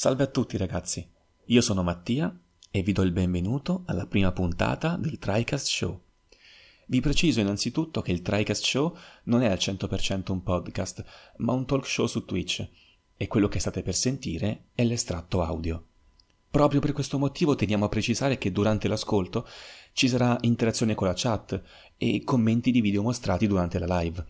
Salve a tutti ragazzi, io sono Mattia e vi do il benvenuto alla prima puntata del TriCast Show. Vi preciso innanzitutto che il TriCast Show non è al 100% un podcast, ma un talk show su Twitch e quello che state per sentire è l'estratto audio. Proprio per questo motivo teniamo a precisare che durante l'ascolto ci sarà interazione con la chat e commenti di video mostrati durante la live.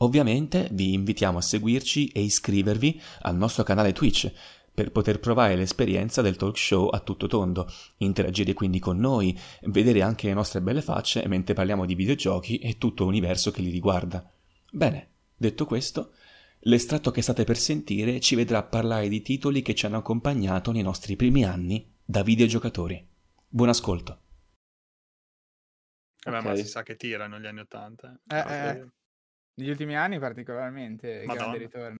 Ovviamente vi invitiamo a seguirci e iscrivervi al nostro canale Twitch per poter provare l'esperienza del talk show a tutto tondo, interagire quindi con noi, vedere anche le nostre belle facce mentre parliamo di videogiochi e tutto l'universo che li riguarda. Bene, detto questo, l'estratto che state per sentire ci vedrà parlare di titoli che ci hanno accompagnato nei nostri primi anni da videogiocatori. Buon ascolto. Eh beh, okay. ma si sa che tirano gli anni Ottanta. Eh, eh, eh. negli ultimi anni particolarmente, Madonna. grande ritorno.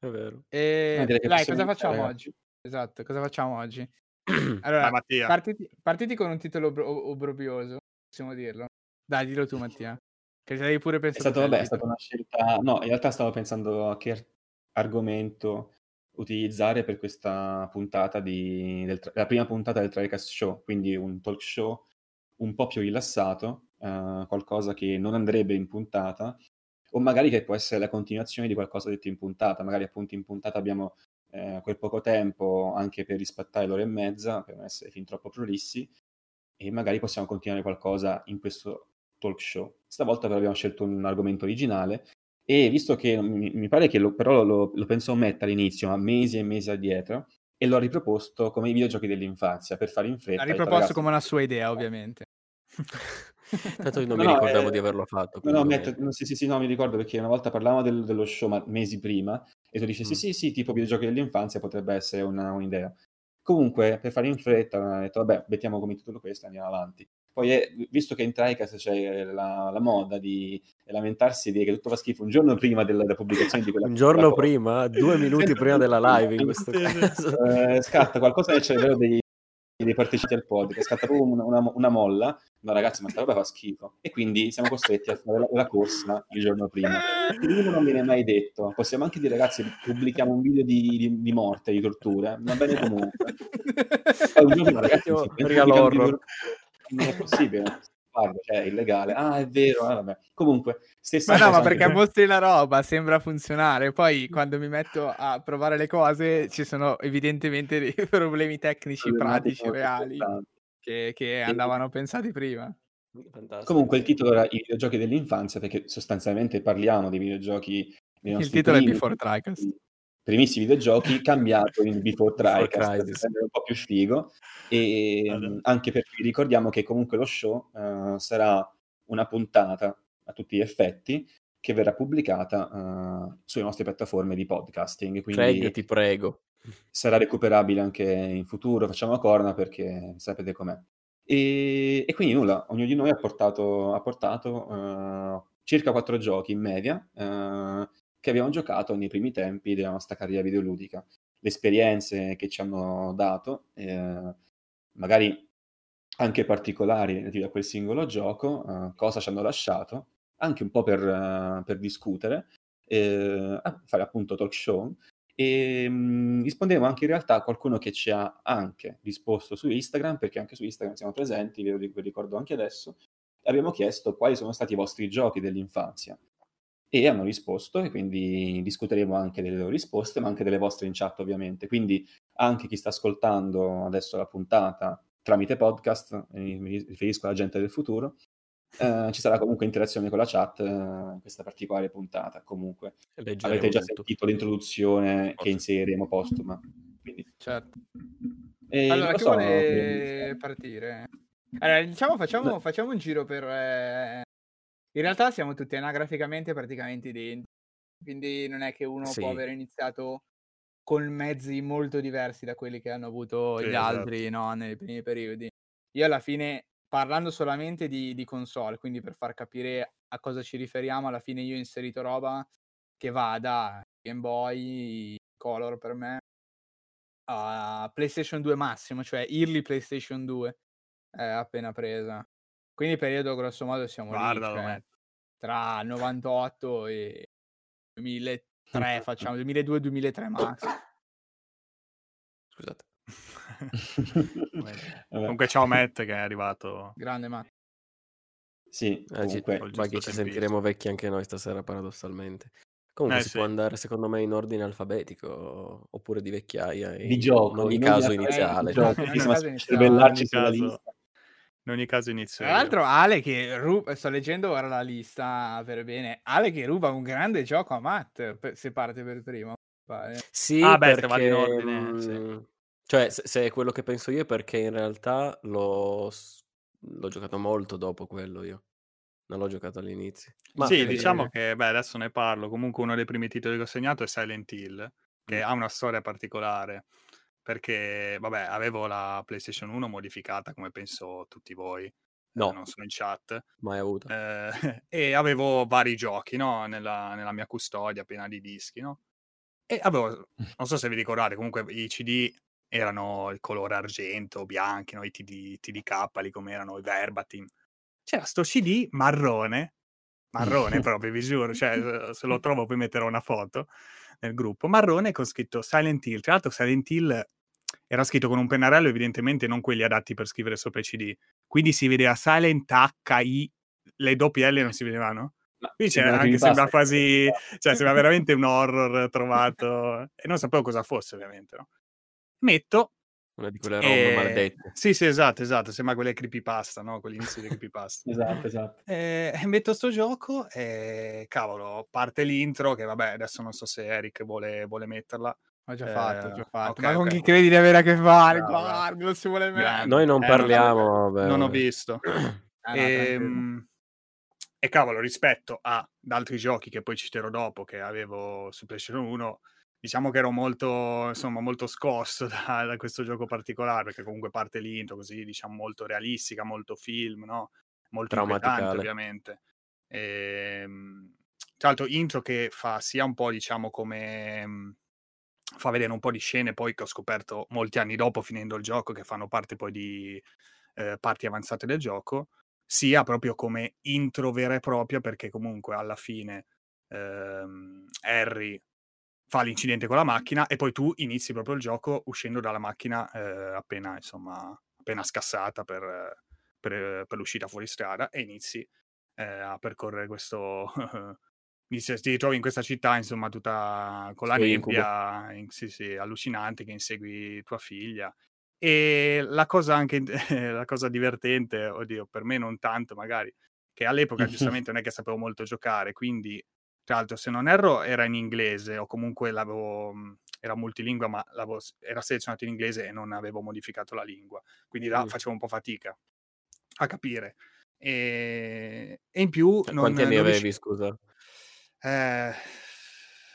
Eh. È vero. E... Eh, dai, cosa facciamo oggi? Esatto, cosa facciamo oggi? Allora, partiti, partiti, con un titolo obrobioso, possiamo dirlo. Dai, dillo tu, Mattia. Che avevi pure pensato. È, stato, vabbè, è stata una scelta. No, in realtà stavo pensando a che argomento utilizzare per questa puntata di, del, la prima puntata del Tricast Show, quindi un talk show un po' più rilassato, uh, qualcosa che non andrebbe in puntata, o magari che può essere la continuazione di qualcosa detto in puntata, magari appunto in puntata abbiamo eh, quel poco tempo anche per rispettare l'ora e mezza, per non essere fin troppo prolissi, e magari possiamo continuare qualcosa in questo talk show. Stavolta però abbiamo scelto un argomento originale e visto che mi, mi pare che lo, però lo, lo penso ommetta all'inizio, ma mesi e mesi addietro, e l'ho riproposto come i videogiochi dell'infanzia per fare in fretta. L'ha riproposto ragazzi... come una sua idea, ovviamente. Tanto io non no, mi ricordavo eh, di averlo fatto. No, no, metto, no, sì, sì, sì, no, mi ricordo perché una volta parlavamo del, dello show ma mesi prima e tu dici mm. sì, sì, sì, tipo videogiochi dell'infanzia potrebbe essere una, un'idea. Comunque, per fare in fretta, ho detto, vabbè, mettiamo come titolo questo e andiamo avanti. Poi, è, visto che in TriCast c'è la, la, moda di lamentarsi di che tutto fa schifo un giorno prima della, della pubblicazione di quella Un giorno prima, due minuti prima della live in questo caso. Eh, scatta qualcosa nel cervello dei, dei partecipanti al podcast, scatta proprio una, una, una molla no ragazzi ma sta roba fa schifo. E quindi siamo costretti a fare la, la corsa il giorno prima. Primo non viene mai detto. Possiamo anche dire ragazzi pubblichiamo un video di, di, di morte di tortura. Va bene comunque. Poi un giorno ragazzi non è possibile cioè è illegale. Ah, è vero, ah, vabbè. Comunque, stessa ma no, ma perché per... mostri la roba, sembra funzionare. Poi quando mi metto a provare le cose, ci sono evidentemente dei problemi tecnici, pratici, reali. Che, che andavano pensati prima. Fantastico. Comunque il titolo era I videogiochi dell'infanzia perché sostanzialmente parliamo di videogiochi il titolo primi, è Before Tricast primissimi videogiochi cambiato in Before Tricast per essere un po' più figo e allora. anche perché ricordiamo che comunque lo show uh, sarà una puntata a tutti gli effetti che verrà pubblicata uh, sulle nostre piattaforme di podcasting quindi prego ti prego sarà recuperabile anche in futuro, facciamo a corna perché sapete com'è. E, e quindi nulla, ognuno di noi ha portato, ha portato uh, circa quattro giochi in media uh, che abbiamo giocato nei primi tempi della nostra carriera videoludica. Le esperienze che ci hanno dato, eh, magari anche particolari relative a quel singolo gioco, uh, cosa ci hanno lasciato, anche un po' per, uh, per discutere, eh, fare appunto talk show e mh, rispondevo anche in realtà a qualcuno che ci ha anche risposto su Instagram, perché anche su Instagram siamo presenti, ve lo ricordo anche adesso, abbiamo chiesto quali sono stati i vostri giochi dell'infanzia. E hanno risposto e quindi discuteremo anche delle loro risposte, ma anche delle vostre in chat ovviamente. Quindi anche chi sta ascoltando adesso la puntata tramite podcast, mi riferisco alla gente del futuro, Uh, ci sarà comunque interazione con la chat uh, in questa particolare puntata. Comunque Leggeremo avete già tutto. sentito l'introduzione che inseriremo postuma. Quindi. Certo. E allora, chi so, vuole partire? Allora, diciamo, facciamo, facciamo un giro per... Eh... In realtà siamo tutti anagraficamente praticamente identici, quindi non è che uno sì. può aver iniziato con mezzi molto diversi da quelli che hanno avuto gli esatto. altri no, nei primi periodi. Io alla fine parlando solamente di, di console, quindi per far capire a cosa ci riferiamo, alla fine io ho inserito roba che va da Game Boy Color per me a PlayStation 2 massimo, cioè early PlayStation 2 eh, appena presa. Quindi periodo grosso modo siamo Guardalo, lì, cioè, tra 98 e 2003 facciamo 2002-2003 max. scusate. Comunque ciao Matt che è arrivato. Grande Matt. Sì, eh, ma che ci sentiremo vecchi anche noi stasera paradossalmente. Comunque eh, si sì. può andare secondo me in ordine alfabetico oppure di vecchiaia. Di gioco. In ogni in caso iniziale. In ogni caso inizio. Tra l'altro Ale che ruba, sto leggendo ora la lista per bene, Ale che ruba un grande gioco a Matt se parte per primo. Sì, ah, beh, perché, in ordine, mh, sì. Mm, cioè se, se, è quello che penso io perché in realtà l'ho, l'ho giocato molto dopo quello io. Non l'ho giocato all'inizio. Ma sì, diciamo che, beh, adesso ne parlo. Comunque uno dei primi titoli che ho segnato è Silent Hill, che mm. ha una storia particolare. Perché, vabbè, avevo la PlayStation 1 modificata, come penso tutti voi. Eh, no. Eh, non sono in chat. Mai avuto. Eh, e avevo vari giochi, no? Nella, nella, mia custodia, piena di dischi, no? E avevo, non so se vi ricordate, comunque i CD erano il colore argento, bianchi, no? I TD, TDK, lì come erano i Verbatim c'era sto CD marrone, marrone proprio, vi giuro, cioè se lo trovo poi metterò una foto nel gruppo, marrone con scritto Silent Hill. Tra l'altro Silent Hill era scritto con un pennarello, evidentemente non quelli adatti per scrivere sopra i CD. Quindi si vedeva Silent H-I, le doppie L non si vedevano? Qui c'è anche sembra quasi, cioè sembra veramente un horror trovato e non sapevo cosa fosse ovviamente, no? Metto una di quelle ROM e... maledette. Sì, sì, esatto, esatto. Sembra quelle creepypasta, no? Quelli inizi di creepypasta. esatto, esatto. E metto sto gioco e, cavolo, parte l'intro che, vabbè, adesso non so se Eric vuole, vuole metterla. Ho già eh, fatto, ho già fatto. Okay, Ma con okay. chi credi di avere a che fare? No, Guarda, non si vuole mettere. Noi non eh, parliamo. Non, non ho visto. ah, e, ehm, e cavolo, rispetto ad altri giochi che poi citerò dopo, che avevo su PlayStation 1 diciamo che ero molto, insomma, molto scosso da, da, questo gioco particolare, perché comunque parte l'intro così, diciamo, molto realistica, molto film, no? Molto inquietante, ovviamente. E, ehm, tra l'altro, intro che fa sia un po', diciamo, come... Fa vedere un po' di scene poi che ho scoperto molti anni dopo, finendo il gioco, che fanno parte poi di eh, parti avanzate del gioco, sia proprio come intro vera e propria, perché comunque alla fine ehm, Harry fa l'incidente con la macchina e poi tu inizi proprio il gioco uscendo dalla macchina eh, appena, insomma, appena scassata per, per, per, l'uscita fuori strada e inizi eh, a percorrere questo... inizi, ti ritrovi in questa città, insomma, tutta con la sì, nebbia in, sì, sì, allucinante che insegui tua figlia. E la cosa anche, la cosa divertente, oddio, per me non tanto magari, che all'epoca giustamente non è che sapevo molto giocare, quindi tra l'altro, se non erro, era in inglese o comunque l'avevo, mhmm, era multilingua, ma era selezionato in inglese e non avevo modificato la lingua. Quindi là mm. facevo un po' fatica a capire. E, e in più... Non, Quanti anni avevi, scusa? Eh,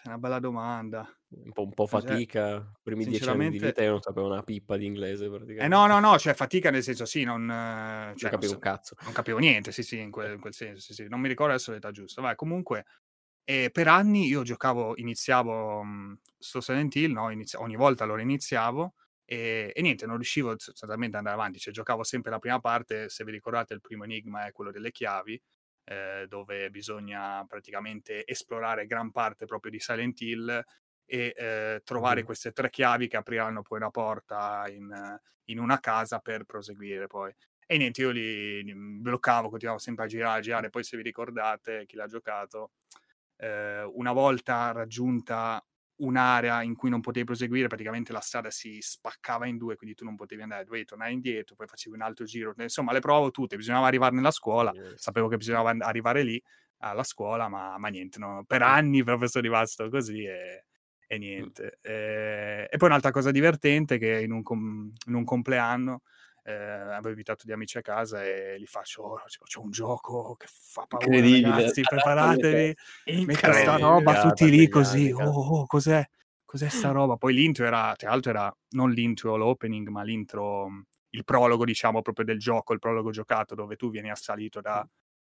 una bella domanda. Un po', un po fatica, primi dieci anni di vita io non sapevo una pippa di inglese praticamente. Eh no, no, no, cioè fatica nel senso sì, non... Cioè, non capivo un cazzo. Non capivo niente, sì, sì, in quel, in quel senso, sì, sì. Non mi ricordo adesso l'età giusta. Vai, comunque e per anni io giocavo, iniziavo mhmm, sto Silent Hill, no? Inizio, ogni volta lo iniziavo e, e, niente, non riuscivo sostanzialmente ad andare avanti, cioè giocavo sempre la prima parte, se vi ricordate il primo enigma è quello delle chiavi, eh, dove bisogna praticamente esplorare gran parte proprio di Silent Hill e eh, trovare mm. queste tre chiavi che apriranno poi una porta in, in, una casa per proseguire poi. E niente, io li, li bloccavo, continuavo sempre a girare, a girare, poi se vi ricordate chi l'ha giocato, eh, una volta raggiunta un'area in cui non potevi proseguire, praticamente la strada si spaccava in due, quindi tu non potevi andare, dovevi tornare indietro, poi facevi un altro giro. Insomma, le provo tutte, bisognava arrivare nella scuola, yes. sapevo che bisognava arrivare lì alla scuola, ma, ma niente, no? per anni proprio sono rimasto così e, e niente. Mm. E, e, poi un'altra cosa divertente che in un, com- in un compleanno eh, avevo invitato degli amici a casa e li faccio, oh, c'è un gioco che fa paura ragazzi, preparatevi, metta sta roba tutti lì così, oh, oh, cos'è? Cos'è sta roba? Poi l'intro era, tra l'altro era non l'intro, l'opening, ma l'intro, il prologo diciamo proprio del gioco, il prologo giocato dove tu vieni assalito da,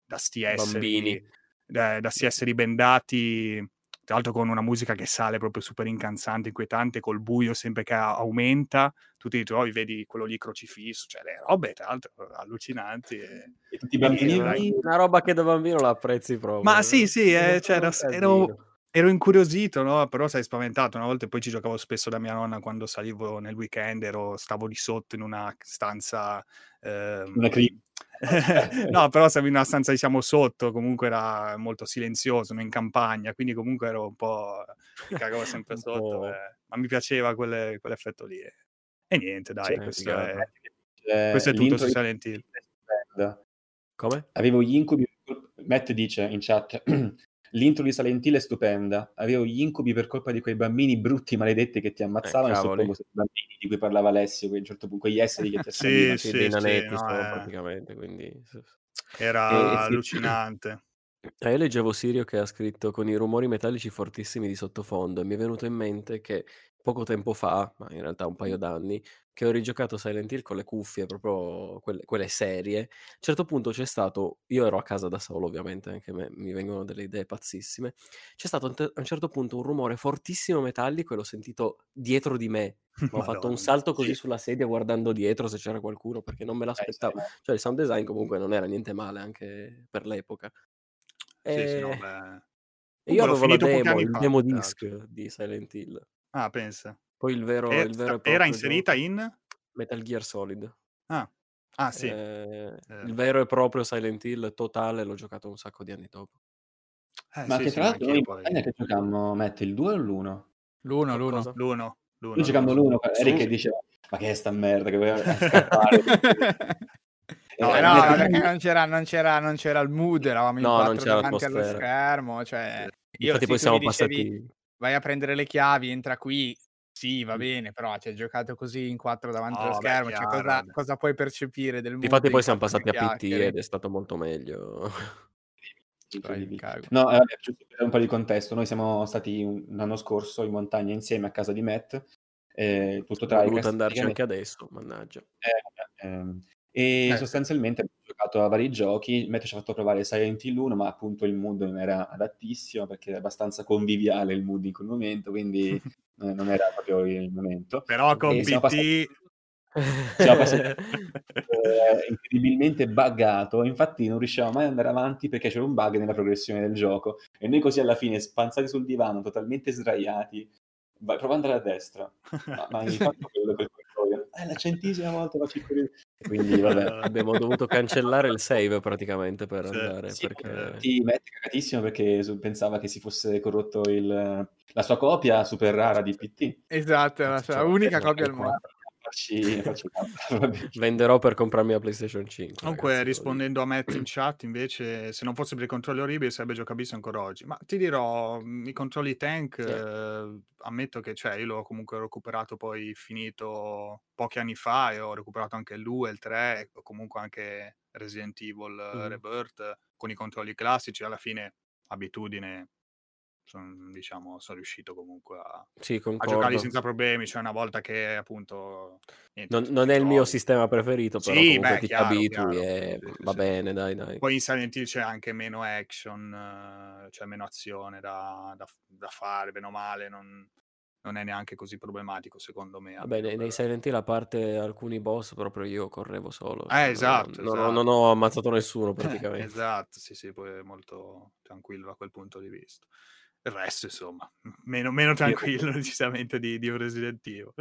da sti esseri, da, da sti esseri bendati tra l'altro con una musica che sale proprio super incansante, inquietante, col buio sempre che aumenta, tu ti ritrovi, vedi quello lì crocifisso, cioè le robe tra l'altro allucinanti. E, e tutti i bambini... Una roba che da bambino la apprezzi proprio. Ma sì, sì, eh, cioè, ero, ero, incuriosito, no? Però sei spaventato. Una volta poi ci giocavo spesso da mia nonna quando salivo nel weekend, ero, stavo di sotto in una stanza... Ehm... Una cri- no, però stavo in una stanza, diciamo, sotto, comunque era molto silenzioso, in campagna, quindi comunque ero un po'... mi cagavo sempre sotto, eh. ma mi piaceva quelle, quell'effetto lì. E niente, dai, cioè, questo, è, eh, questo è tutto su Silent Hill. Come? Avevo gli incubi... Matt dice in chat L'intro di Silent Hill è stupenda. Avevo gli incubi per colpa di quei bambini brutti maledetti che ti ammazzavano. Eh, suppongo i bambini di cui parlava Alessio, quei, a un certo punto, quegli esseri che ti assalivano. sì, sì, dei nanetti sì, no, eh. praticamente, quindi... Era e, allucinante. Eh, io leggevo Sirio che ha scritto con i rumori metallici fortissimi di sottofondo e mi è venuto in mente che poco tempo fa, ma in realtà un paio d'anni, che ho rigiocato Silent Hill con le cuffie, proprio quelle, quelle serie. A un certo punto c'è stato, io ero a casa da solo ovviamente, anche me, mi vengono delle idee pazzissime, c'è stato a un certo punto un rumore fortissimo metallico e l'ho sentito dietro di me. ho fatto un salto così sulla sedia guardando dietro se c'era qualcuno perché non me l'aspettavo. Eh, cioè il sound design comunque non era niente male anche per l'epoca. E... Sì, sì, no, beh... Io avevo la demo, il demo disc di Silent Hill. Ah, pensa. Poi il vero, e, il vero era inserita in Metal Gear Solid. Ah, ah sì. Eh, eh. Il vero e proprio Silent Hill totale l'ho giocato un sacco di anni dopo. Eh, Ma sì, che tra l'altro noi in che giocammo, Matt, il 2 o l'1? L'1, l'1. L'1. Noi giocammo l'1, Eric che diceva, ma che è sta merda che vuoi scappare? No, eh, no, perché non c'era, non, c'era, non c'era il mood, eravamo in no, quattro davanti allo schermo. Cioè, io, Infatti poi siamo passati... Dicevi, vai a prendere le chiavi, entra qui, sì, va bene, però ci hai giocato così in quattro davanti oh, allo schermo, beh, cioè, cosa, cosa, puoi percepire del mondo? Infatti poi siamo passati a PT ed è stato molto meglio. No, eh, giusto per un po' di contesto, noi siamo stati un, l'anno scorso in montagna insieme a casa di Matt, eh, tutto tra Ho voluto andarci anche adesso, mannaggia. Eh, ehm, e eh, sostanzialmente abbiamo giocato a vari giochi, Matt ci ha fatto provare Silent Hill 1, ma appunto il mood non era adattissimo perché era abbastanza conviviale il mood in quel momento, quindi eh, non era proprio il momento. Però con e PT... Passati... Siamo passati eh, incredibilmente buggato, infatti non riuscivamo mai ad andare avanti perché c'era un bug nella progressione del gioco e noi così alla fine spanzati sul divano, totalmente sdraiati, vai, prova ad andare a destra, ma, ma hai fatto quello per. È la centesima volta faccio il quindi vabbè. Abbiamo dovuto cancellare il save praticamente per sì, andare. Sì, perché... Ti mette cagatissimo perché pensava che si fosse corrotto il, la sua copia super rara di PT. Esatto, la sua unica copia al mondo farci Venderò per comprarmi la PlayStation 5. Comunque, ragazzi, rispondendo a Matt in chat, invece, se non fosse per i controlli orribili, sarebbe giocabile ancora oggi. Ma ti dirò, mm, i controlli tank, sì. eh, ammetto che cioè, io l'ho comunque recuperato poi finito pochi anni fa e ho recuperato anche il 2, il 3, o comunque anche Resident Evil mm. Rebirth con i controlli classici. Alla fine, abitudine son, diciamo, sono riuscito comunque a, sì, a giocarli senza problemi. Cioè, una volta che appunto. Niente, non, non è il mio sistema preferito, però sì, beh, ti chiaro, abitui chiaro. e sì, va sì. bene, dai, dai. Poi in Silent Hill c'è anche meno action, cioè meno azione da, da, da fare, bene o male. Non, non è neanche così problematico secondo me. Vabbè, nei, nei Silent Hill a parte alcuni boss proprio io correvo solo. Eh, esatto, non, esatto. non, ho ammazzato nessuno praticamente. esatto, sì, sì, poi è molto tranquillo da quel punto di vista il resto, insomma, meno, meno tranquillo decisamente di, di un Resident Evil.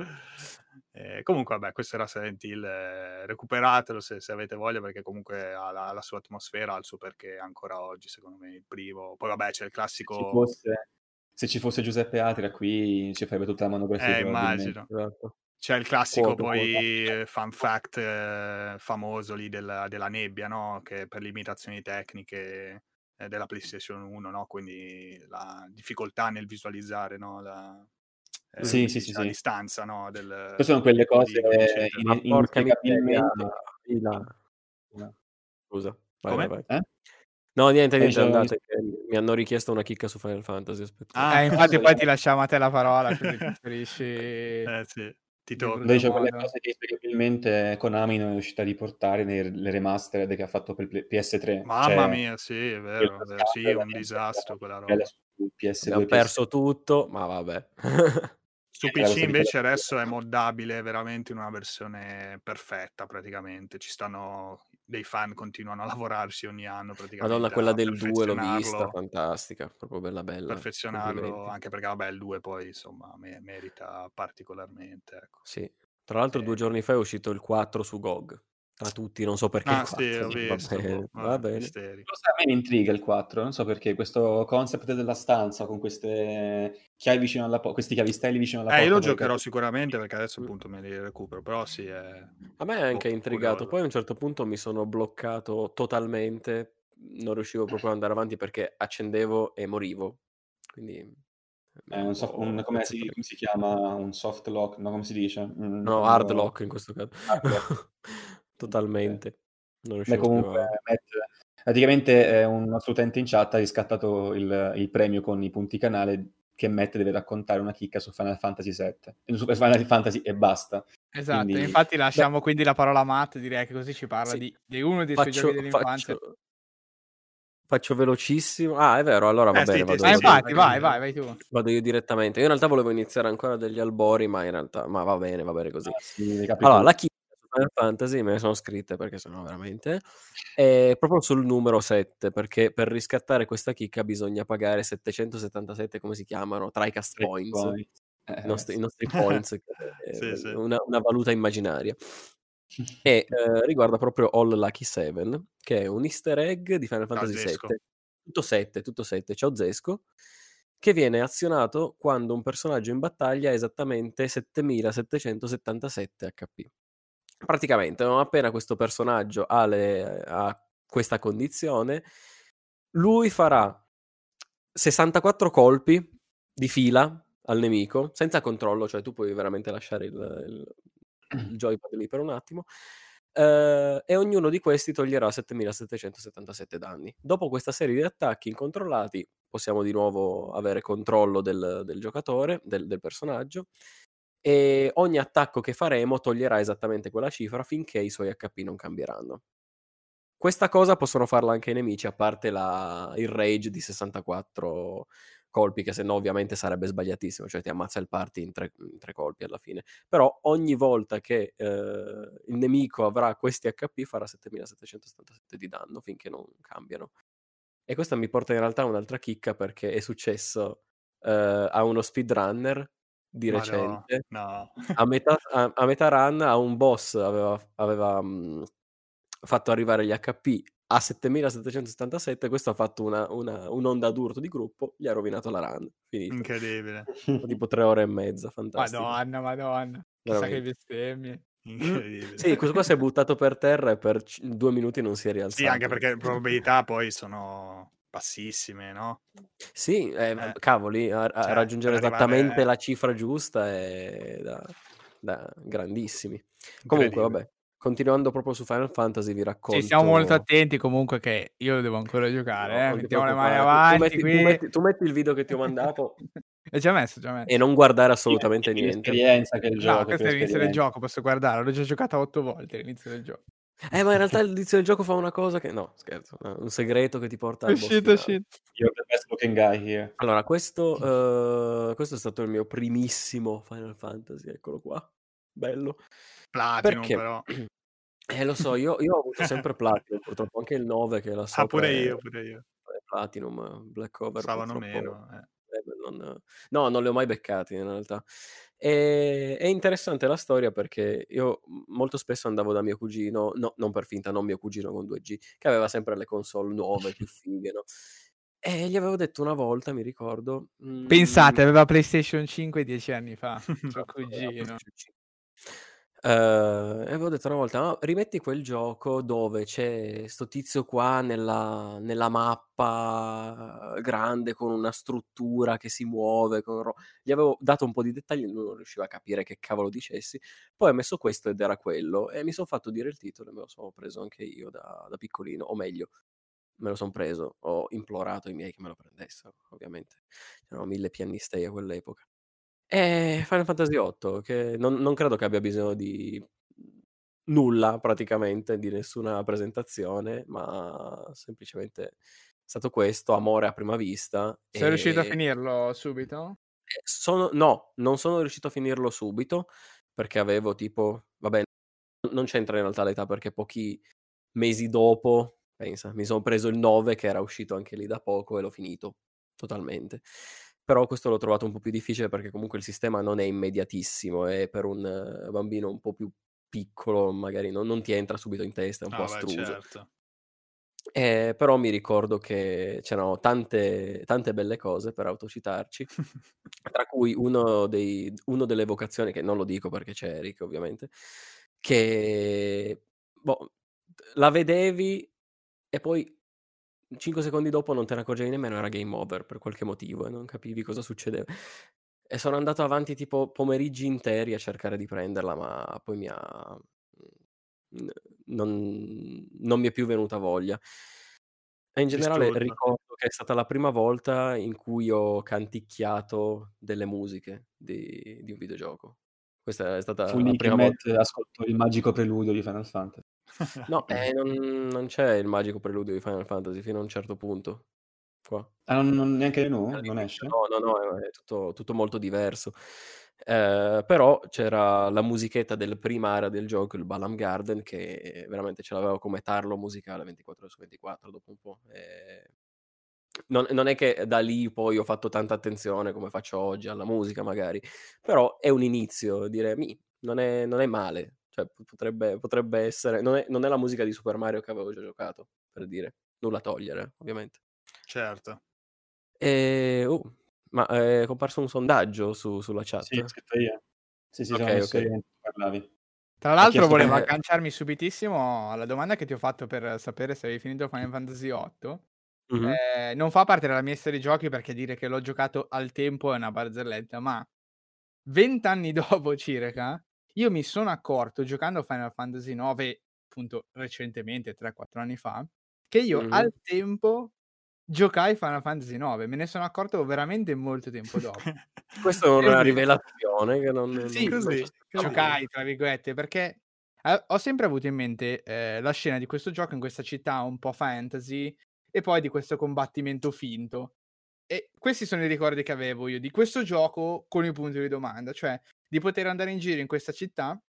Eh, comunque, vabbè, questo era Silent Hill, eh, recuperatelo se, se, avete voglia, perché comunque ha la, la, sua atmosfera, ha il suo perché ancora oggi, secondo me, il primo. Poi, vabbè, c'è il classico... Se ci fosse, se ci fosse Giuseppe Atria qui, ci farebbe tutta la monografia. Eh, immagino. Esatto. C'è il classico quoto, poi quoto. fun fact eh, famoso lì della, della nebbia, no? Che per limitazioni tecniche eh, della PlayStation 1, no? quindi la difficoltà nel visualizzare no? la, eh, sì, sì, sì, la distanza no? del, Queste sono quelle cose che in, inspiegabilmente... Scusa, vai, vai, vai. Eh? No, niente, niente, andate, mi hanno richiesto una chicca su Final Fantasy, aspetta. Ah, eh, infatti poi ti lasciamo a te la parola, quindi preferisci... Eh, sì. Tito, dice quelle cose che spiegabilmente Konami non è riuscita a riportare nelle remastered che ha fatto per PS3. Mamma cioè, mia, sì, è vero, è vero sì, è un disastro quella roba. PS2, ha perso tutto, ma vabbè. Su PC invece adesso è moddabile veramente in una versione perfetta praticamente. Ci stanno dei fan continuano a lavorarsi ogni anno praticamente. Madonna, quella del 2 l'ho vista, fantastica, proprio bella bella. Perfezionarlo, anche perché vabbè il 2 poi insomma me- merita particolarmente. Ecco. Sì, tra l'altro e... due giorni fa è uscito il 4 su GOG tra tutti, non so perché. Ah, sì, ho visto. Va bene. Va bene. Cosa a me mi intriga il 4, non so perché, questo concept della stanza con queste chiavi vicino alla porta, questi chiavistelli vicino alla eh, porta. io lo giocherò sicuramente perché adesso appunto me li recupero, però sì. È... A me è anche intrigato, poi a un certo punto mi sono bloccato totalmente, non riuscivo proprio ad andare avanti perché accendevo e morivo. Quindi è un soft, un, come, si, come, si, chiama? Un soft lock? No, come si dice? Un, no, hard lock in questo caso. Totalmente. Non Beh, comunque, Matt, praticamente un nostro utente in chat ha riscattato il, il, premio con i punti canale che Matt deve raccontare una chicca su Final Fantasy VII, su Final Fantasy e basta. Esatto, quindi... infatti lasciamo Beh... quindi la parola a Matt, direi che così ci parla sì. di, di, uno dei faccio, suoi giochi dell'infanzia. Faccio, faccio velocissimo. Ah, è vero, allora va eh, bene. Sì, vado ah, infatti, vai, vai, vai tu. Vado io direttamente. Io in realtà volevo iniziare ancora degli albori, ma in realtà, ma va bene, va bene così. Ah, sì, allora, la chicca Final Fantasy me ne sono scritte perché sennò veramente è proprio sul numero 7 perché per riscattare questa chicca bisogna pagare 777 come si chiamano TriCast Points point. eh, i, nostri, i, nostri, points sì, sì. Una, una, valuta immaginaria. E eh, riguarda proprio All Lucky 7 che è un easter egg di Final Fantasy 7 tutto 7 tutto 7 ciao Zesco che viene azionato quando un personaggio in battaglia ha esattamente 7777 HP praticamente non appena questo personaggio ha, le, ha questa condizione, lui farà 64 colpi di fila al nemico senza controllo, cioè tu puoi veramente lasciare il, il, il joypad lì per un attimo. Uh, e ognuno di questi toglierà 7777 danni. Dopo questa serie di attacchi incontrollati, possiamo di nuovo avere controllo del, del giocatore, del, del personaggio, e ogni attacco che faremo toglierà esattamente quella cifra finché i suoi HP non cambieranno. Questa cosa possono farla anche i nemici, a parte la, il rage di 64 colpi, che se no ovviamente sarebbe sbagliatissimo, cioè ti ammazza il party in tre, in tre colpi alla fine. Però ogni volta che eh, il nemico avrà questi HP farà 7777 di danno finché non cambiano. E questa mi porta in realtà a un'altra chicca perché è successo eh, a uno speedrunner di recente. No, no. A, metà, a, a, metà, run a un boss aveva, aveva mh, mm, fatto arrivare gli HP a 7777, questo ha fatto una, una, un'onda d'urto di gruppo, gli ha rovinato la run. Finito. Incredibile. tipo tre ore e mezza, fantastico. Madonna, madonna. Chissà che bestemmie. Incredibile. Sì, questo qua si è buttato per terra e per c- due minuti non si è rialzato. Sì, anche perché le probabilità poi sono bassissime, no? Sì, eh, eh, cavoli, a, a cioè, raggiungere esattamente arrivare... la cifra giusta è da, da grandissimi. Comunque, vabbè, continuando proprio su Final Fantasy, vi racconto. Sì, stiamo molto attenti comunque che io devo ancora giocare, no, eh. mettiamo le mani avanti. Tu metti, tu, metti, tu metti, il video che ti ho mandato. È già messo, già messo. E non guardare assolutamente niente. L'esperienza che il gioco. No, questo è l'inizio del gioco, posso guardare, l'ho già giocata otto volte all'inizio del gioco. Eh, ma in realtà l'inizio del gioco fa una cosa che... No, scherzo, un segreto che ti porta al shit, boss shit. You're the best looking guy here. Allora, questo, uh, questo è stato il mio primissimo Final Fantasy, eccolo qua. Bello. Platinum, Perché... però. Eh, lo so, io, io ho avuto sempre Platinum, purtroppo anche il 9 che la so. Ah, pure io, pure io. Platinum, Black Cover. Stavano meno, eh. Eh, non... No, non li ho mai beccati in realtà. E, è interessante la storia perché io molto spesso andavo da mio cugino, no, non per finta, non mio cugino con 2G, che aveva sempre le console nuove, più fighe, no? E gli avevo detto una volta, mi ricordo. Pensate, mm, aveva PlayStation 5 dieci anni fa, suo cugino. Uh, e avevo detto una volta, no, rimetti quel gioco dove c'è sto tizio qua nella, nella mappa grande con una struttura che si muove. Con... Gli avevo dato un po' di dettagli, lui non riusciva a capire che cavolo dicessi. Poi ho messo questo ed era quello. E mi sono fatto dire il titolo e me lo sono preso anche io da, da piccolino, o meglio, me lo sono preso. Ho implorato i miei che me lo prendessero, ovviamente. C'erano mille pianistei a quell'epoca. È Final Fantasy VIII, che non, non credo che abbia bisogno di nulla praticamente, di nessuna presentazione, ma semplicemente è stato questo, amore a prima vista. Sei e... riuscito a finirlo subito? Eh, sono, no, non sono riuscito a finirlo subito perché avevo tipo, vabbè, non c'entra in realtà l'età perché pochi, mesi dopo, pensa, mi sono preso il 9 che era uscito anche lì da poco e l'ho finito totalmente. Però questo l'ho trovato un po' più difficile perché comunque il sistema non è immediatissimo e per un eh, bambino un po' più piccolo magari non, non ti entra subito in testa, è un ah, po' astruso. Beh, certo. Eh, però mi ricordo che c'erano tante, tante belle cose per autocitarci, tra cui uno, dei, uno delle vocazioni, che non lo dico perché c'è Eric ovviamente, che boh, la vedevi e poi 5 secondi dopo non te ne accorgevi nemmeno, era game over per qualche motivo e non capivi cosa succedeva. E sono andato avanti tipo pomeriggi interi a cercare di prenderla, ma poi mi ha... Non, non mi è più venuta voglia. E in generale ricordo che è stata la prima volta in cui ho canticchiato delle musiche di, di un videogioco. Questa è stata Fu la prima volta. ascoltò il magico preludio di Final Fantasy. No, eh, non, non, c'è il magico preludio di Final Fantasy fino a un certo punto. Qua. Ah, non, non neanche no? Non esce? No, no, no, è tutto, tutto molto diverso. Eh, però c'era la musichetta del prima area del gioco, il Balam Garden, che veramente ce l'avevo come tarlo musicale 24 ore su 24 dopo un po'. Eh, non, non, è che da lì poi ho fatto tanta attenzione come faccio oggi alla musica magari, però è un inizio, dire, mi, non è, non è male, cioè potrebbe, potrebbe essere, non è, non è la musica di Super Mario che avevo già giocato, per dire, nulla togliere ovviamente. Certo. E, uh, ma è comparso un sondaggio su, sulla chat? Sì, scritto io. Sì, sì, okay, okay. Io, parlavi. Tra l'altro volevo che... agganciarmi subitissimo alla domanda che ti ho fatto per sapere se avevi finito Final Fantasy VIII. Mm-hmm. Eh, non fa parte della mia serie giochi perché dire che l'ho giocato al tempo è una barzelletta, ma vent'anni dopo circa, io mi sono accorto giocando a Final Fantasy IX, appunto recentemente, 3-4 anni fa, che io mm-hmm. al tempo giocai Final Fantasy IX, me ne sono accorto veramente molto tempo dopo. Questa è una rivelazione che non... Sì, non così, giocai, tra virgolette, perché ho sempre avuto in mente eh, la scena di questo gioco in questa città un po' fantasy e poi di questo combattimento finto. E questi sono i ricordi che avevo io di questo gioco con il punto di domanda, cioè di poter andare in giro in questa città,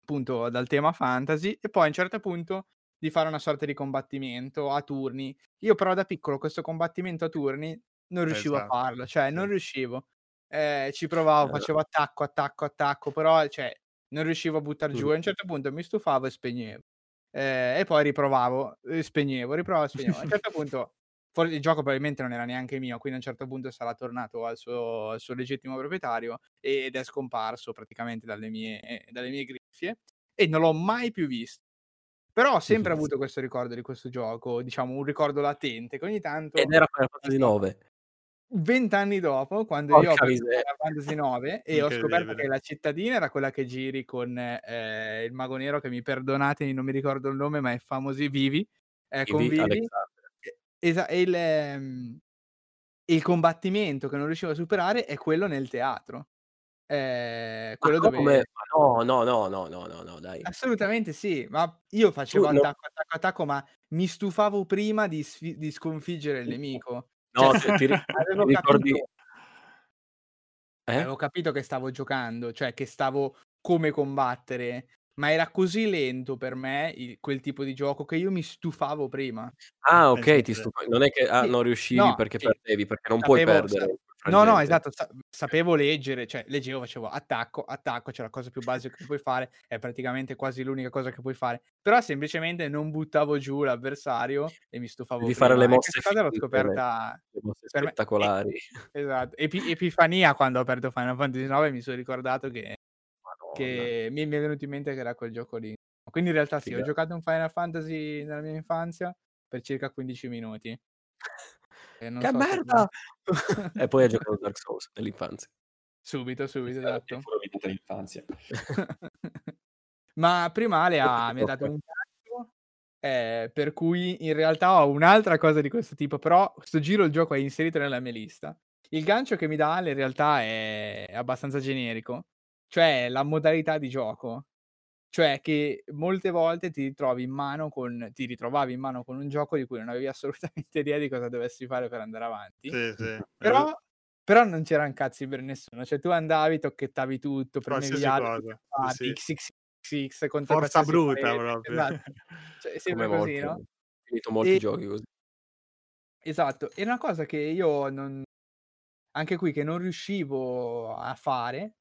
appunto dal tema fantasy, e poi a un certo punto di fare una sorta di combattimento a turni. Io però da piccolo questo combattimento a turni non riuscivo esatto. a farlo, cioè non riuscivo. Eh, ci provavo, facevo attacco, attacco, attacco, però cioè, non riuscivo a buttare giù. A un certo punto mi stufavo e spegnevo. Eh, e poi riprovavo, e spegnevo, riprovavo e spegnevo. A un certo punto forse il gioco probabilmente non era neanche mio, quindi a un certo punto sarà tornato al suo, al suo legittimo proprietario ed è scomparso praticamente dalle mie, dalle mie griffie e non l'ho mai più visto. Però ho sempre avuto questo ricordo di questo gioco, diciamo un ricordo latente, che ogni tanto... Ed era Final Fantasy 9. Vent'anni dopo, quando Porca io ho preso Final Fantasy 9 e ho scoperto che la cittadina era quella che giri con eh, il mago nero, che mi perdonate, non mi ricordo il nome, ma è famosi Vivi, eh, con Vivi, Vivi. Esa- il, ehm, il combattimento che non riuscivo a superare è quello nel teatro. Ehm, quello dove no, no, no, no, no, no, no, dai. Assolutamente sì, ma io facevo Tu no attacco, attacco, attacco, ma mi stufavo prima di sfi di sconfiggere il nemico. No, Cioè, ti ri avevo ti ricordi capito Eh? avevo capito che stavo giocando, cioè che stavo come combattere, ma era così lento per me il quel tipo di gioco che io mi stufavo prima. Ah, okay, ti stufavi. Non è che ah, non riuscivi no, perché sì, perdevi, perché non puoi sapevo sa perdere. No, no, esatto, sa- sapevo leggere, cioè leggevo, facevo attacco, attacco, cioè la cosa più basica che puoi fare, è praticamente quasi l'unica cosa che puoi fare, però semplicemente non buttavo giù l'avversario e mi stufavo Di fare le mosse questa cosa l'ho scoperta le mosse per me, spettacolari. e- esatto, Epi- Epifania quando ho aperto Final Fantasy 9 mi sono ricordato che, che mi, mi è venuto in mente che era quel gioco lì. Quindi in realtà sì, ho giocato un Final Fantasy nella mia infanzia per circa 15 minuti. Che so merda! e poi ha giocato Dark Souls nell'infanzia. Subito, subito, esatto. l'infanzia. Ma prima Ale ha, mi ha dato un gancio, eh, per cui in realtà ho un'altra cosa di questo tipo, però questo giro il gioco è inserito nella mia lista. Il gancio che mi dà Ale in realtà è abbastanza generico, cioè la modalità di gioco. Cioè che molte volte ti ritrovi in mano con ti ritrovavi in mano con un gioco di cui non avevi assolutamente idea di cosa dovessi fare per andare avanti. Sì, sì. Però però non c'eran cazzi per nessuno, cioè tu andavi, tocchettavi tutto, Qualsiasi cosa, sì, sì. XX contro Forza bruta proprio. Esatto. Cioè, è sempre Come così, molti, no? finito molti e... giochi così. Esatto, è una cosa che io non anche qui che non riuscivo a fare,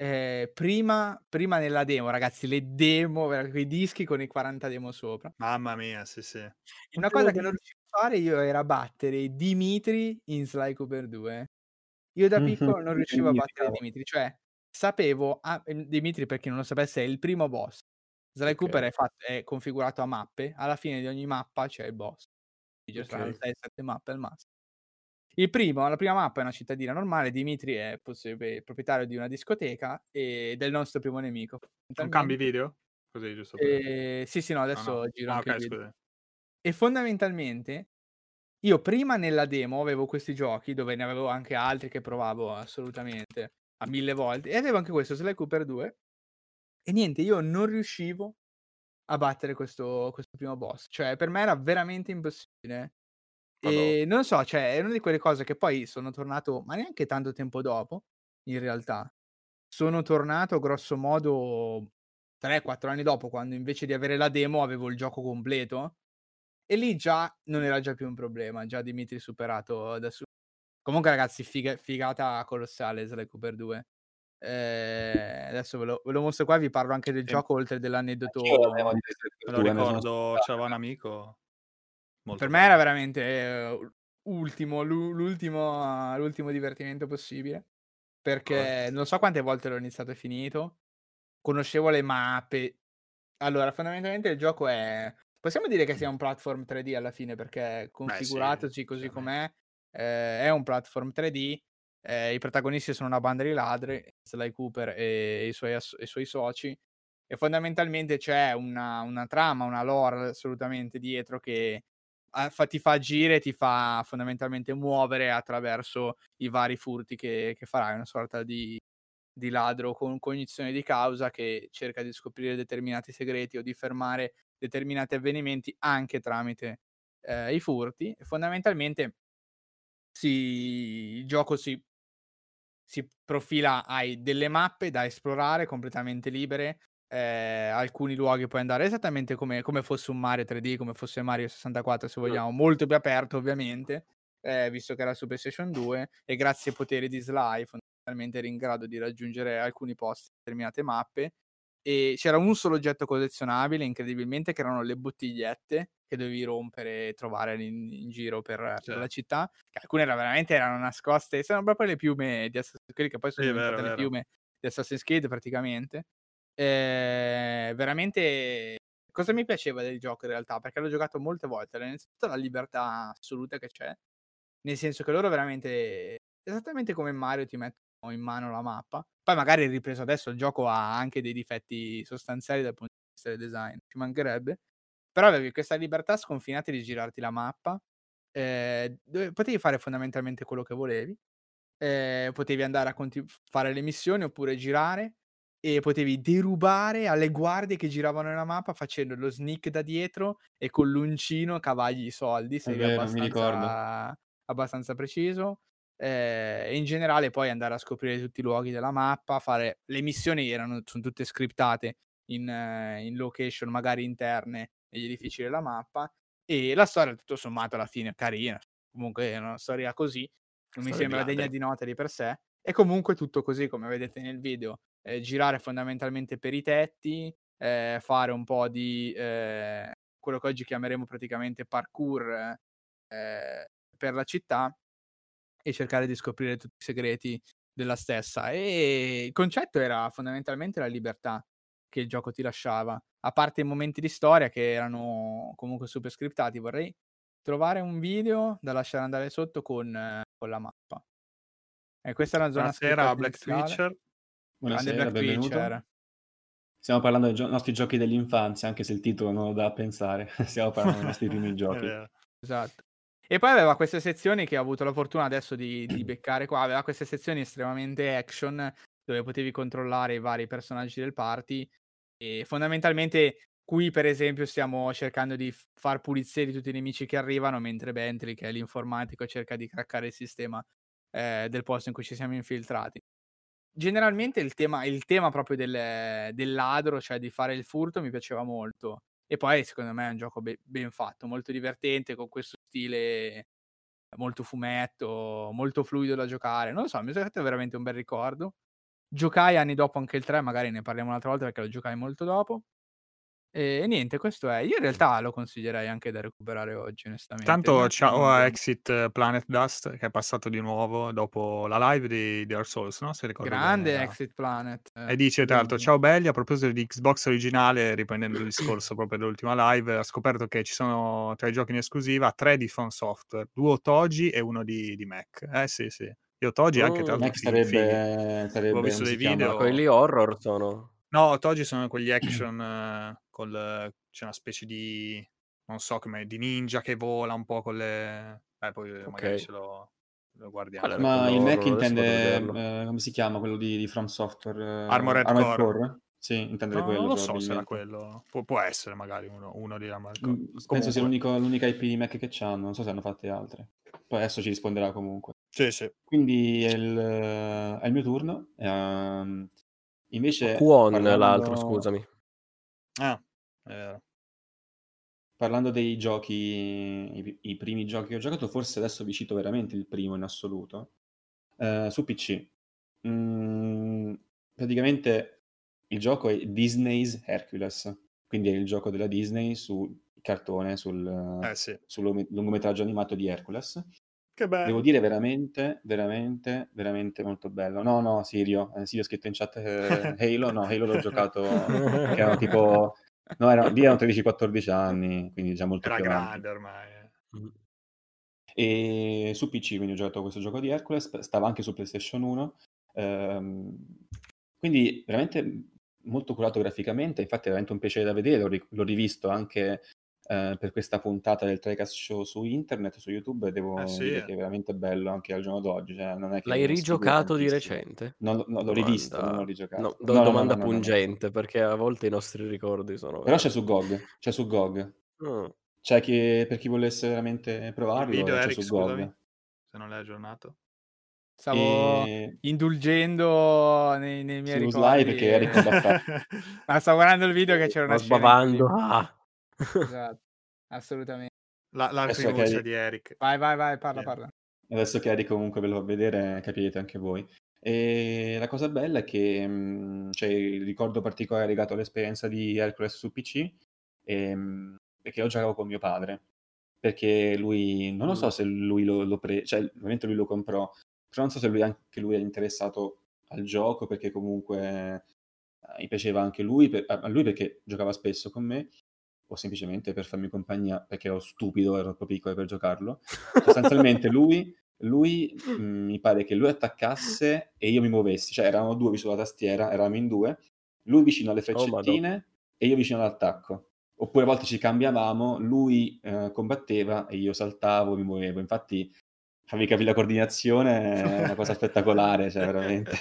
ehm, prima prima nella demo, ragazzi, le demo, quei dischi con i 40 demo sopra. Mamma mia, sì, sì. Una cosa che non riuscivo a fare io era battere Dimitri in Sly Cooper 2. Io da piccolo non riuscivo a battere Dimitri, cioè sapevo a ehm, Dimitri per chi non lo sapesse è il primo boss. Sly Cooper è fatto è configurato a mappe, alla fine di ogni mappa c'è il boss. Ci saranno Okay. 6, 7 mappe al massimo. Il primo, la prima mappa è una cittadina normale, Dimitri è possib proprietario di una discoteca ed è il nostro primo nemico. Non cambi video? Così giusto per Ehm, sì, sì, no, adesso no. giro Ah, anche okay, scusa. E fondamentalmente io prima nella demo avevo questi giochi, dove ne avevo anche altri che provavo assolutamente a 1000 volte, e avevo anche questo, Sly Cooper 2, e niente, io non riuscivo a battere questo questo primo boss. Cioè per me era veramente impossibile. E non so, cioè è una di quelle cose che poi sono tornato, ma neanche tanto tempo dopo, in realtà. Sono tornato grosso modo 3, 4 anni dopo, quando invece di avere la demo avevo il gioco completo. E lì già non era già più un problema, già Dimitri superato da su comunque ragazzi figa figata colossale Sly Cooper 2. Ehm, adesso ve lo ve lo mostro qua vi parlo anche del Sì. gioco oltre dell'aneddoto Me lo ricordo, c'aveva un amico molto Per me era bello. veramente, ehm, ultimo l'u l'ultimo l'ultimo divertimento possibile, perché non so quante volte l'ho iniziato e finito, conoscevo le mappe. Allora, fondamentalmente il gioco è possiamo dire che sia un platform 3D alla fine, perché Beh sì, così com'è, ehm, è un platform 3D, ehm, i protagonisti sono una banda di ladri, Sly Cooper e i suoi asso i suoi soci, e fondamentalmente c'è una una trama, una lore assolutamente dietro che fa ti fa agire, ti fa fondamentalmente muovere attraverso i vari furti che che farai, una sorta di di ladro con cognizione di causa che cerca di scoprire determinati segreti o di fermare determinati avvenimenti anche tramite, ehm, i furti. Fondamentalmente si il gioco si si profila hai delle mappe da esplorare completamente libere, ehm, alcuni luoghi puoi andare esattamente come come fosse un Mario 3D, come fosse Mario 64 se vogliamo, molto più aperto ovviamente, ehm, visto che era su PlayStation 2 e grazie ai poteri di Sly fondamentalmente eri in grado di raggiungere alcuni posti, determinate mappe, e c'era un solo oggetto collezionabile incredibilmente che erano le bottigliette che dovevi rompere e trovare in in giro per per la Certo. città, alcune era veramente erano nascoste, sembrano proprio le piume di Assassin's Creed, che poi sono diventate le piume di Assassin's Creed praticamente. Ehm, veramente cosa mi piaceva del gioco in realtà, perché l'ho giocato molte volte, innanzitutto la libertà assoluta che c'è, nel senso che loro veramente esattamente come Mario ti mettono in mano la mappa, poi magari ripreso adesso il gioco ha anche dei difetti sostanziali dal punto di vista del design, ci mancherebbe, però avevi questa libertà sconfinata di girarti la mappa, ehm, dove potevi fare fondamentalmente quello che volevi, ehm, potevi andare a conti fare le missioni oppure girare e potevi derubare alle guardie che giravano nella mappa facendo lo sneak da dietro e con l'uncino cavagli i soldi È se vero, abbastanza abbastanza preciso. Ehm, e in generale poi andare a scoprire tutti i luoghi della mappa, fare le missioni erano son tutte scriptate in in location magari interne negli edifici della mappa, e la storia tutto sommato alla fine carina, comunque è una storia così, non mi sembra degna ladri. di nota di per sé, e comunque tutto così come vedete nel video, ehm, girare fondamentalmente per i tetti, ehm, fare un po' di, ehm, quello che oggi chiameremo praticamente parkour, ehm, per la città e cercare di scoprire tutti i segreti della stessa. E il concetto era fondamentalmente la libertà che il gioco ti lasciava, a parte i momenti di storia che erano comunque super scriptati. Vorrei trovare un video da lasciare andare sotto con con la mappa. E questa è una zona Buonasera Black. Twitcher. Buonasera, benvenuto. Stiamo parlando dei gio nostri giochi dell'infanzia, anche se il titolo non lo dà a pensare. Stiamo parlando dei nostri primi giochi. Esatto. E poi aveva queste sezioni che ho avuto la fortuna adesso di di beccare qua, aveva queste sezioni estremamente action, dove potevi controllare i vari personaggi del party e fondamentalmente qui per esempio stiamo cercando di far pulizia di tutti i nemici che arrivano, mentre Bentley, che è l'informatico, cerca di craccare il sistema, ehm, del posto in cui ci siamo infiltrati. Generalmente il tema, il tema proprio del, del, ladro, cioè di fare il furto, mi piaceva molto. E poi secondo me è un gioco be- ben fatto, molto divertente, con questo stile molto fumetto, molto fluido da giocare. Non lo so, mi è veramente un bel ricordo. Giocai anni dopo anche il 3, magari ne parliamo un'altra volta perché lo giocai molto dopo. E niente, questo è. Io in realtà lo consiglierei anche da recuperare oggi, onestamente. Tanto ciao a Exit Planet Dust che è passato di nuovo dopo la live di Dark Souls, no? Se ricordo Grande bene, Exit Planet. Eh, e dice tra l'altro, ciao belli, a proposito di Xbox originale, riprendendo il discorso proprio dell'ultima live, ha scoperto che ci sono tre giochi in esclusiva, tre di Phone Software, due Otogi e uno di, di Mac. Eh sì, sì. Io Otogi oh, anche tra l'altro. Mac sarebbe, sarebbe, Ho visto dei video. Quelli horror sono. No, oggi sono quegli action eh, col, c'è una specie di non so come di ninja che vola un po' con le eh, poi okay. magari ce lo, lo guardiamo. Allora, Ma il Mac intende eh, come si chiama quello di, di From Software? Eh, Armored, Armored Core. Core? Sì, intende no, quello. Non lo so se era quello. Pu- può essere magari uno, uno di Armored Core. Mm, penso sia l'unica IP di Mac che c'hanno, non so se hanno fatte altre. Poi adesso ci risponderà comunque. Sì, sì. Quindi è il, è il mio turno. Um, Invece, Kwon parlando... l'altro, scusami. Ah, è vero. Parlando dei giochi, i, i, primi giochi che ho giocato, forse adesso vi cito veramente il primo in assoluto. Uh, su PC. Mm, praticamente il gioco è Disney's Hercules, quindi è il gioco della Disney su cartone, sul, eh, sì. sul lungometraggio animato di Hercules. Che bello. Devo dire veramente, veramente, veramente molto bello. No, no, Sirio, eh, Sirio ha scritto in chat eh, Halo, no, Halo l'ho giocato, che erano tipo, no, erano, lì erano 13-14 anni, quindi già molto Era più grande ormai. Eh. E su PC, quindi ho giocato questo gioco di Hercules, stava anche su PlayStation 1, ehm, quindi veramente molto curato graficamente, infatti è veramente un piacere da vedere, l'ho, l'ho rivisto anche eh, per questa puntata del Trecast Show su internet, su YouTube, devo eh sì, dire che è veramente bello anche al giorno d'oggi. Cioè, L'hai rigiocato di recente? No, no, l'ho rivisto, non l'ho rigiocato. No, do- no, domanda pungente, perché a volte i nostri ricordi sono... Però c'è su GOG, c'è su GOG. Mm. C'è chi, per chi volesse veramente provarlo, Il video, c'è Eric, su GOG. Scusami, se non l'hai aggiornato. Stavo e... indulgendo nei, nei miei su ricordi. perché Eric. Ma stavo guardando il video che c'era una scena sbavando. Ah. Esatto, assolutamente. La, l'altra voce Eric... di Eric. Vai, vai, vai, parla, yeah. parla. Adesso che Eric comunque ve lo fa vedere, capirete anche voi. E la cosa bella è che c'è il ricordo particolare legato all'esperienza di Hercules su PC, e, ehm, perché io giocavo con mio padre. Perché lui, non lo so se lui lo, lo pre... cioè ovviamente lui lo comprò, però non so se lui anche lui è interessato al gioco, perché comunque eh, gli piaceva anche lui, per, a lui perché giocava spesso con me, o semplicemente per farmi compagnia perché ero stupido, ero troppo piccolo per giocarlo. Sostanzialmente lui, lui mh, mm, mi pare che lui attaccasse e io mi muovessi, cioè eravamo due sulla tastiera, eravamo in due, lui vicino alle freccettine oh, e io vicino all'attacco. Oppure a volte ci cambiavamo, lui eh, combatteva e io saltavo, mi muovevo. Infatti, fammi capire la coordinazione è una cosa spettacolare, cioè veramente.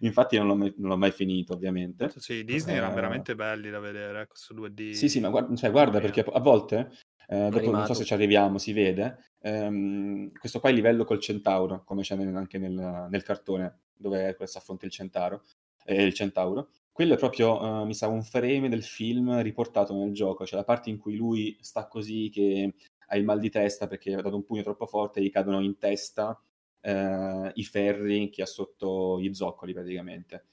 Infatti non l'ho, mai, non l'ho, mai, finito, ovviamente. Sì, Disney eh, erano veramente belli da vedere, questo 2D. Sì, sì, ma guarda, cioè, guarda perché a volte, eh, dopo non so se ci arriviamo, si vede, ehm, questo qua è il livello col centauro, come c'è nel, anche nel, nel, cartone, dove Hercules affronta il centauro, eh, il centauro. Quello è proprio, uh, mi sa, un frame del film riportato nel gioco, cioè la parte in cui lui sta così che ha il mal di testa perché ha dato un pugno troppo forte e gli cadono in testa eh, i ferri che ha sotto gli zoccoli praticamente.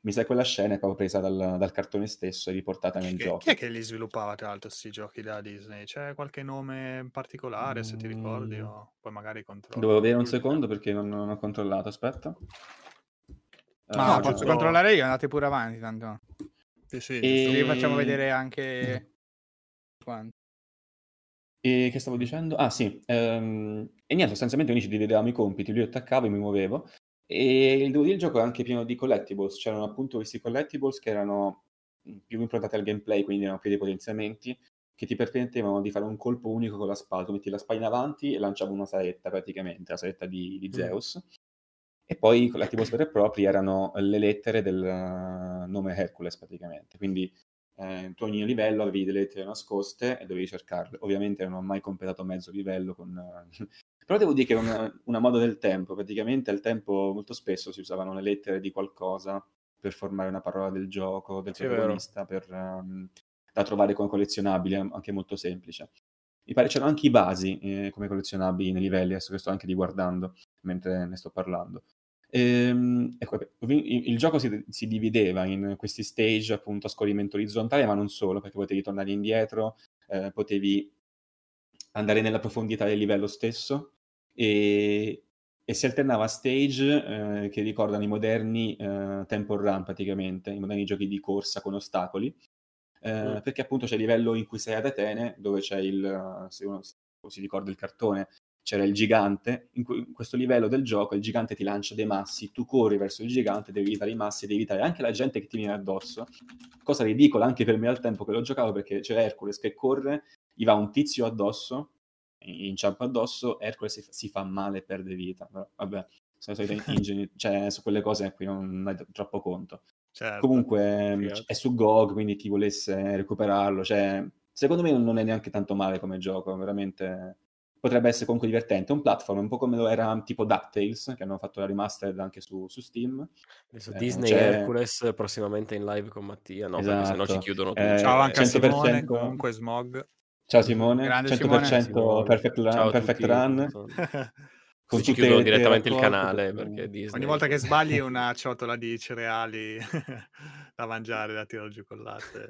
Mi sa che quella scena è proprio presa dal, dal cartone stesso e riportata nel che, gioco. Chi è che li sviluppava tra l'altro questi giochi da Disney? C'è qualche nome particolare, mm. se ti ricordi, mm. o poi magari controllo. Devo avere un secondo perché non, non ho controllato, aspetta. Ma uh, no, posso controllare io, andate pure avanti tanto. Sì, sì, e... facciamo vedere anche quanto. E che stavo dicendo? Ah sì, ehm, e niente, sostanzialmente noi ci dividevamo i compiti, lui attaccava e mi muovevo. E devo dire il gioco è anche pieno di collectibles, c'erano appunto questi collectibles che erano più improntati al gameplay, quindi erano più dei potenziamenti, che ti permettevano di fare un colpo unico con la spada. Tu metti la spada in avanti e lanciavo una saetta praticamente, la saetta di, di mm. Zeus. Mm. E poi i collectibles veri e propri erano le lettere del nome Hercules praticamente. Quindi eh, tu ogni livello avevi delle lettere nascoste e dovevi cercarle. Ovviamente non ho mai completato mezzo livello con, Però devo dire che è una, una moda del tempo, praticamente al tempo molto spesso si usavano le lettere di qualcosa per formare una parola del gioco, del sì, protagonista, per, um, da trovare come collezionabile, anche molto semplice. Mi pare c'erano anche i vasi eh, come collezionabili nei livelli, adesso che sto anche riguardando mentre ne sto parlando. Ehm, ecco, il, gioco si, si, divideva in questi stage appunto a scorrimento orizzontale, ma non solo, perché potevi tornare indietro, eh, potevi andare nella profondità del livello stesso e, e si alternava stage eh, che ricordano i moderni eh, temple run praticamente, i moderni giochi di corsa con ostacoli, eh, mm. perché appunto c'è il livello in cui sei ad Atene, dove c'è il, se uno si ricorda il cartone, c'era il gigante, in, in, questo livello del gioco il gigante ti lancia dei massi, tu corri verso il gigante, devi evitare i massi, devi evitare anche la gente che ti viene addosso, cosa ridicola anche per me al tempo che lo giocavo perché c'è Hercules che corre, gli va un tizio addosso, inciampa addosso, Hercules si, si fa male e perde vita, però vabbè, sono solite ingegni, cioè su quelle cose qui non hai troppo conto. Certo. Comunque certo. è su GOG, quindi chi volesse recuperarlo, cioè, secondo me non è neanche tanto male come gioco, veramente potrebbe essere comunque divertente. Un platform un po' come lo era tipo DuckTales, che hanno fatto la remastered anche su, su Steam. Adesso eh, Disney c'è... Hercules prossimamente in live con Mattia, no, esatto. perché sennò ci esatto. chiudono tutti. Eh, Ciao anche 100%... a Simone, comunque Smog. Ciao Simone, Grande 100% Simone. Perfect, run, perfect run. Con ci chiudono direttamente il canale perché Disney... ogni volta che sbagli una ciotola di cereali da mangiare da tiro giù con latte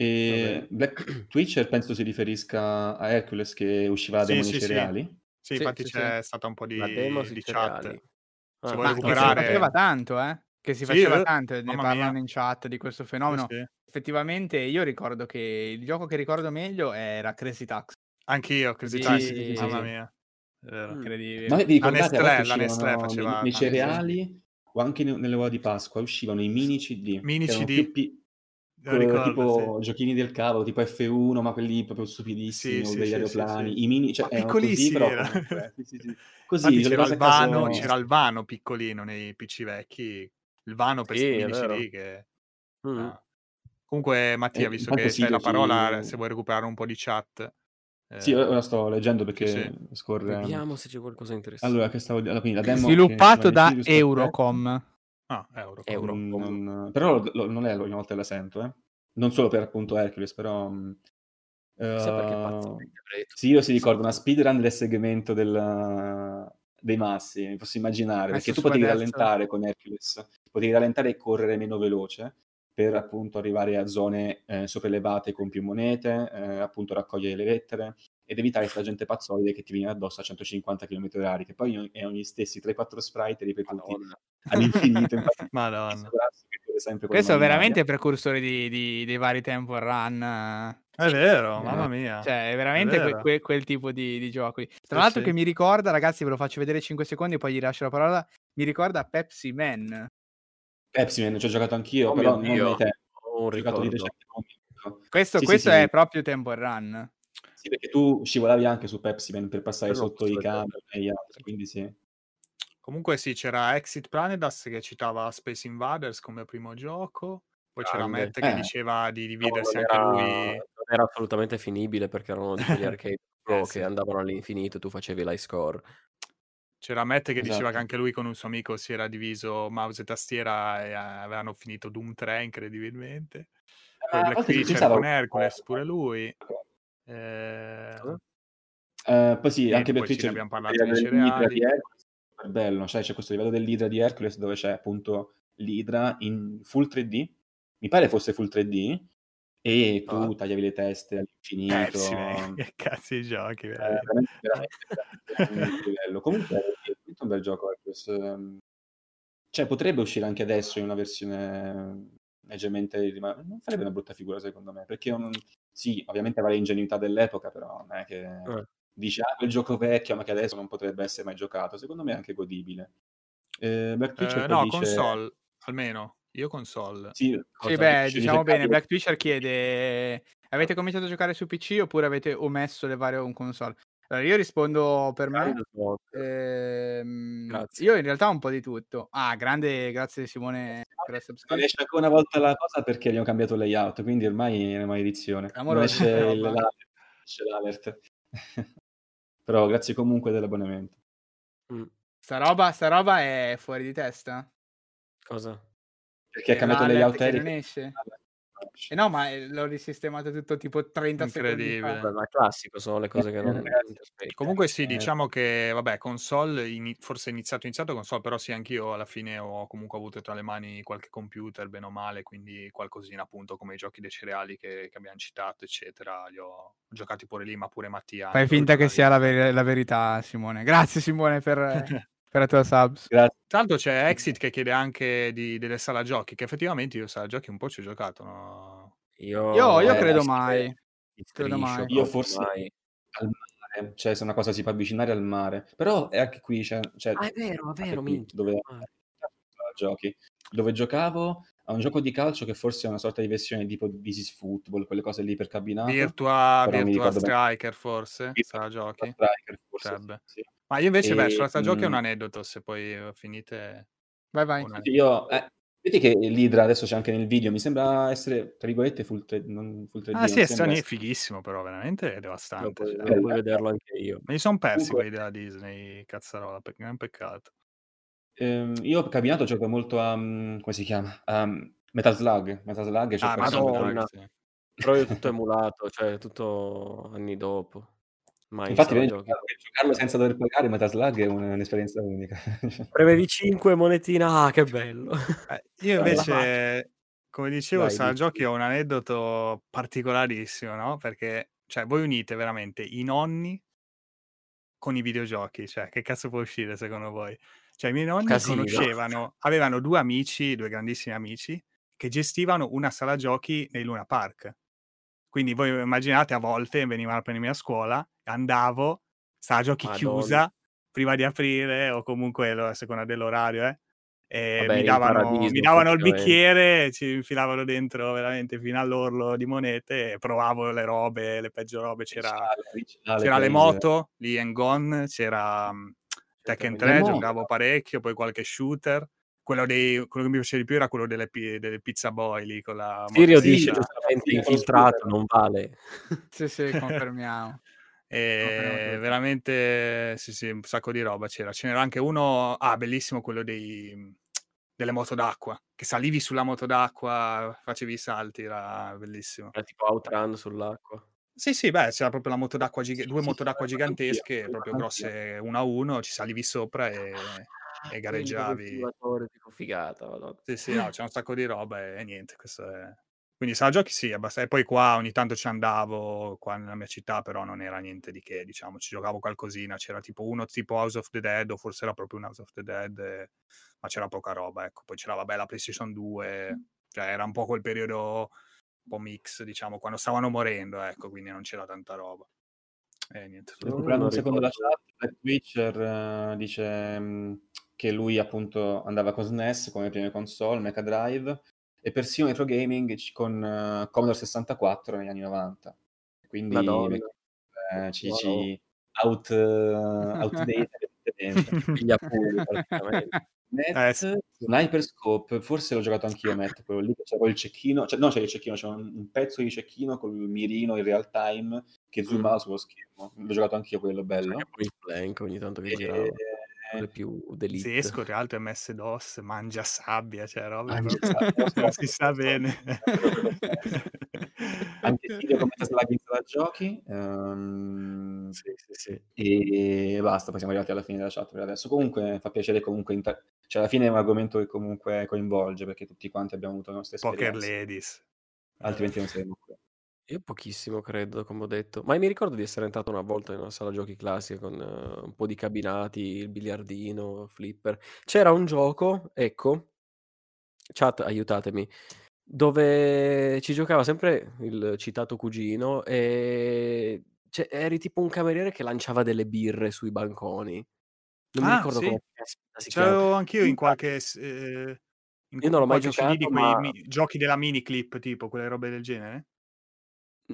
e Black Twitcher penso si riferisca a Hercules che usciva da sì, demoni sì, cereali. Sì, sì infatti c'è stata un po' di, di chat. Ah, ma recuperare... si faceva tanto, eh? Che si faceva eh? tanto, ne parlano mia. in chat di questo fenomeno. Effettivamente io ricordo che il gioco che ricordo meglio era Crazy Tax. Anch'io, Crazy Tax, mamma mia. Incredibile. Ma vi ricordate la Nestlé, la Nestlé faceva nei, nei cereali o anche nelle uova di Pasqua uscivano i mini CD. Mini CD. Più, ricordo, tipo sì. giochini del cavolo, tipo F1, ma quelli proprio stupidissimi, sì, degli sì, aeroplani, i mini, cioè, piccolissimi. Così, però, comunque, così c'era il, vano, caso... c'era il vano piccolino nei PC vecchi, il vano per sì, CD che... Mm. Ah. Comunque Mattia, eh, visto che c'è la parola, se vuoi recuperare un po' di chat... Eh... Sì, ora sto leggendo perché scorre... Vediamo se c'è qualcosa interessante. Allora, che stavo... Allora, la demo Sviluppato da Eurocom. Ah, euro. euro. Non, però lo, non è l'ultima volta che la sento, eh. Non solo per appunto Hercules, però... Uh, sì, io si ricordo una speedrun del segmento del, dei massi, mi posso immaginare, perché tu potevi rallentare con Hercules, potevi rallentare e correre meno veloce per appunto arrivare a zone eh, sopraelevate con più monete, eh, appunto raccogliere le lettere ed evitare questa gente pazzoide che ti viene addosso a 150 km/h, che poi è ogni stessi 3-4 sprite ripetuti Madonna. all'infinito. Madonna. Questo è veramente precursore di, di, dei vari tempo run. È vero, mamma mia. Cioè, è veramente è que, que, quel tipo di, di gioco. Tra sì, l'altro, sì. che mi ricorda, ragazzi, ve lo faccio vedere 5 secondi e poi gli lascio la parola. Mi ricorda Pepsi Man. Pepsi Man, ci ho giocato anch'io, oh però non nei tempi. Ho giocato di recente. Questo, sì, questo è proprio tempo run. Sì, perché tu scivolavi anche su Pepsi Man per passare però sotto i camion e gli altri, quindi sì. Comunque sì, c'era Exit Planetas che citava Space Invaders come primo gioco, poi c'era Matt che eh. diceva di dividersi no, anche era, lui. Non era assolutamente finibile perché erano di quegli arcade pro eh, che sì. andavano all'infinito, tu facevi l'high score. C'era Matt che esatto. diceva che anche lui con un suo amico si era diviso mouse e tastiera e avevano finito Doom 3 incredibilmente. Poi eh, Black Witcher con Hercules, pure lui. Eh... Uh, poi sì, anche Twitch abbiamo parlato di cereali super bello, cioè c'è questo livello dell'Idra di Hercules dove c'è appunto l'Idra in full 3D, mi pare fosse full 3D, e tu oh. tagliavi le teste all'infinito. Eh, che cazzo di giochi, eh, veramente, veramente, veramente bello. Comunque è un bel gioco Hercules. Ehm, cioè potrebbe uscire anche adesso in una versione leggermente ma non farebbe una brutta figura secondo me perché non... sì ovviamente avrà l'ingenuità dell'epoca però non è che eh. dice ah quel gioco vecchio ma che adesso non potrebbe essere mai giocato secondo me è anche godibile. Eh, Black Twitcher eh, no dice... console almeno io console. Sì, sì beh diciamo bene Black Twitcher chiede avete cominciato a giocare su PC oppure avete omesso le varie un console? Allora, io rispondo per me. Ehm, io in realtà un po' di tutto. Ah, grande, grazie Simone per la esce ancora una volta la cosa perché abbiamo cambiato layout, quindi ormai è una maledizione. Non esce, il, esce l'alert. Però grazie comunque dell'abbonamento. Mm. Sta roba, sta roba è fuori di testa? Cosa? Perché ha cambiato layout Eric. Non esce? Eh no, ma eh, l'ho risistemato tutto tipo 30 secondi fa. Ma classico, sono le cose che non... Comunque sì, diciamo che, vabbè, console, in, forse iniziato iniziato console, però sì, anch'io alla fine ho comunque avuto tra le mani qualche computer, bene o male, quindi qualcosina appunto come i giochi dei cereali che, che abbiamo citato, eccetera. Li ho giocati pure lì, ma pure Mattia. Fai finta che sia la, ver- la verità, Simone. Grazie Simone per... per la tua subs. Grazie. Tra l'altro c'è Exit che chiede anche di, delle sala giochi, che effettivamente io sala giochi un po' ci ho giocato, no? Io, io, io eh, credo mai. Credo mai. Io forse mai. al mare, cioè se una cosa si può avvicinare al mare, però è anche qui, cioè, cioè ah, è vero, è vero, qui, dove giochi, dove giocavo a un gioco di calcio che forse è una sorta di versione tipo This is Football, quelle cose lì per cabinato. Virtua, Virtua Striker forse, Virtua giochi. Striker forse, sì. Ma io invece, e, beh, sulla sta giochi è un aneddoto, se poi finite... Vai, vai. Io, eh, vedi che l'Idra adesso c'è anche nel video, mi sembra essere, tra virgolette, full, 3, non full 3D. Ah sì, è è fighissimo però, veramente è devastante. Cioè, puoi vederlo anche io. Me li sono persi quelli della Disney, cazzarola, perché è un peccato. Ehm, io ho cabinato gioco molto a, um, come si chiama? Um, Metal Slug. Metal Slug ah, Madonna. Sì. Però è tutto emulato, cioè tutto anni dopo. Mai Infatti, giocarlo, giocarlo senza dover pagare Metal Slug è un'esperienza unica. Prevevi 5 monetina, ah, che bello. Eh, io invece, come dicevo, Vai, sa giochi ho un aneddoto particolarissimo, no? Perché, cioè, voi unite veramente i nonni con i videogiochi, cioè, che cazzo può uscire secondo voi? Cioè, i miei nonni Casino. conoscevano, avevano due amici, due grandissimi amici, che gestivano una sala giochi nei Luna Park. Quindi voi immaginate a volte venivano a prendermi a scuola, andavo, sala giochi Madonna. chiusa, prima di aprire o comunque a seconda dell'orario, eh, e Vabbè, mi davano, mi davano il bicchiere, ci infilavano dentro veramente fino all'orlo di monete e provavo le robe, le peggio robe. C'era, ricciale, c'era le moto, lì and gone, c'era um, Tekken 3, giocavo parecchio, poi qualche shooter quello, dei, quello, che mi piaceva di più era quello delle, delle pizza boy lì con la Sirio dice giustamente infiltrato non vale. Sì sì confermiamo. E veramente sì sì un sacco di roba c'era. Ce n'era anche uno ah bellissimo quello dei, delle moto d'acqua che salivi sulla moto d'acqua facevi i salti era bellissimo. Era tipo outrun sull'acqua. Sì, sì, beh, c'era proprio la moto d'acqua gig- due moto d'acqua gigantesche, proprio grosse una a uno, ci salivi sopra e e gareggiavi. Tipo figata, sì, sì, no, c'è un sacco di roba e, niente, questo è... Quindi sala giochi sì, abbastanza. E poi qua ogni tanto ci andavo, qua nella mia città, però non era niente di che, diciamo, ci giocavo qualcosina, c'era tipo uno tipo House of the Dead, o forse era proprio un House of the Dead, e... ma c'era poca roba, ecco. Poi c'era, vabbè, la PlayStation 2, cioè era un po' quel periodo un po' mix, diciamo, quando stavano morendo, ecco, quindi non c'era tanta roba. E niente. Recuperando un secondo la chat, Black Witcher uh, dice... Um che lui appunto andava con SNES come prime console, Mega Drive e persino retro gaming con uh, Commodore 64 negli anni 90. Quindi eh, ci, ci out, uh, outdated Met, eh, sì. Sniper Scope, forse l'ho giocato anch'io Matt, quello lì c'era il cecchino, cioè, no c'è il cecchino, c'è un, un, pezzo di cecchino con il mirino in real time che zoomava mm. sullo schermo. L'ho giocato anch'io quello bello. Poi il blank ogni tanto che e, girava quelle più d'elite. Pazzesco, tra l'altro MS-DOS, mangia sabbia, cioè roba mangia sabbia, si sa bene. Anche video come Slug in sala giochi. Um, sì, sì, sì. E basta, poi siamo arrivati alla fine della chat per adesso. Comunque fa piacere comunque, inter- cioè alla fine è un argomento che comunque coinvolge perché tutti quanti abbiamo avuto le nostre esperienze. Poker ladies. Altrimenti non saremmo qui. Io pochissimo credo, come ho detto. Ma mi ricordo di essere entrato una volta in una sala giochi classica con eh, un po' di cabinati, il biliardino, flipper. C'era un gioco, ecco, chat, aiutatemi, dove ci giocava sempre il citato cugino e cioè, eri tipo un cameriere che lanciava delle birre sui banconi. Non mi ah, ricordo sì. come si C'avevo anch'io in qualche... Eh, in Io non l'ho mai giocato, di quei ma... mi- giochi della mini clip, tipo quelle robe del genere.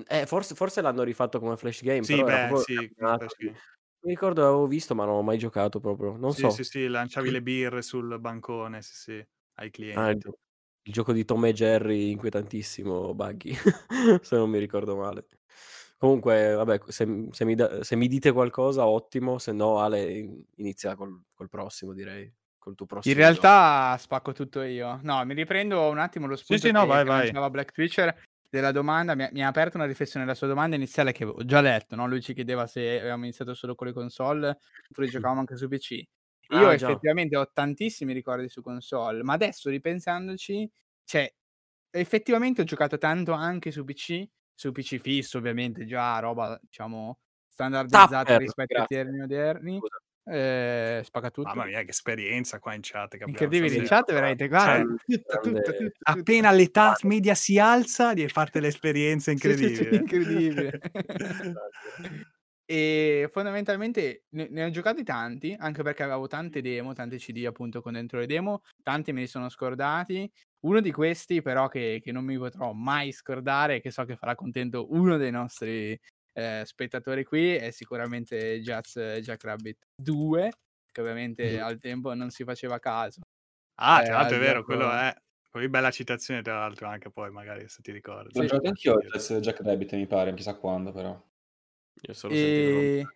Eh, forse, forse l'hanno rifatto come flash game. Sì, beh, sì, Mi ricordo avevo visto, ma non ho mai giocato proprio. Non sì, so. Sì, sì, lanciavi le birre sul bancone, sì, sì, ai clienti. Ah, il, il, gioco di Tom e Jerry inquietantissimo, Buggy, se non mi ricordo male. Comunque, vabbè, se, se, mi da, se, mi dite qualcosa, ottimo, se no Ale inizia col, col prossimo, direi. Col tuo prossimo In realtà gioco. spacco tutto io. No, mi riprendo un attimo lo spunto sì, sì, no, vai, vai. Black Twitcher della domanda, mi ha, mi ha, aperto una riflessione la sua domanda iniziale che avevo già letto, no? lui ci chiedeva se avevamo iniziato solo con le console oppure giocavamo anche su PC. Io ah, effettivamente ho tantissimi ricordi su console, ma adesso ripensandoci, cioè, effettivamente ho giocato tanto anche su PC su PC fisso ovviamente già roba diciamo standardizzata Tapper, rispetto grazie. ai termini moderni eh, spaga tutto. Mamma mia che esperienza qua in chat incredibile in chat veramente guarda cioè, tutto, tutto, tutto, appena l'età media si alza di fate l'esperienza incredibile sì, sì, sì, incredibile. e fondamentalmente ne, ne, ho giocati tanti anche perché avevo tante demo tante cd appunto con dentro le demo tanti me li sono scordati. Uno di questi, però, che, che, non mi potrò mai scordare, che so che farà contento uno dei nostri eh, spettatori qui, è sicuramente Jazz Jack Rabbit 2, che ovviamente mm. al tempo non si faceva caso. Ah, eh, tra l'altro è vero, gioco... quello è. Poi bella citazione, tra l'altro, anche poi, magari se ti ricordi. L'ho sì. giocato anch'io Jazz Jack Rabbit, mi pare, chissà quando, però. Io solo e...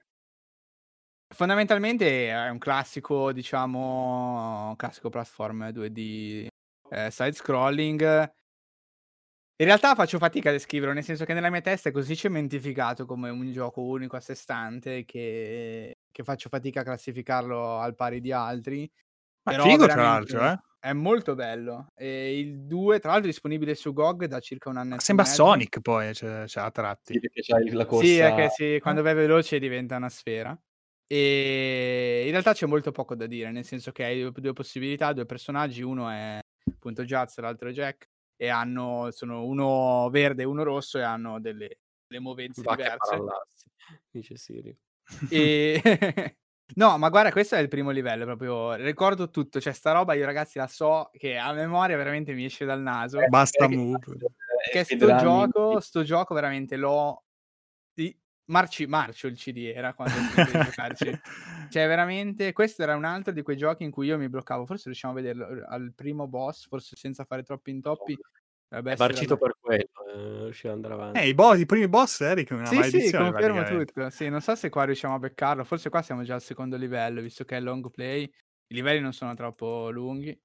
Fondamentalmente è un classico, diciamo, classico platform 2D eh, side scrolling. In realtà faccio fatica a descriverlo, nel senso che nella mia testa è così cementificato come un gioco unico a sé stante che, che faccio fatica a classificarlo al pari di altri. Ma Però figo tra l'altro, eh? È molto bello. E il 2, tra l'altro, è disponibile su GOG da circa un anno e Sembra Sonic poi, cioè, cioè a tratti. Sì, la corsa... Sì, è che sì, quando vai veloce diventa una sfera. E in realtà c'è molto poco da dire, nel senso che hai due possibilità, due personaggi, uno è appunto Jazz, l'altro Jack, e hanno, sono uno verde e uno rosso e hanno delle, delle movenze Va diverse. Dice Siri. E... no, ma guarda, questo è il primo livello, proprio ricordo tutto, cioè sta roba io ragazzi la so che a memoria veramente mi esce dal naso. Basta move. Che sto gioco, sto gioco veramente l'ho Marci, Marcio il CD era quando giocarci. Cioè, veramente, questo era un altro di quei giochi in cui io mi bloccavo. Forse riusciamo a vederlo al primo boss, forse senza fare troppi intoppi. Vabbè, è marcito per quello, eh, riusciva ad andare avanti. Eh, i, boss, i primi boss, Eric, una Sì, sì, confermo tutto. Sì, non so se qua riusciamo a beccarlo. Forse qua siamo già al secondo livello, visto che è long play. I livelli non sono troppo lunghi.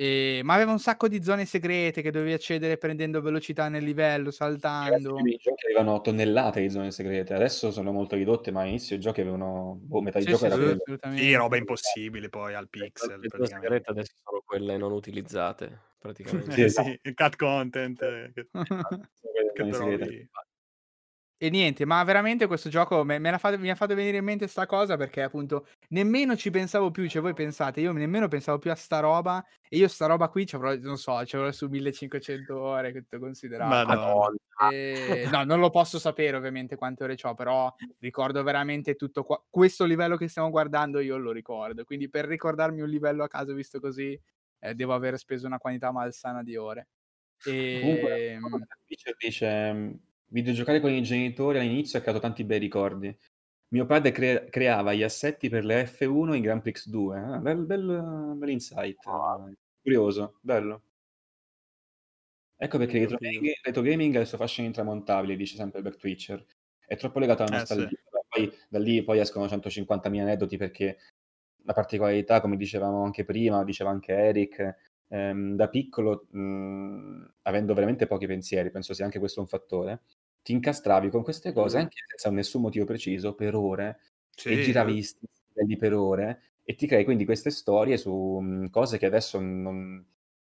E... Ma aveva un sacco di zone segrete che dovevi accedere prendendo velocità nel livello, saltando. I giochi avevano tonnellate di zone segrete, adesso sono molto ridotte, ma all'inizio i giochi avevano boh, metà di sì, gioco sì, era sì, sì, roba impossibile poi al pixel. Le zone segrete adesso sono quelle non utilizzate, praticamente. sì, sì, cut content. Eh, che, che trovi. E niente, ma veramente questo gioco me, me fatto, mi ha fatto venire in mente sta cosa perché appunto nemmeno ci pensavo più, cioè voi pensate, io nemmeno pensavo più a sta roba e io sta roba qui ci avrò, non so, ci avrò su 1500 ore che tutto considerato. No. E, no, non lo posso sapere ovviamente quante ore ho, però ricordo veramente tutto qua. Questo livello che stiamo guardando io lo ricordo, quindi per ricordarmi un livello a caso visto così eh, devo aver speso una quantità malsana di ore. E... Comunque, ehm dice Videgiocare con i genitori all'inizio ha creato tanti bei ricordi. Mio padre cre- creava gli assetti per le F1 in Grand Prix 2. Ah, bel, bel, bel insight. Oh. Curioso, bello. Ecco perché retro, retro gaming ha il suo fascino intramontabile, dice sempre Back Twitcher. È troppo legato alla nostalgia. Eh, sì. Poi da lì poi escono 150.000 aneddoti perché la particolarità, come dicevamo anche prima, diceva anche Eric, ehm, da piccolo, mh, avendo veramente pochi pensieri, penso sia anche questo un fattore, ti incastravi con queste cose anche senza nessun motivo preciso per ore sì. e giravi livelli per ore e ti crei quindi queste storie su mh, cose che adesso non,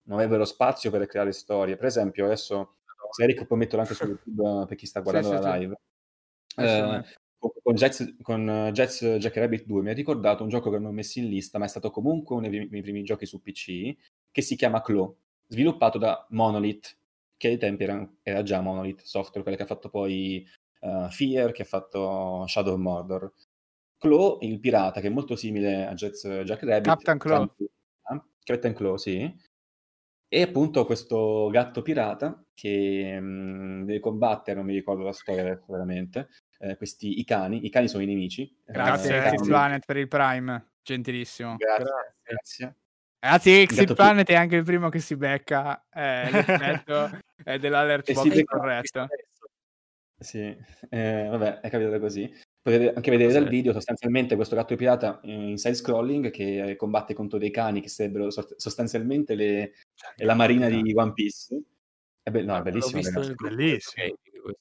non avrebbero spazio per creare storie. Per esempio, adesso, se Eric può metterlo anche su YouTube per chi sta guardando sì, la live, eh, con, Jets, con Jets Jack Rabbit 2 mi ha ricordato un gioco che non ho messo in lista, ma è stato comunque uno dei miei primi giochi su PC, che si chiama Claw, sviluppato da Monolith, che ai tempi era, era già Monolith Software, quella che ha fatto poi uh, Fear, che ha fatto Shadow of Mordor. Claw, il pirata, che è molto simile a Jets Jack Rabbit. Captain Claw. Captain Claw, sì. E appunto questo gatto pirata che mh, mm, deve combattere, non mi ricordo la storia adesso veramente, eh, questi i cani, i cani sono i nemici. Grazie eh, Planet per il Prime, gentilissimo. Grazie, grazie. Ragazzi, Exit Planet è anche il primo che si becca eh, eh, dell'alert box corretto. Sì, eh, vabbè, è capitato così. Potete anche vedere dal video sostanzialmente questo gatto pirata in side scrolling che combatte contro dei cani che sarebbero sostanzialmente le, cioè, la marina di One Piece. È, be- no, è bellissimo. È bellissimo.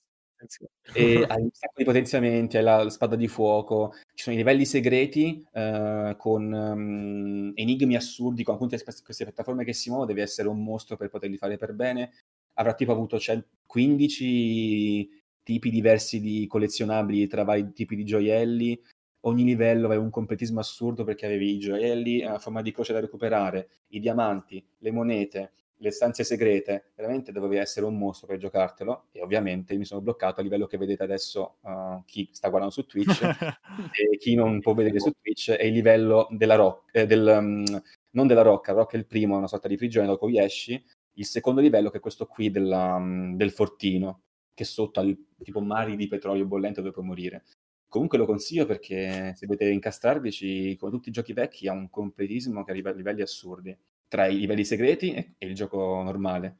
E hai un sacco di potenziamenti, hai la, la, spada di fuoco, ci sono i livelli segreti eh, con um, enigmi assurdi, con appunto queste piattaforme che si muovono, devi essere un mostro per poterli fare per bene. Avrà tipo avuto 15 tipi diversi di collezionabili tra vari tipi di gioielli. Ogni livello aveva un completismo assurdo perché avevi i gioielli a forma di croce da recuperare, i diamanti, le monete, le stanze segrete, veramente dovevi essere un mostro per giocartelo e ovviamente mi sono bloccato a livello che vedete adesso uh, chi sta guardando su Twitch e chi non può vedere su Twitch è il livello della rock, eh, del, um, non della rocca, rock è il primo, è una sorta di prigione dopo esci, il secondo livello che è questo qui della, del fortino, che sotto al tipo mari di petrolio bollente dove puoi morire. Comunque lo consiglio perché se volete incastrarvici, come tutti i giochi vecchi, ha un completismo che arriva a livelli assurdi tra i livelli segreti e il gioco normale.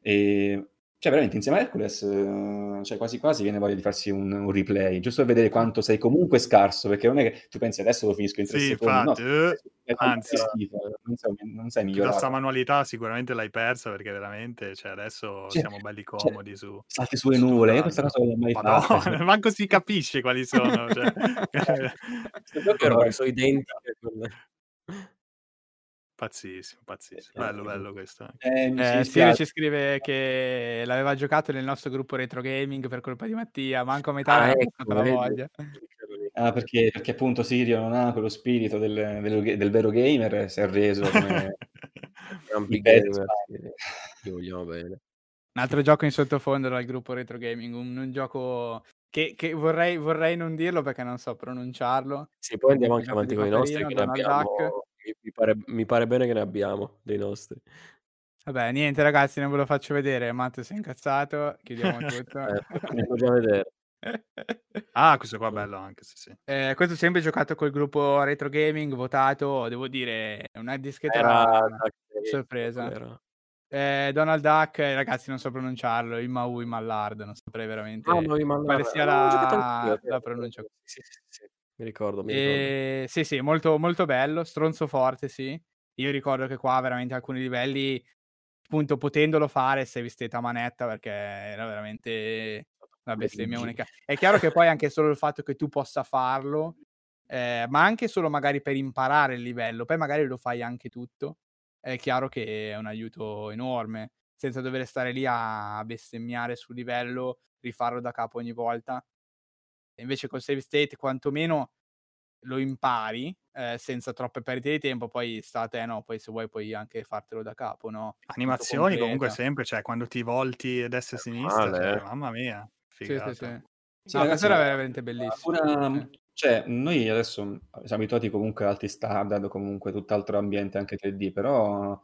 E cioè, veramente, insieme a Hercules, eh, cioè, quasi quasi viene voglia di farsi un, un, replay, giusto per vedere quanto sei comunque scarso, perché non è che tu pensi adesso lo finisco in tre sì, secondi, infatti, no, eh, anzi, schifo, non sei, non sei migliorato. Questa manualità sicuramente l'hai persa, perché veramente, cioè, adesso cioè, siamo belli cioè, comodi cioè, su... Salti sulle nuvole, io questa cosa non l'ho mai Madonna, fatta. manco si capisce quali sono. Cioè. Però sono identiche. Pazzissimo, pazzissimo. Bello, bello questo. Eh, eh, Sirio ci scrive che l'aveva giocato nel nostro gruppo retro gaming per colpa di Mattia, manco a metà ah, ecco, la voglia. Ah, perché, perché, appunto Sirio non ha quello spirito del, del, del vero gamer, si è reso come un big gamer. Sì. vogliamo bene. Un altro gioco in sottofondo dal gruppo retro gaming, un, un gioco che, che vorrei, vorrei, non dirlo perché non so pronunciarlo. Sì, poi andiamo anche avanti con i nostri, che ne abbiamo, mi, pare, mi pare bene che ne abbiamo dei nostri. Vabbè, niente ragazzi, non ve lo faccio vedere. Matteo si è incazzato, chiudiamo tutto. eh, già vedere. ah, questo qua è bello anche, sì, sì. Eh, questo sempre giocato col gruppo Retro Gaming, votato, devo dire, una dischetta era... sorpresa. Era. Eh, Donald Duck, eh, ragazzi, non so pronunciarlo. Il Maui Mallard, non saprei veramente ah, no, Mallard. quale sia la, la pronuncia. Sì, sì, sì. Mi ricordo, mi ricordo. E... Sì, sì, molto, molto bello, stronzo forte, sì. Io ricordo che qua veramente alcuni livelli, appunto, potendolo fare, sei vistita a manetta perché era veramente una bestemmia unica. È chiaro che poi anche solo il fatto che tu possa farlo, eh, ma anche solo magari per imparare il livello, poi magari lo fai anche tutto, è chiaro che è un aiuto enorme, senza dover stare lì a bestemmiare sul livello, rifarlo da capo ogni volta. Invece col save state quantomeno lo impari eh, senza troppe perdite di tempo, poi sta a te, no? Poi se vuoi puoi anche fartelo da capo, no? Animazioni comunque sempre, cioè quando ti volti destra e sinistra, vale. cioè, mamma mia, figata. Sì, sì, sì. sì no, ragazzi, era veramente bellissimo. Una, cioè, noi adesso siamo abituati comunque a alti standard, comunque tutt'altro ambiente anche 3D, però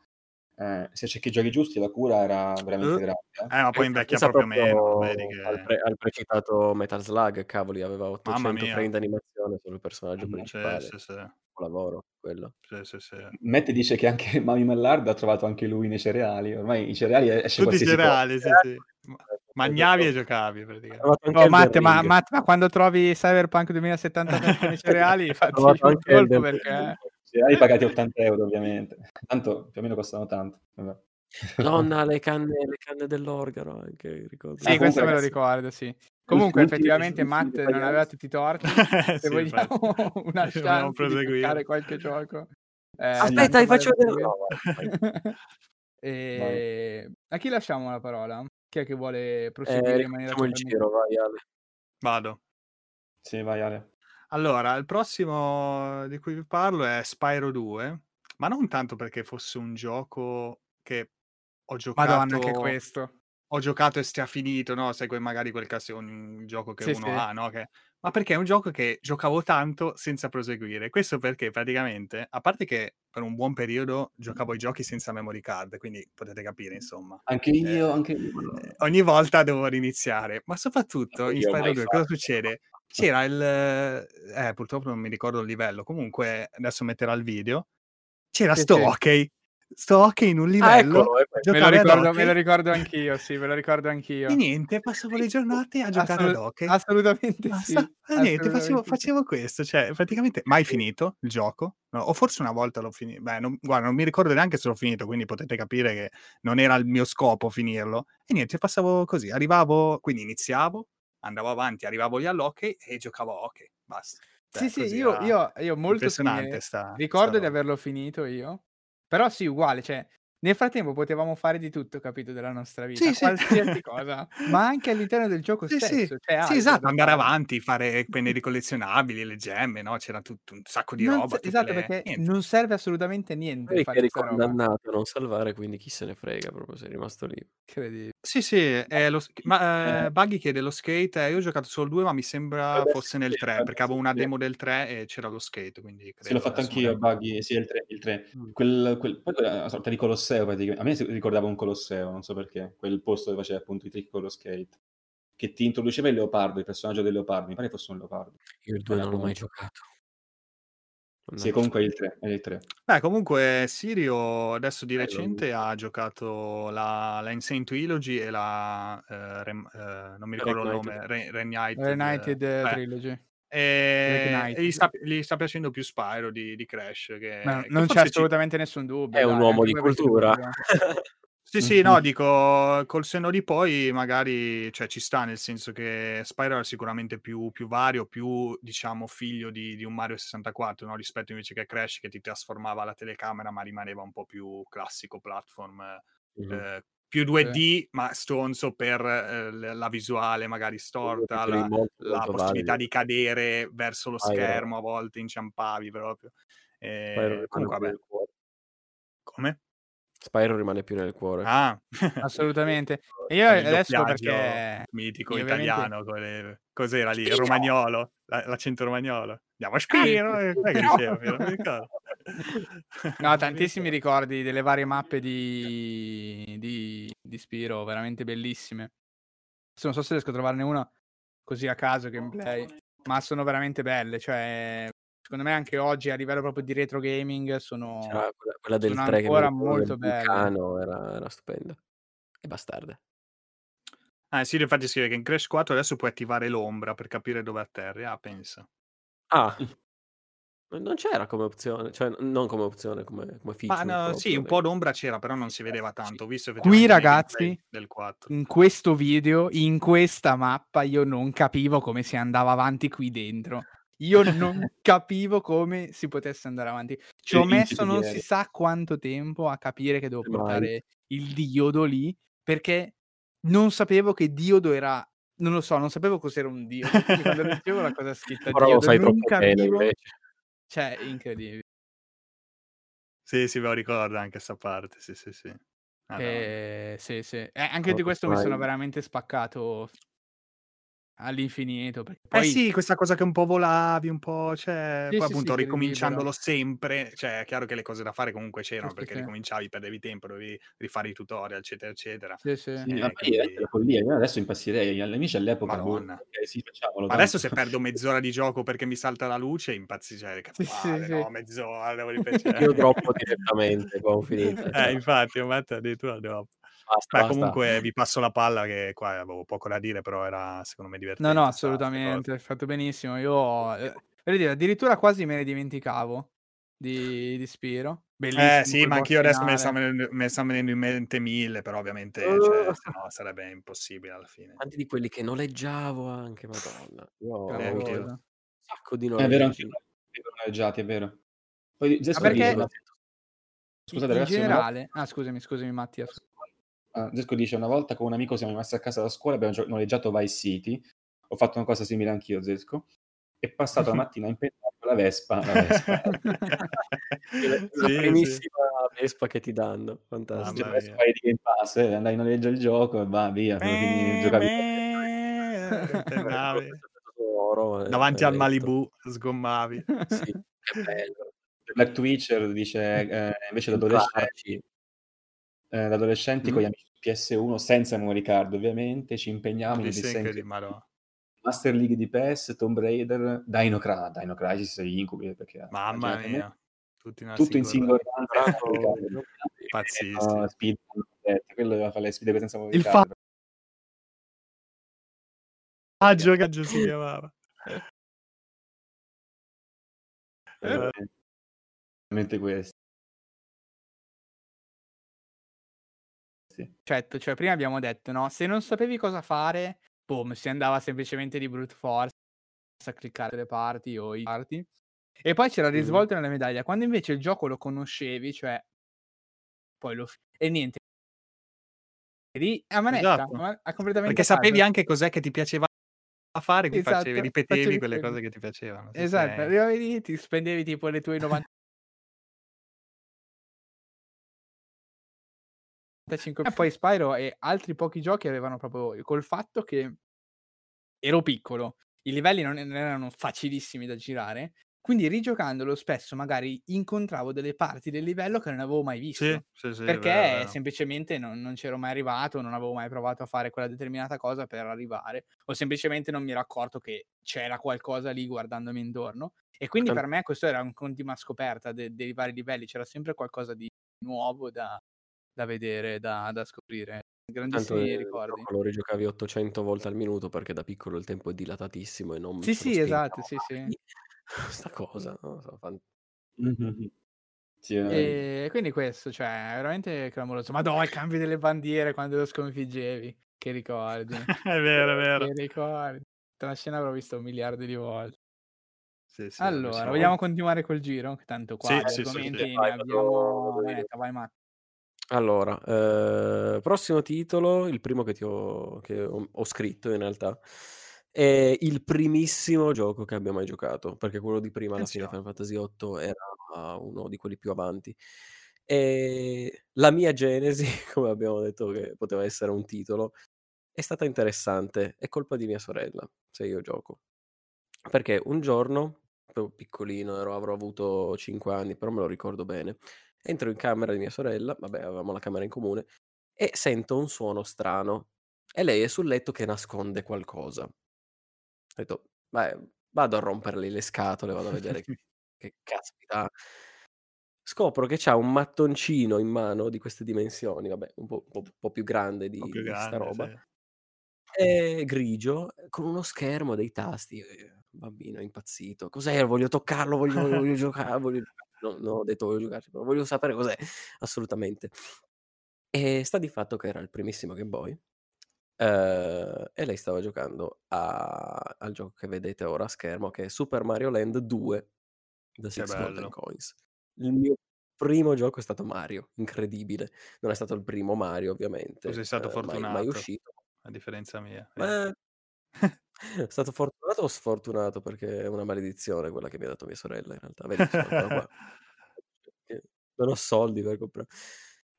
eh, se c'è chi giochi giusti la cura era veramente uh, grande. Eh, eh ma poi invecchia proprio meno. Vedi che... al, pre- al precitato Metal Slug, cavoli, aveva 800 frame d'animazione solo il personaggio mm, principale. Sì, sì, sì. lavoro quello. Sì, sì, sì. Matt dice che anche Mami Mallard ha trovato anche lui nei cereali. Ormai i cereali esce Tutti i cereali, sì, sì. Magnavi e giocavi praticamente. Oh, Matt, ma, Matt, ma, quando trovi Cyberpunk 2077 nei cereali, fatti un colpo perché hai pagati 80 euro ovviamente, tanto più o meno costano tanto. Vabbè. Donna, le canne, le canne dell'organo anche, ricordo. Sì, ah, questo me lo ricordo, sì. Comunque, effettivamente, Matt non aveva tutti i torti. Se sì, vogliamo una chance di giocare qualche gioco. Eh, Aspetta, vi faccio vedere. No, e... A chi lasciamo la parola? Chi è che vuole proseguire eh, in maniera... il giro, vai Ale. Vado. Sì, vai Ale. Allora, il prossimo di cui vi parlo è Spyro 2, ma non tanto perché fosse un gioco che ho giocato... Madonna, che questo. Ho giocato e stia finito, no? Sai, magari quel caso un gioco che sì, uno sì. ha, no? Che... Ma perché è un gioco che giocavo tanto senza proseguire. Questo perché praticamente, a parte che per un buon periodo giocavo ai giochi senza memory card, quindi potete capire, insomma. Anche io, eh, anche io. Eh, ogni volta devo riniziare. Ma soprattutto in Spyro 2 cosa succede? C'era il... Eh, purtroppo non mi ricordo il livello. Comunque, adesso metterò il video. C'era sì, sto sì. hockey. sto hockey in un livello. Ah, eccolo, me, lo ricordo, me lo ricordo anch'io, sì, me lo ricordo anch'io. E niente, passavo le giornate a giocare Assolut- ad hockey. Assolutamente Basta. sì. E niente, assolutamente facevo, facevo, questo, cioè praticamente mai finito il gioco, no, o forse una volta l'ho finito, beh, non, guarda, non mi ricordo neanche se l'ho finito, quindi potete capire che non era il mio scopo finirlo. E niente, passavo così, arrivavo, quindi iniziavo, andavo avanti, arrivavo lì all'hockey e giocavo a hockey, basta. Cioè, sì, sì, io, io, io molto simile. Sta, ricordo sta di averlo finito io, però sì, uguale, cioè nel frattempo potevamo fare di tutto, capito, della nostra vita, sì, qualsiasi sì. cosa, ma anche all'interno del gioco sì, stesso. Cioè sì, esatto, andare avanti, fare pennelli collezionabili, le gemme, no? C'era tutto un sacco di non roba. esatto, le... perché niente. non serve assolutamente niente. Poi eri condannato a non salvare, quindi chi se ne frega, proprio sei rimasto lì. Incredibile. Sì, sì, lo... ma eh, Buggy chiede lo skate, eh, io ho giocato solo il 2, ma mi sembra fosse nel 3, perché avevo una demo del 3 e c'era lo skate, quindi Sì, l'ho fatto anch'io, Buggy, sì, il 3. Il 3. Mm. Quel, quel... Poi una sorta di Colosseo, praticamente. A me ricordava un Colosseo, non so perché, quel posto dove faceva appunto i trick con lo skate, che ti introduceva il leopardo, il personaggio del leopardo, mi pare fosse un leopardo. Io il 2 non l'ho mai giocato. Sì, comunque il 3, è il 3. Beh, comunque Sirio adesso di recente ha giocato la, la Insane Trilogy e la... Eh, Rem, eh, non mi ricordo il nome, Re, Reunited, Reunited eh, Trilogy. E, e gli, sta, gli, sta, piacendo più Spyro di, di Crash. Che, no, che non c'è assolutamente ci... nessun dubbio. È dai, un uomo di cultura. sì, sì, no, dico col senno di poi magari cioè, ci sta, nel senso che Spyro è sicuramente più, più vario, più diciamo figlio di, di un Mario 64 no? rispetto invece che Crash che ti trasformava la telecamera ma rimaneva un po' più classico platform. Mm-hmm. Eh, più 2D, sì. ma stronzo per eh, la visuale magari storta, la, molto, la molto possibilità valido. di cadere verso lo schermo, a volte inciampavi proprio. Eh, comunque, vabbè. Come? Spyro rimane più nel cuore. Ah, assolutamente. E io adesso perché mitico io italiano, ovviamente... cos'era lì? Spiro! Romagnolo, l'accento romagnolo. Andiamo a Spiro, ah, che diceva, No, tantissimi ricordi delle varie mappe di, di, di Spiro, veramente bellissime. Non so se riesco a trovarne una così a caso gameplay, ma sono veramente belle, cioè secondo me anche oggi a livello proprio di retro gaming sono quella, quella del 3 ancora molto belle. Era, era stupenda. E bastarda. Ah, sì, infatti scrive che in Crash 4 adesso puoi attivare l'ombra per capire dove atterri. Ah, pensa. Ah, non c'era come opzione, cioè non come opzione, come, come feature. Ma no, sì, un po' d'ombra c'era, però non si vedeva tanto. Visto Qui ragazzi, in questo video, in questa mappa, io non capivo come si andava avanti qui dentro. Io non capivo come si potesse andare avanti. Ci ho messo non si sa quanto tempo a capire che devo portare il diodo lì, perché non sapevo che diodo era non lo so, non sapevo cos'era un dio. Quando leggevo la cosa scritta Però diodo, lo sai non capivo. Bene, cioè, incredibile. Sì, sì, me lo ricordo anche questa parte, sì, sì, sì. Eh, sì, sì. Eh, anche di questo mi sono veramente spaccato All'infinito, Eh poi sì, questa cosa che un po' volavi, un po' cioè, Sì, poi sì, appunto sì, ricominciandolo sempre, cioè è chiaro che le cose da fare comunque c'erano sì, perché sì. ricominciavi, perdevi tempo, dovevi rifare i tutorial, eccetera, eccetera. Sì, sì. Sì, ma poi è la follia. Io adesso impazzirei. Agli amici all'epoca, boh, Madonna. ok, sì, facciamolo, Ma adesso se perdo mezz'ora di gioco perché mi salta la luce, impazzi cioè che Sì, sì, palle, sì. no, mezz'ora, devo Io droppo direttamente, ho finito. Eh, Ciao. infatti, infatti addirittura droppo. Basta, Beh, basta. comunque vi passo la palla che qua avevo poco da dire, però era secondo me No, divertente no, sta assolutamente, hai fatto benissimo. Io, eh, voglio dire, addirittura quasi me ne dimenticavo di, di Spiro. Eh Bellissimo sì, quel ma boss anch'io adesso me ne sta venendo, me ne sta venendo in mente mille, però ovviamente cioè, Uh, se no sarebbe impossibile alla fine. Tanti di quelli che noleggiavo anche, madonna. Io ho avuto un sacco di È vero, anche noleggi. io noleggiati, è vero. Poi Ma Zesco perché scusate in ragazzi, generale... Ah, scusami, scusami Mattia. Ah, Zesco dice, una volta con un amico siamo rimasti a casa da scuola, abbiamo gio- noleggiato Vice City, ho fatto una cosa simile anch'io, Zesco, e passato la mattina a impegnare la Vespa, la Vespa. La la Sì, sì. primissima Vespa che ti danno, fantastico. La Vespa mia. di Game Pass, eh, andai in noleggio il gioco e va via, Beh, giocavi beh, impennavi. Oro, eh, Davanti al. Malibu sgommavi. Sì, che bello. Black Twitcher dice, eh, invece da adolescenti, eh, da adolescenti con Mm? gli amici PS1, senza memory card ovviamente, ci impegniamo in dissenti incredibile, madonna. Master League di PES, Tomb Raider, Dino, Cra- Dino Crisis e Incubi, perché Mamma mia, tutto in run, Bravo, Riccardo. Pazzissimo. No, speed, quello doveva fare le sfide senza Il fa- Faggio Gaggio si chiamava. Eh, veramente questo. Sì. Certo, cioè prima abbiamo detto, no, se non sapevi cosa fare, boom, si andava semplicemente di brute force a cliccare le parti o i parti. E poi c'era risvolto nella medaglia. Quando invece il gioco lo conoscevi, cioè poi lo e niente. Lì a manetta, esatto. a, a completamente Perché sapevi anche cos'è che ti piaceva fare, esatto, facevi, ripetevi facevi quelle cose che ti piacevano. Esatto, arrivavi lì, ti spendevi tipo le tue 90 e poi Spyro e altri pochi giochi avevano proprio col fatto che ero piccolo, i livelli non erano facilissimi da girare quindi rigiocandolo spesso magari incontravo delle parti del livello che non avevo mai visto. Sì, sì, sì, perché vero, vero. semplicemente non, non c'ero mai arrivato, non avevo mai provato a fare quella determinata cosa per arrivare, o semplicemente non mi ero accorto che c'era qualcosa lì guardandomi intorno. E quindi per me questo era un continua scoperta de- dei vari livelli, c'era sempre qualcosa di nuovo da, da vedere, da, da scoprire. Grandissimi Tanto ricordi. Lo rigiocavi 800 volte al minuto perché da piccolo il tempo è dilatatissimo e non Sì, sì, esatto, sì, sì. Sta cosa, non so, fan... Sì, E quindi questo, cioè, è veramente clamoroso. Madò, il cambio delle bandiere quando lo sconfiggevi. Che ricordi. È vero, è vero. Che ricordi. Questa scena avrò visto un miliardo di volte. Sì, sì, Allora, diciamo vogliamo continuare col giro? Che Tanto qua Sì, di sì, sì, argomenti sì. ne Vai, abbiamo... vado- Vanetta, vai Matt. Allora, eh, prossimo titolo, il primo che, ti ho, che ho, ho scritto in realtà, è il primissimo gioco che abbia mai giocato, perché quello di prima, alla fine, Attenzione. Final Fantasy VIII, era uno di quelli più avanti. E la mia genesi, come abbiamo detto che poteva essere un titolo, è stata interessante. È colpa di mia sorella, se io gioco. Perché un giorno, ero piccolino, ero- avrò avuto 5 anni, però me lo ricordo bene. Entro in camera di mia sorella, vabbè, avevamo la camera in comune, e sento un suono strano. E lei è sul letto che nasconde qualcosa. Ho detto, "Beh, vado a romperle le scatole, vado a vedere che caspita. Scopro che c'ha un mattoncino in mano di queste dimensioni, vabbè, un po', un po'- più grande di, più di sta grande, roba. sì. È grigio, con uno schermo, dei tasti. Bambino impazzito. Cos'è? Voglio toccarlo, voglio, voglio, voglio giocare. Voglio... No, non ho detto voglio giocarci, però voglio sapere cos'è. Assolutamente. E sta di fatto che era il primissimo Game Boy. eh, e lei stava giocando a- al gioco che vedete ora a schermo, che è Super Mario Land 2 The Six Golden. Coins. Il mio primo gioco è stato Mario, incredibile. Non è stato il primo Mario, ovviamente. Tu sei stato eh, mai- mai, fortunato, uscito. a differenza mia. Eh, è stato fortunato o sfortunato? Perché è una maledizione quella che mi ha dato mia sorella, in realtà. Vedi, sono ancora qua. Non ho soldi per comprare.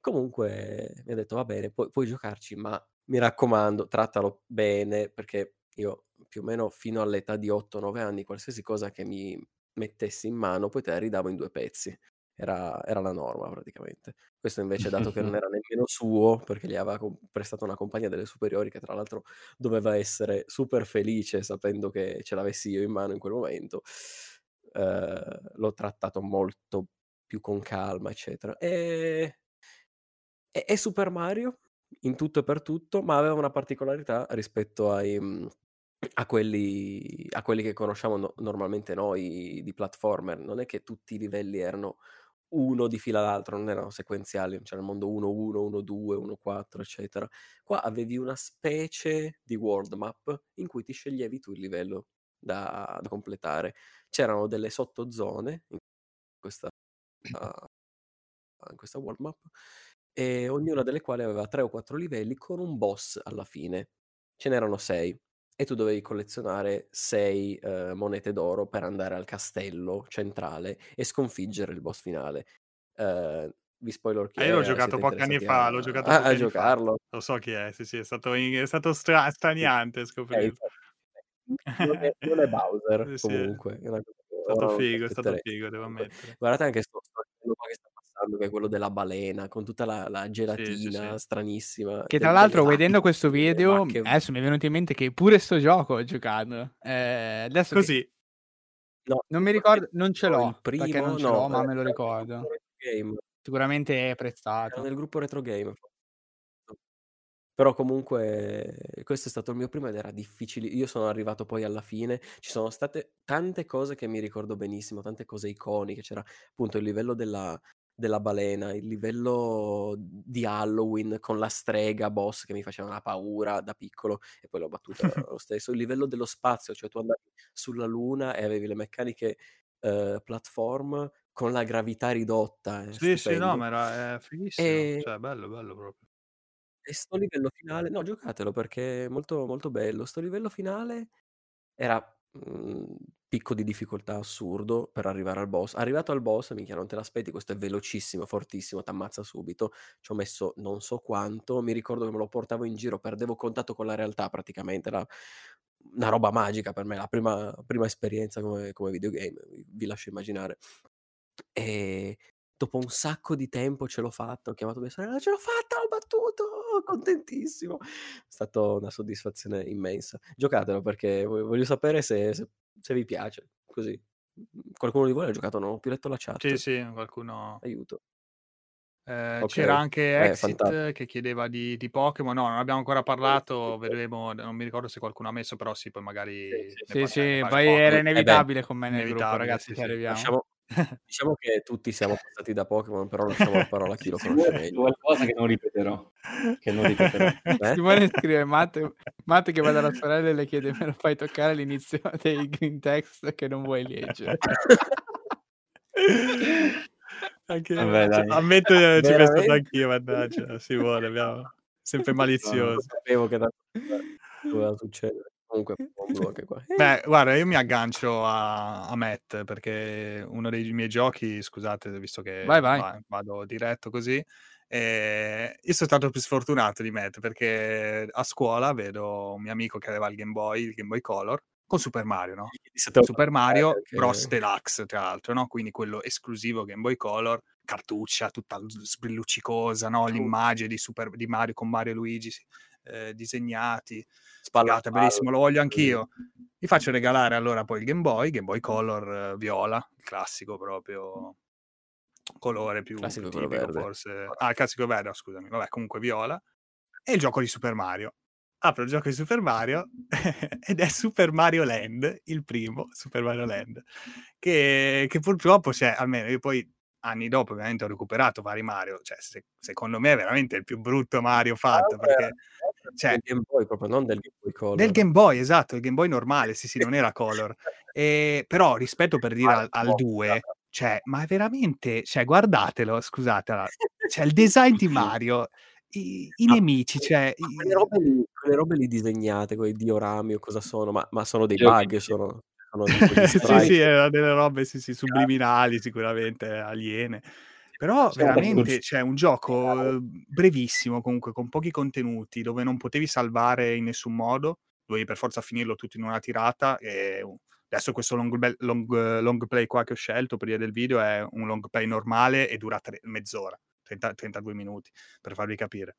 Comunque mi ha detto, va bene, pu- puoi giocarci, ma mi raccomando, trattalo bene, perché io più o meno fino all'età di 8-9 anni, qualsiasi cosa che mi mettessi in mano, poi te la ridavo in due pezzi. Era, era la norma praticamente. Questo invece, dato che non era nemmeno suo, perché gli aveva com- prestato una compagnia delle superiori che tra l'altro doveva essere super felice sapendo che ce l'avessi io in mano in quel momento, eh, l'ho trattato molto più con calma, eccetera. E... È, è Super Mario in tutto e per tutto, ma aveva una particolarità rispetto ai, mm, a, quelli, a quelli che conosciamo no- normalmente noi di platformer. Non è che tutti i livelli erano uno di fila all'altro, non erano sequenziali, c'era il mondo 1-1, 1-2, 1-4, eccetera. Qua avevi una specie di world map in cui ti sceglievi tu il livello da, da completare. C'erano delle sottozone in questa, in questa world map e ognuna delle quali aveva tre o quattro livelli con un boss alla fine. Ce n'erano sei e tu dovevi collezionare sei eh, monete d'oro per andare al castello centrale e sconfiggere il boss finale. Eh, vi spoiler chi Ah, è, io l'ho giocato pochi anni fa, l'ho a, giocato a- pochi a anni fa. giocarlo? Lo so chi è, sì, sì, è stato, in- è stato stra- straniante scoprirlo. non, è, non è Bowser Sì, è comunque, è una che stato figo, è stato figo, devo ammettere. guardate anche sto, sto qua che che è quello della balena, con tutta la, la Sì, sì, gelatina sì. stranissima, Che tra l'altro, vedendo questo delle video, vacche adesso mi è venuto in mente che pure sto gioco ho giocato. Eh, adesso che- Così, No, non mi ricordo, non ce ho l'ho, il perché primo, non ce no, l'ho, ma eh, me lo ricordo. sicuramente è prezzato. Era nel gruppo retro game. Però comunque questo è stato il mio primo ed era difficile. Io sono arrivato poi alla fine, ci sono state tante cose che mi ricordo benissimo, tante cose iconiche, c'era appunto il livello della della balena, il livello di Halloween con la strega boss che mi faceva una paura da piccolo e poi l'ho battuta lo stesso, il livello dello spazio, cioè tu andavi sulla luna e avevi le meccaniche uh, platform con la gravità ridotta. Sì, stupendo. sì, no, ma era è fighissimo, e... cioè bello, bello proprio. E sto livello finale, no, giocatelo perché è molto, molto bello. Sto livello finale era mhmm, picco di difficoltà assurdo per arrivare al boss. Arrivato al boss, minchia, non te l'aspetti, questo è velocissimo, fortissimo, t'ammazza subito. Ci ho messo non so quanto, mi ricordo che me lo portavo in giro, perdevo contatto con la realtà praticamente, era una roba magica per me, la prima, prima esperienza come, come videogame, vi lascio immaginare. E dopo un sacco di tempo ce l'ho fatta, ho chiamato mia sorella, ce l'ho fatta, l'ho battuto, contentissimo. È stata una soddisfazione immensa. Giocatelo perché voglio sapere se, se, se vi piace, così. Qualcuno di voi ha giocato? Non ho più letto la chat. Sì, sì, qualcuno... Aiuto. Eh, okay. C'era anche eh, Exit eh, che chiedeva di, di, Pokémon. No, non abbiamo ancora parlato. Vedremo. Non mi ricordo se qualcuno ha messo, però sì, poi magari. Sì, sì, sì poi era inevitabile eh con me nel gruppo, ragazzi. Sì, sì. Diciamo, Diciamo che tutti siamo passati da Pokémon, però lasciamo la parola a chi lo conosce meglio. Qualcosa che non ripeterò. Che non ripeterò. Eh? Simone scrive Matte, Matte che va dalla sorella e le chiede me lo fai toccare all'inizio dei green text che non vuoi leggere. Anche, Vabbè, cioè, ammetto che ci penso stato anch'io, mannaggia, Simone, abbiamo sempre malizioso. No, sapevo che doveva succedere. Comunque, anche qua. Beh, guarda, io mi aggancio a, a Matt perché uno dei miei giochi, scusate, visto che vai, vai. vado diretto così, eh, io sono stato più sfortunato di Matt perché a scuola vedo un mio amico che aveva il Game Boy, il Game Boy Color, con Super Mario, no? Super Mario eh, Bros. Deluxe, tra l'altro, no? Quindi quello esclusivo Game Boy Color, cartuccia tutta sbrilluccicosa, no? L'immagine di, Super, di Mario con Mario e Luigi eh, disegnati spallata, bellissimo, lo voglio anch'io. Mi faccio regalare allora poi il Game Boy, Game Boy Color uh, viola, il classico proprio colore più classico tipico verde. forse. Ah, il classico verde, scusami. Vabbè, comunque viola. E il gioco di Super Mario. Apro il gioco di Super Mario ed è Super Mario Land, il primo Super Mario Land, che, che purtroppo c'è, almeno io poi anni dopo ovviamente ho recuperato vari Mario, cioè se, secondo me è veramente il più brutto Mario fatto, ah, perché cioè, del Game Boy proprio, non del Game Boy Color. Del Game Boy, esatto, il Game Boy normale, sì, sì, non era Color. E, però rispetto per dire al, al 2, cioè, ma veramente, cioè, guardatelo, scusate, allora, cioè, il design di Mario, i, i nemici, cioè... I... Quelle, robe lì, quelle, robe lì, disegnate, quei diorami o cosa sono, ma, ma sono dei bug, sono... sono sì, sì, erano delle robe, sì, sì, subliminali, sicuramente, aliene. Però veramente c'è un gioco uhm, brevissimo, comunque con pochi contenuti, dove non potevi salvare in nessun modo, dovevi per forza finirlo tutto in una tirata e adesso questo long, long, long play qua che ho scelto per via del video è un long play normale e dura tre, mezz'ora, 30, 32 minuti, per farvi capire.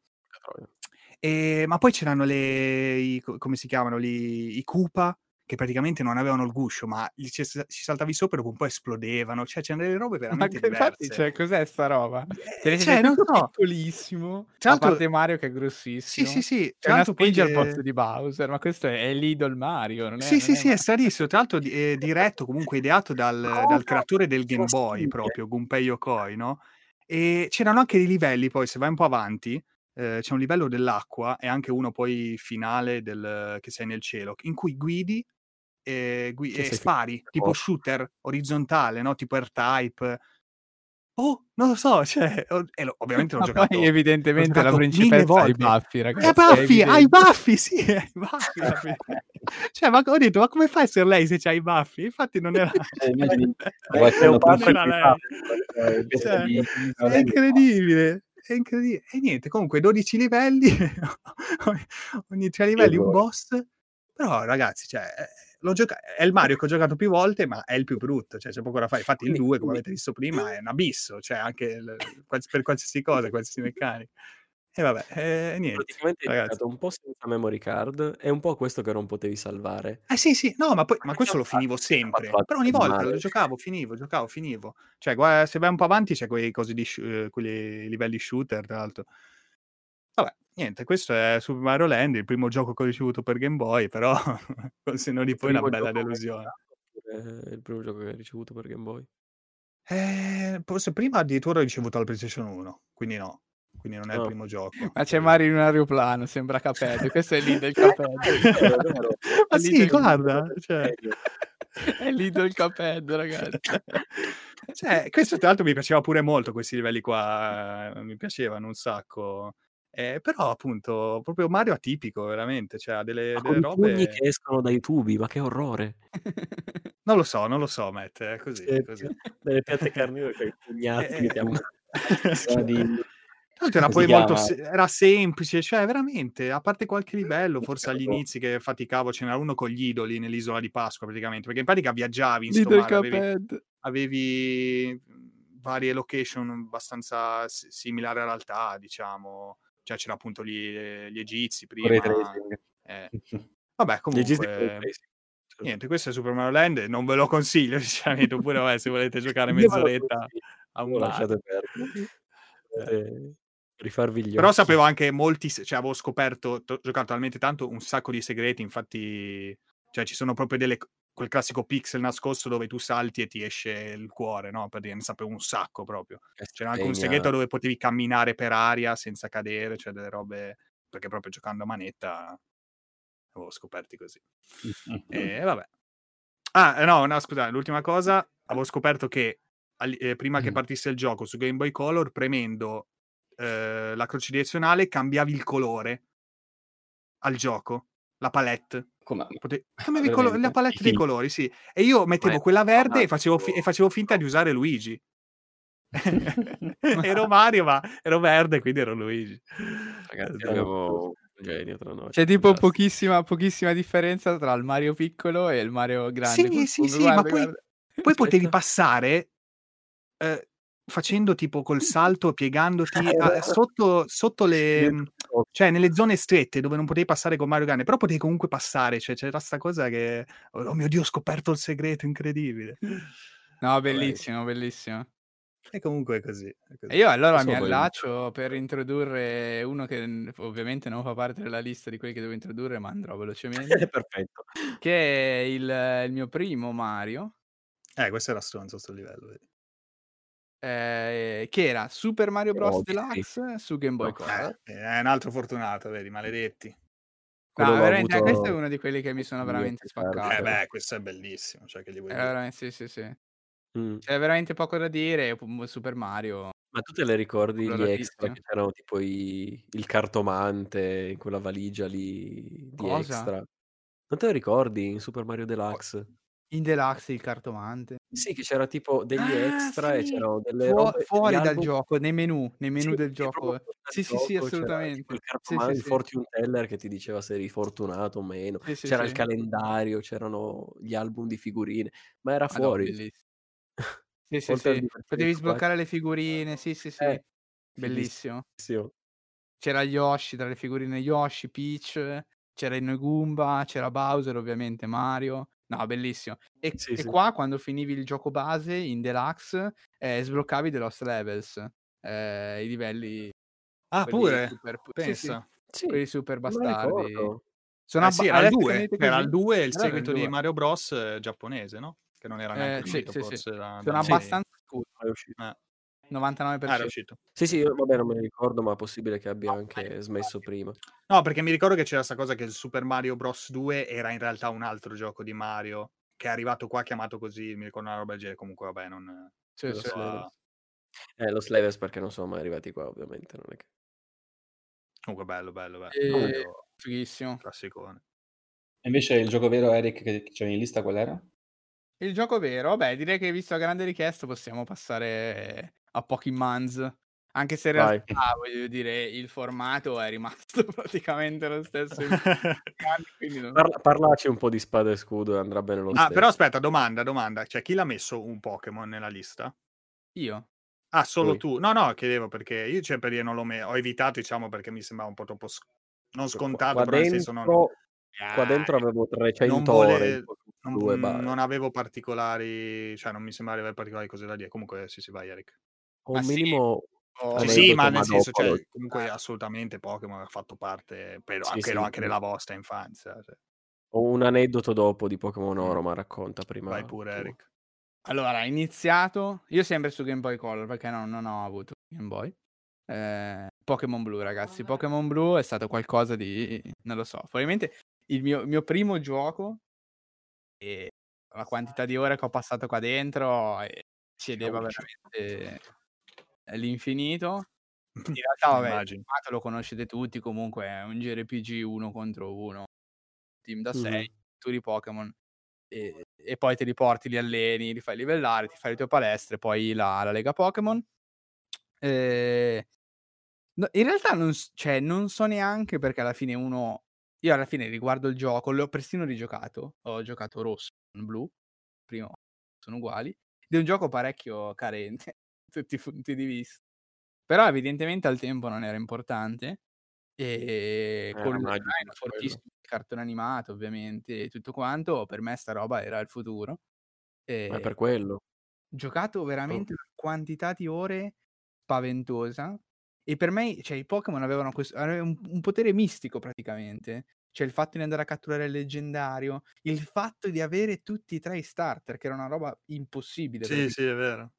E, ma poi c'erano le, i, come si chiamano, gli, i Koopa, che praticamente non avevano il guscio, ma ci, ci saltavi sopra e dopo un po' esplodevano. Cioè, c'erano delle robe veramente ma diverse. Infatti, cioè, cos'è sta roba? Eh, cioè, non so. piccolissimo. Tra a parte Mario che è grossissimo. Sì, sì, sì. C'è una spinge al posto di Bowser, ma questo è, è l'idol Mario, non è, Sì, non sì, è sì, è stranissimo. Tra l'altro è diretto, comunque ideato dal, dal creatore del Game Boy, proprio, Gunpei Yokoi, no? E c'erano anche dei livelli, poi, se vai un po' avanti, eh, c'è un livello dell'acqua e anche uno poi finale del, che sei nel cielo, in cui guidi e, gui- e spari, tipo oh. shooter orizzontale, no? Tipo R-Type. Oh, non lo so, cioè, lo, ovviamente l'ho Ma giocato. Poi evidentemente la principessa ha i baffi, ragazzi. Eh, baffi, hai i baffi, sì, hai i baffi. cioè, ma ho detto, ma come fai a essere lei se c'hai i baffi? Infatti non era... Eh, non era lei. Cioè, è incredibile è incredibile. E niente, comunque 12 livelli, ogni 3 livelli un boss. Però ragazzi, cioè, gioca- è il Mario che ho giocato più volte, ma è il più brutto, cioè c'è poco da fare. Infatti il 2, come avete visto prima, è un abisso, cioè anche il, per qualsiasi cosa, qualsiasi meccanica. E vabbè, eh, niente. Praticamente hai giocato un po' senza memory card e un po' questo che non potevi salvare. Eh sì, sì, no, ma poi ma questo lo finivo sempre. Però ogni volta lo giocavo, finivo, giocavo, finivo. Cioè, guarda, se vai un po' avanti c'è quei cosi di sh- quelli livelli shooter, tra l'altro. Niente, questo è Super Mario Land, il primo gioco che ho ricevuto per Game Boy, però con senno di poi una bella delusione. È il primo gioco che hai ricevuto per Game Boy? Eh, forse prima addirittura ho ricevuto la PlayStation 1, quindi no quindi non è il primo gioco. Ma c'è Mario in un aeroplano, sembra Capello, questo è lì del Capello. Ma sì, guarda, cioè... è lì del Capello, ragazzi. Cioè, questo tra l'altro mi piaceva pure molto, questi livelli qua, mi piacevano un sacco. Eh, però appunto, proprio Mario atipico, veramente, cioè ha delle, ma delle robe... che escono dai tubi, ma che orrore! non lo so, non lo so, Matt, è così, è così. Delle piante carnivore con i pugnati eh, mettiamo... di era poi molto se- era semplice, cioè veramente, a parte qualche livello, forse agli inizi che faticavo, ce n'era uno con gli idoli nell'isola di Pasqua praticamente, perché in pratica viaggiavi in sto mare, avevi, avevi, varie location abbastanza s- similari alla realtà, diciamo, cioè c'era appunto gli, gli egizi prima. Eh. Vabbè, comunque... Niente, questo è Super Mario Land, non ve lo consiglio, sinceramente, oppure vabbè, se volete giocare mezz'oretta a un lato. Eh, rifarvi gli occhi. Però sapevo anche molti, cioè avevo scoperto, ho giocato talmente tanto, un sacco di segreti, infatti, cioè ci sono proprio delle, quel classico pixel nascosto dove tu salti e ti esce il cuore, no? Per dire, ne sapevo un sacco proprio. C'era anche un segreto dove potevi camminare per aria senza cadere, cioè delle robe, perché proprio giocando a manetta avevo scoperti così. e vabbè. Ah, no, no, scusa, l'ultima cosa, avevo scoperto che eh, prima che partisse il gioco su Game Boy Color, premendo eh, la croce direzionale cambiavi il colore al gioco, la palette. Come? Pote- cambiavi colo- la palette dei colori, sì. E io mettevo Beh, quella verde e facevo, fi- e facevo, finta di usare Luigi. ero Mario, ma ero verde, quindi ero Luigi. Ragazzi, abbiamo genio tra noi. C'è tipo pochissima, pochissima differenza tra il Mario piccolo e il Mario grande. Sì, sì, sì, guarda, ma poi, poi potevi passare eh, facendo tipo col salto, piegandoti a, sotto, sotto le... Mhmm, cioè nelle zone strette dove non potevi passare con Mario Grande, però potevi comunque passare, cioè c'era sta cosa che... Oh mio Dio, ho scoperto il segreto, incredibile. No, bellissimo, bellissimo. E comunque è così. È così. E io allora mi allaccio per introdurre uno che ovviamente non fa parte della lista di quelli che devo introdurre, ma andrò velocemente. Perfetto. Che è il, il, mio primo Mario. Eh, questo era stronzo sto livello, vedi. Ehm, che era Super Mario Bros. Oh, Deluxe su Game Boy Color. Eh, è un altro fortunato, vedi, maledetti. No, veramente, avuto... questo è uno di quelli che mi sono veramente spaccato. Eh beh, questo è bellissimo, cioè che gli vuoi eh, sì, sì, sì. Mm. C'è veramente poco da dire, Super Mario. Ma tu te le ricordi gli extra che c'erano tipo i... il cartomante in quella valigia lì di Cosa? extra? Non te lo ricordi in Super Mario Deluxe? In Deluxe il cartomante. Sì, che c'era tipo degli Ah, extra e sì! c'erano delle Fuo robe, fuori dal album. gioco, nei menu, nei menu Sì, del gioco. dal Sì, sì, sì, gioco c'era assolutamente. il Sì, fortune teller che ti diceva se eri fortunato o meno. C'era il calendario, c'erano gli album di figurine, ma era Madò, fuori. belliss Sì, sì, sì. Potevi sbloccare le figurine, sì, sì, sì. Eh, Bellissimo. fighissimo. C'era Yoshi, tra le figurine Yoshi, Peach, c'era il Goomba, c'era Bowser, ovviamente Mario. No, bellissimo. E, sì, e sì. qua quando finivi il gioco base in deluxe eh, sbloccavi The Lost Levels, eh, i livelli. Ah, pure? Super, pensa. Sì, quelli super bastardi. Sono eh sì, era il 2, era il 2, il era seguito il di Mario Bros eh, giapponese, no? Che non era neanche eh, finito, sì, forse. Sì, sì. Sono abbastanza scudo. Eh. 99%. Ah, era uscito. Sì, sì, io, vabbè, non me ne ricordo, ma è possibile che abbia no, anche no, smesso no. prima. No, perché mi ricordo che c'era questa cosa che il Super Mario Bros. 2 era in realtà un altro gioco di Mario che è arrivato qua chiamato così, mi ricordo una roba del genere, comunque vabbè, non... Sì, lo, sì, eh, lo Slavers perché non sono mai arrivati qua, ovviamente, non è che... Comunque bello, bello, bello. E... Bello. Fighissimo. Classicone. E invece il gioco vero, Eric, che c'è in lista, qual era? Il gioco vero, beh, direi che visto la grande richiesta possiamo passare a Pokémons. Anche se in Vai. realtà, voglio dire, il formato è rimasto praticamente lo stesso anni, non... Parla- parlaci un po' di spada e scudo andrà bene lo ah, stesso. però aspetta, domanda, domanda. Cioè, chi l'ha messo un Pokémon nella lista? Io? Ah, solo Poi. tu? No, no, chiedevo perché io cioè, per dire non l'ho me- ho evitato, diciamo, perché mi sembrava un po' troppo sc- non scontato, qua però dentro, nel senso non... Qua dentro avevo 300 non vuole, ore. Non, non, avevo particolari, cioè non mi sembrava di avere particolari cose da dire. Comunque, sì, sì, vai, Eric. Un minimo. Sì, sì, ma nel senso, cioè, comunque assolutamente Pokémon ha fatto parte, però, sì, anche, sì, anche della vostra infanzia. Cioè. Ho un aneddoto dopo di Pokémon Oro, ma racconta prima. Vai pure, Eric. Allora, iniziato, io sempre su Game Boy Color perché no, non ho avuto Game Boy. Eh, Pokémon Blue, ragazzi. Pokémon Blue è stato qualcosa di. non lo so. Probabilmente il mio, mio primo gioco e la quantità di ore che ho passato qua dentro eccedeva veramente l'infinito. In realtà, vabbè, lo conoscete tutti. Comunque è un JRPG uno contro uno, team da 6, mm. turi Pokémon e, e, poi te li porti, li alleni, li fai livellare, ti fai le tue palestre, poi la, la Lega Pokémon. Eh, no, in realtà non, cioè, non so neanche perché alla fine uno... Io alla fine riguardo il gioco, l'ho persino rigiocato, ho giocato rosso e blu, prima sono uguali, ed è un gioco parecchio carente, tutti i punti di vista. Però evidentemente al tempo non era importante e eh, con design fortissimo, cartone animato ovviamente e tutto quanto, per me sta roba era il futuro. E... Ma è per quello. Giocato veramente una quantità di ore spaventosa e per me, cioè, i Pokémon avevano, questo, avevano un, un, potere mistico praticamente. Cioè il fatto di andare a catturare il leggendario, il fatto di avere tutti e tre i starter, che era una roba impossibile. Sì, sì, è vero.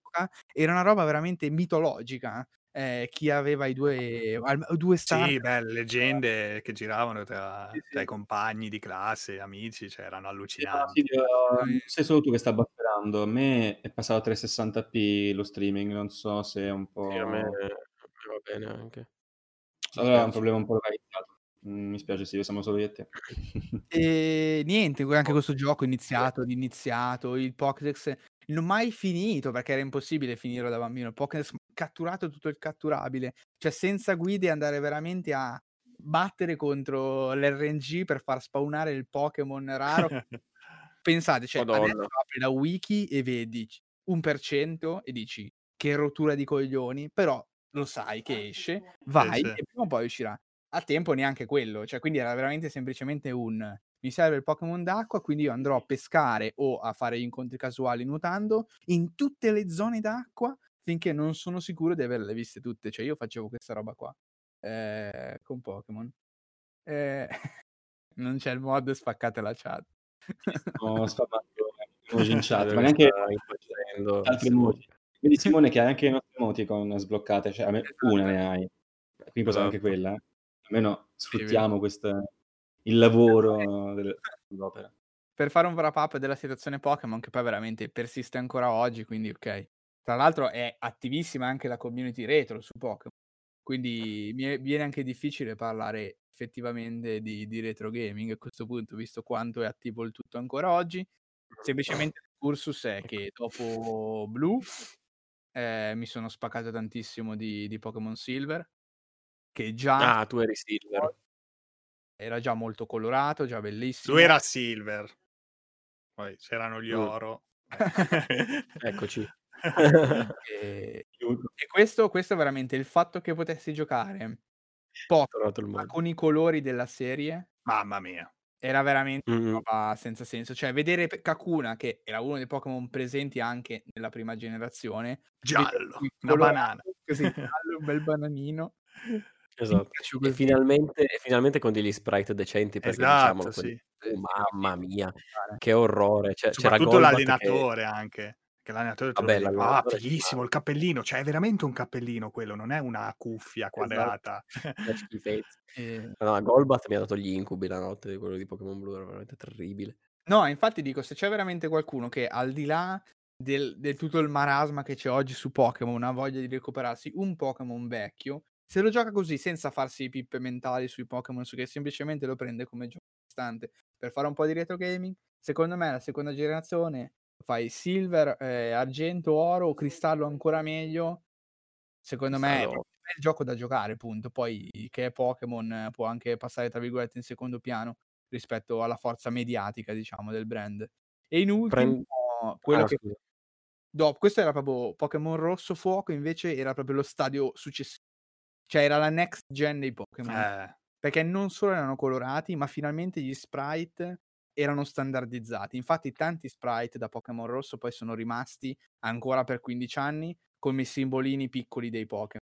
Era una roba veramente mitologica eh, chi aveva i due, due star. Sì, beh, leggende che giravano tra, sì, tra i compagni di classe, amici, cioè erano allucinanti. Sì, no, sei solo tu che sta bufferando. A me è passato a 360p lo streaming, non so se è un po'... Sì, a me va bene anche. Allora è un problema un po' localizzato. mi spiace, sì, siamo solo io e te. e niente, anche questo gioco iniziato, iniziato, il Pokédex non mai finito perché era impossibile finirlo da bambino. Pokédex catturato tutto il catturabile, cioè senza guide andare veramente a battere contro l'RNG per far spawnare il Pokémon raro. Pensate, cioè, Madonna. adesso apri la wiki e vedi un per cento e dici che rottura di coglioni, però lo sai che esce, vai sì. e prima o poi uscirà. A tempo neanche quello, cioè quindi era veramente semplicemente un mi serve il Pokémon d'acqua, quindi io andrò a pescare o a fare incontri casuali nuotando in tutte le zone d'acqua finché non sono sicuro di averle viste tutte. Cioè io facevo questa roba qua eh, con Pokémon. Eh, non c'è il mod, spaccate la chat. No, spammando emoji in chat, ma neanche altri emoji. Vedi Simone che hai anche le nostre emoticon sbloccate, cioè a me esatto. una ne hai. Quindi esatto. anche quella. Almeno sfruttiamo sì, questa il lavoro dell'opera. Per fare un wrap up della situazione Pokémon, che poi veramente persiste ancora oggi, quindi ok. Tra l'altro è attivissima anche la community retro su Pokémon, quindi mi viene anche difficile parlare effettivamente di, di retro gaming a questo punto, visto quanto è attivo il tutto ancora oggi. Semplicemente il cursus è che dopo Blue eh, mi sono spaccato tantissimo di, di Pokémon Silver, che già... Ah, tu eri Silver era già molto colorato, già bellissimo. Lui era silver, poi c'erano gli mm. oro. Eccoci. e, e questo, questo, è veramente il fatto che potessi giocare poco con i colori della serie. Mamma mia. Era veramente una roba senza senso. Cioè, vedere Kakuna, che era uno dei Pokémon presenti anche nella prima generazione. Giallo, una banana. Così, giallo, un bel bananino. Esatto. E finalmente, finalmente, con degli sprite decenti perché esatto, diciamo, sì. quelli... oh, mamma mia, che orrore. Cioè, Soprattutto l'allenatore che... anche. Che l'allenatore Vabbè, ah, fighissimo, il cappellino, cioè è veramente un cappellino quello, non è una cuffia esatto. quadrata. Esatto. e... no, Golbat mi ha dato gli incubi la notte di quello di Pokémon Blue, era veramente terribile. No, infatti dico, se c'è veramente qualcuno che al di là del, del tutto il marasma che c'è oggi su Pokémon ha voglia di recuperarsi un Pokémon vecchio, se lo gioca così senza farsi pippe mentali sui Pokémon, su che semplicemente lo prende come gioco stante per fare un po' di retro gaming, secondo me la seconda generazione fai silver, eh, argento, oro, cristallo ancora meglio. Secondo cristallo. me è il gioco da giocare, punto. Poi che è Pokémon può anche passare tra virgolette in secondo piano rispetto alla forza mediatica, diciamo, del brand. E in ultimo, Prend... quello ah, che dopo, questo era proprio Pokémon Rosso Fuoco, invece era proprio lo stadio successivo. Cioè era la next gen dei Pokémon. Eh. Perché non solo erano colorati, ma finalmente gli sprite erano standardizzati. Infatti tanti sprite da Pokémon Rosso poi sono rimasti ancora per 15 anni come simbolini piccoli dei Pokémon.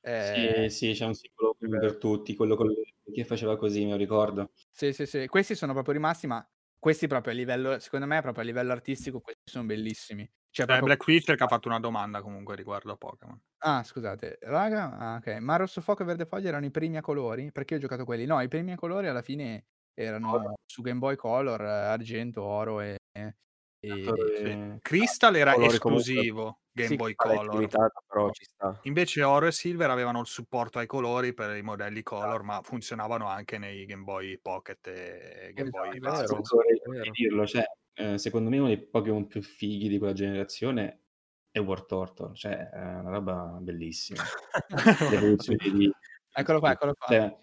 Eh, sì, sì, c'è un simbolo per tutti, quello con che faceva così, me lo ricordo. Sì, sì, sì, questi sono proprio rimasti, ma questi proprio a livello, secondo me, proprio a livello artistico, questi sono bellissimi. Cioè, proprio... Black Witcher che ha fatto una domanda comunque riguardo a Pokémon. Ah, scusate, raga, ah, ok, ma Rosso Fuoco e Verde Foglia erano i primi a colori? Perché ho giocato quelli? No, i primi a colori alla fine erano oh. su Game Boy Color, argento, oro e, e... Sì. Crystal era esclusivo comunque... Game sì, Boy Color. Limitata. Invece Oro e Silver avevano il supporto ai colori per i modelli Color, ma funzionavano anche nei Game Boy Pocket e Game Boy Vero, vero. dirlo, cioè, eh, secondo me uno dei Pokémon più fighi di quella generazione è War Turtle, cioè è una roba bellissima. di... Eccolo qua, eccolo qua. Cioè,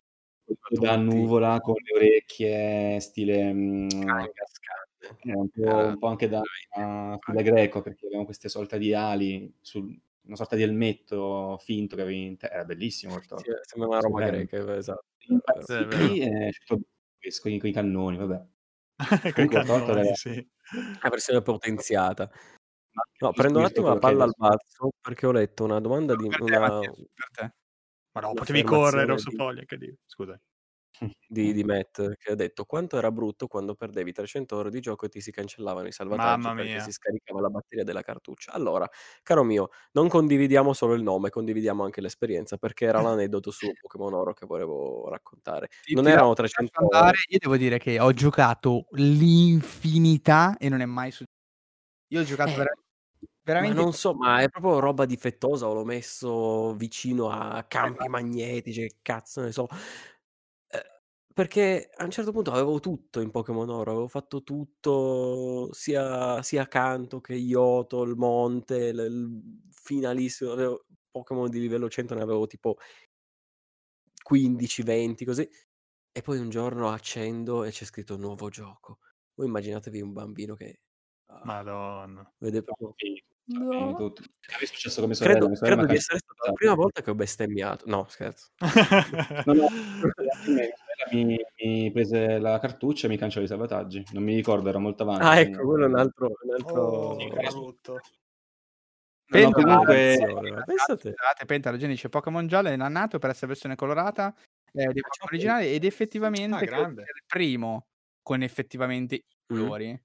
da nuvola con le orecchie stile mm, eh, un, po', un, po', anche da, uh, greco perché avevamo queste sorta di ali sul, una sorta di elmetto finto che avevi in te era bellissimo sì, sembra una roba greca esatto. Infatti, eh, con, i cannoni vabbè con i cannoni, sì. la versione potenziata no, prendo un attimo la palla al balzo perché ho letto una domanda di una... per te ma no, potevi correre su foglia, che dico. Scusa di, di Matt che ha detto quanto era brutto quando perdevi 300 ore di gioco e ti si cancellavano i salvataggi Mamma perché mia. si scaricava la batteria della cartuccia. Allora, caro mio, non condividiamo solo il nome, condividiamo anche l'esperienza perché era l'aneddoto su Pokémon Oro che volevo raccontare. Ti, non ti erano 300 ore. Io devo dire che ho giocato l'infinità e non è mai successo. Io ho giocato eh. veramente Veramente... Ma non so, ma è proprio roba difettosa o l'ho messo vicino a campi magnetici, che cazzo ne so. Perché a un certo punto avevo tutto in Pokémon Oro, avevo fatto tutto, sia, sia Kanto che Yoto, il monte, il, il finalissimo, avevo Pokémon di livello 100, ne avevo tipo 15, 20, così. E poi un giorno accendo e c'è scritto nuovo gioco. Voi immaginatevi un bambino che... Ah, Madonna. Vede proprio... No. Tutto. È successo come sorella, credo, credo di essere stata la prima volta che ho bestemmiato. No, scherzo. no, no, mi, mi, prese la cartuccia e mi cancellò i salvataggi. Non mi ricordo, era molto avanti. Ah, ecco, quello è un altro... Un altro... Oh, sì, brutto. Penta, no, comunque... Pensate. Penta, Ragione dice Pokémon giallo è nato per essere versione colorata eh, Pokémon originali ed effettivamente ah, è il primo con effettivamente i mm. colori. Mm.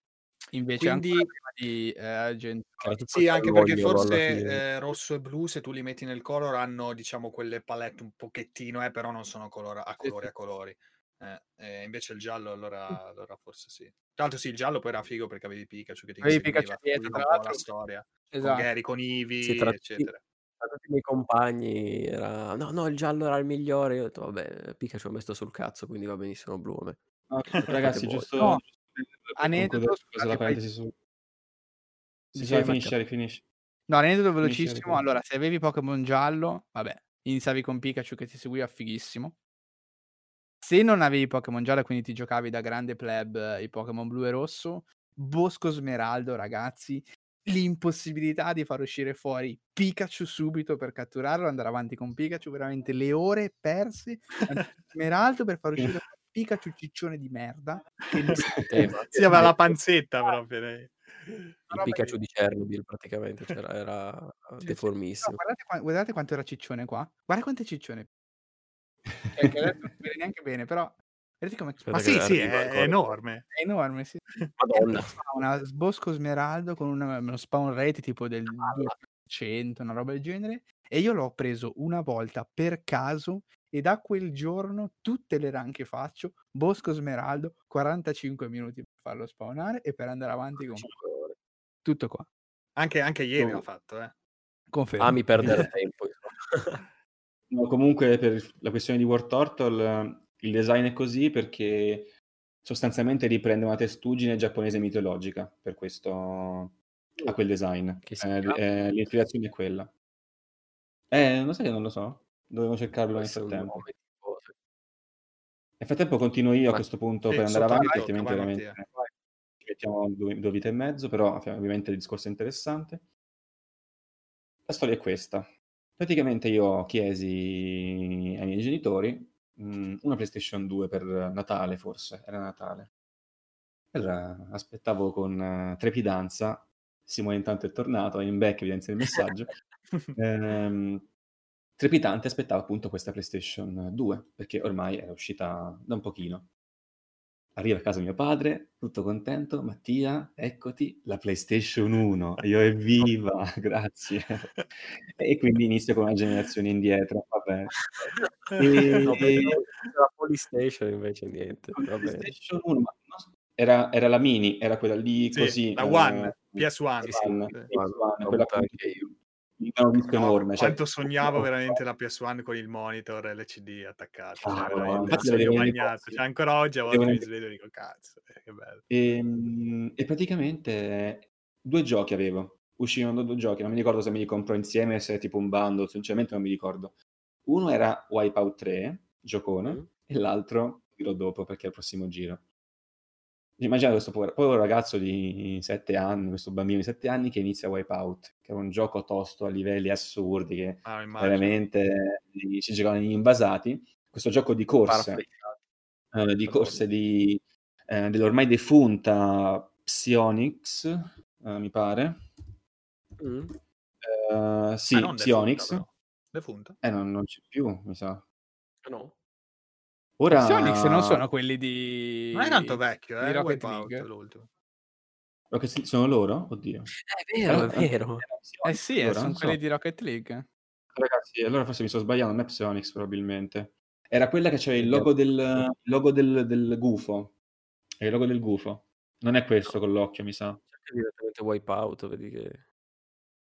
Invece Quindi, di eh, argento. Sì, anche perché forse eh, rosso e blu, se tu li metti nel color, hanno diciamo quelle palette un pochettino, eh, però non sono color- a colori a colori. Eh, invece il giallo, allora, allora, forse sì. Tra l'altro, sì, il giallo poi era figo perché avevi Pikachu che ti avevi Pikachu dietro, tra l'altro. la storia esatto. con Gary, con Eevee, sì, tra eccetera. Tra tutti i miei compagni era no, no, il giallo era il migliore. Io ho detto, vabbè, Pikachu ha messo sul cazzo, quindi va benissimo blu. Okay, ragazzi, giusto no aneddoto la parentesi su sì, sì, finisce, rifinisce. No, aneddoto velocissimo. Allora, se avevi Pokémon giallo, vabbè, iniziavi con Pikachu che ti seguiva fighissimo. Se non avevi Pokémon giallo, quindi ti giocavi da grande pleb eh, i Pokémon blu e rosso, Bosco Smeraldo, ragazzi, l'impossibilità di far uscire fuori Pikachu subito per catturarlo, andare avanti con Pikachu, veramente le ore perse. Smeraldo per far uscire Pikachu ciccione di merda. Che eh, si aveva la panzetta proprio lei. Il Pikachu di Chernobyl praticamente cioè, era sì, deformissimo. No, guardate, guardate, quanto era ciccione qua. Guarda quanto è ciccione. Cioè, che adesso non vede neanche bene, però come... Ma sì, sì, è, è, enorme. È enorme, sì. Madonna. Una Bosco Smeraldo con una, uno spawn rate tipo del 200, una roba del genere. E io l'ho preso una volta per caso e da quel giorno tutte le run che faccio, Bosco Smeraldo, 45 minuti per farlo spawnare e per andare avanti con tutto qua. Anche, anche ieri ho fatto, eh. Confermo. Ah, mi perdere tempo. No, comunque per la questione di War Turtle il design è così perché sostanzialmente riprende una testuggine giapponese mitologica, per questo a quel design. Eh, eh, l'ispirazione è quella. Eh, non sai che non lo so. Dovevo cercarlo nel frattempo. Nel frattempo continuo io a questo punto per andare avanti, effettivamente veramente ci mettiamo due, due vite e mezzo, però ovviamente il discorso è interessante. la storia è questa. Praticamente io chiesi ai miei genitori mh, mm, una PlayStation 2 per Natale, forse, era Natale. Allora aspettavo con uh, trepidanza, Simone intanto è tornato, in back evidenzia il messaggio, ehm, trepidante aspettavo appunto questa PlayStation 2, perché ormai era uscita da un pochino. Arriva a casa mio padre, tutto contento, Mattia, eccoti, la PlayStation 1. Io evviva, grazie. e quindi inizio con una generazione indietro, vabbè. E... No, la PlayStation invece niente. La PlayStation 1, ma era, era, la mini, era quella lì sì, così. La One, eh, PS1. Sì, sì, PS1, PS1 quella io disco no, enorme. Cioè, quanto sognavo veramente la PS1 con il monitor LCD attaccato. Ah, cioè, no, bagnato. Cioè, ancora oggi a volte mi sveglio e dico cazzo, eh, che bello. E, ehm, e, praticamente due giochi avevo. Uscivano due giochi, non mi ricordo se me li compro insieme, se è tipo un bundle, sinceramente non mi ricordo. Uno era Wipeout 3, giocone, mm. e l'altro dirò dopo perché è il prossimo giro. Immaginate questo povero, povero, ragazzo di 7 anni, questo bambino di 7 anni che inizia Wipeout, che è un gioco tosto a livelli assurdi, che ah, veramente si giocano gli invasati. Questo gioco di corse, eh, di corse di, eh, dell'ormai defunta Psionics, eh, mi pare. Mm. Uh, sì, ah, Psionics. Defunta, defunta? Eh, non, non, c'è più, mi sa. No. Ora... Psionics non sono quelli di... Non è tanto vecchio, eh? Rocket League. l'ultimo. Rocket sono loro? Oddio. È vero, allora, è vero. Eh sì, allora, sono quelli so. di Rocket League. Ragazzi, allora forse mi sto sbagliando, non è Psionics probabilmente. Era quella che c'era il logo del, il logo del, del gufo. È il logo del gufo. Non è questo con l'occhio, mi sa. C'è direttamente Wipeout, vedi che...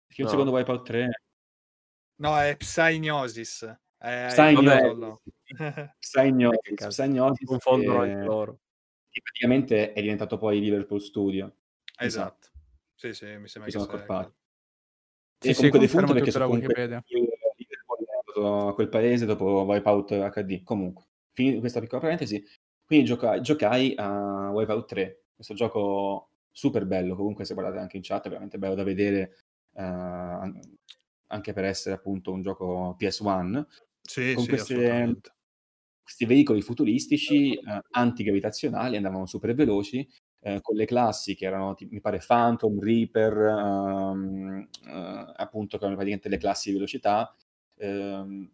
Perché no. un secondo Wipeout 3... No, è Psygnosis. Eh, Psygnosis. Psygnosis. Psygnosis. Confondono anche loro. Che praticamente è diventato poi Liverpool Studio. Esatto. Sì, sì, mi sembra che sono accorpati. Sì, e sì, comunque defunto perché sono comunque a quel paese dopo Wipeout HD. Comunque, finita questa piccola parentesi, quindi gioca- giocai a Wipeout 3, questo gioco super bello, comunque se guardate anche in chat è veramente bello da vedere, uh, anche per essere appunto un gioco PS1, sì, con sì, queste, questi veicoli futuristici eh, antigravitazionali, andavano super veloci, eh, con le classi che erano, mi pare, Phantom, Reaper, ehm, eh, appunto, che erano praticamente le classi di velocità, ehm,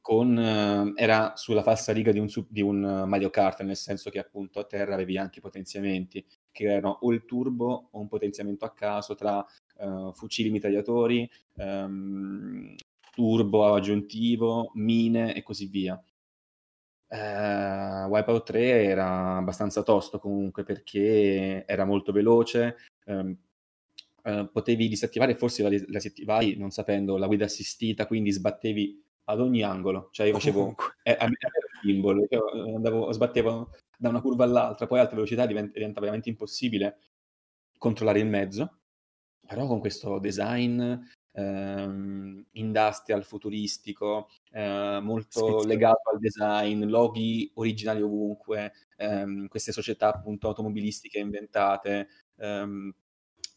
con, eh, era sulla falsa riga di un, di un, Mario Kart, nel senso che appunto a terra avevi anche i potenziamenti, che erano o il turbo o un potenziamento a caso tra uh, fucili mitragliatori, um, turbo aggiuntivo, mine e così via. Uh, Wipeout 3 era abbastanza tosto comunque perché era molto veloce, um, uh, potevi disattivare, forse la, la disattivavi non sapendo, la guida assistita, quindi sbattevi ad ogni angolo, cioè io facevo eh, a me era il gimbal, andavo, sbattevo da una curva all'altra, poi a alta velocità diventa, diventa veramente impossibile controllare il mezzo, però con questo design ehm, industrial, futuristico, eh, molto sì, legato al design, loghi originali ovunque, ehm, queste società appunto automobilistiche inventate, ehm,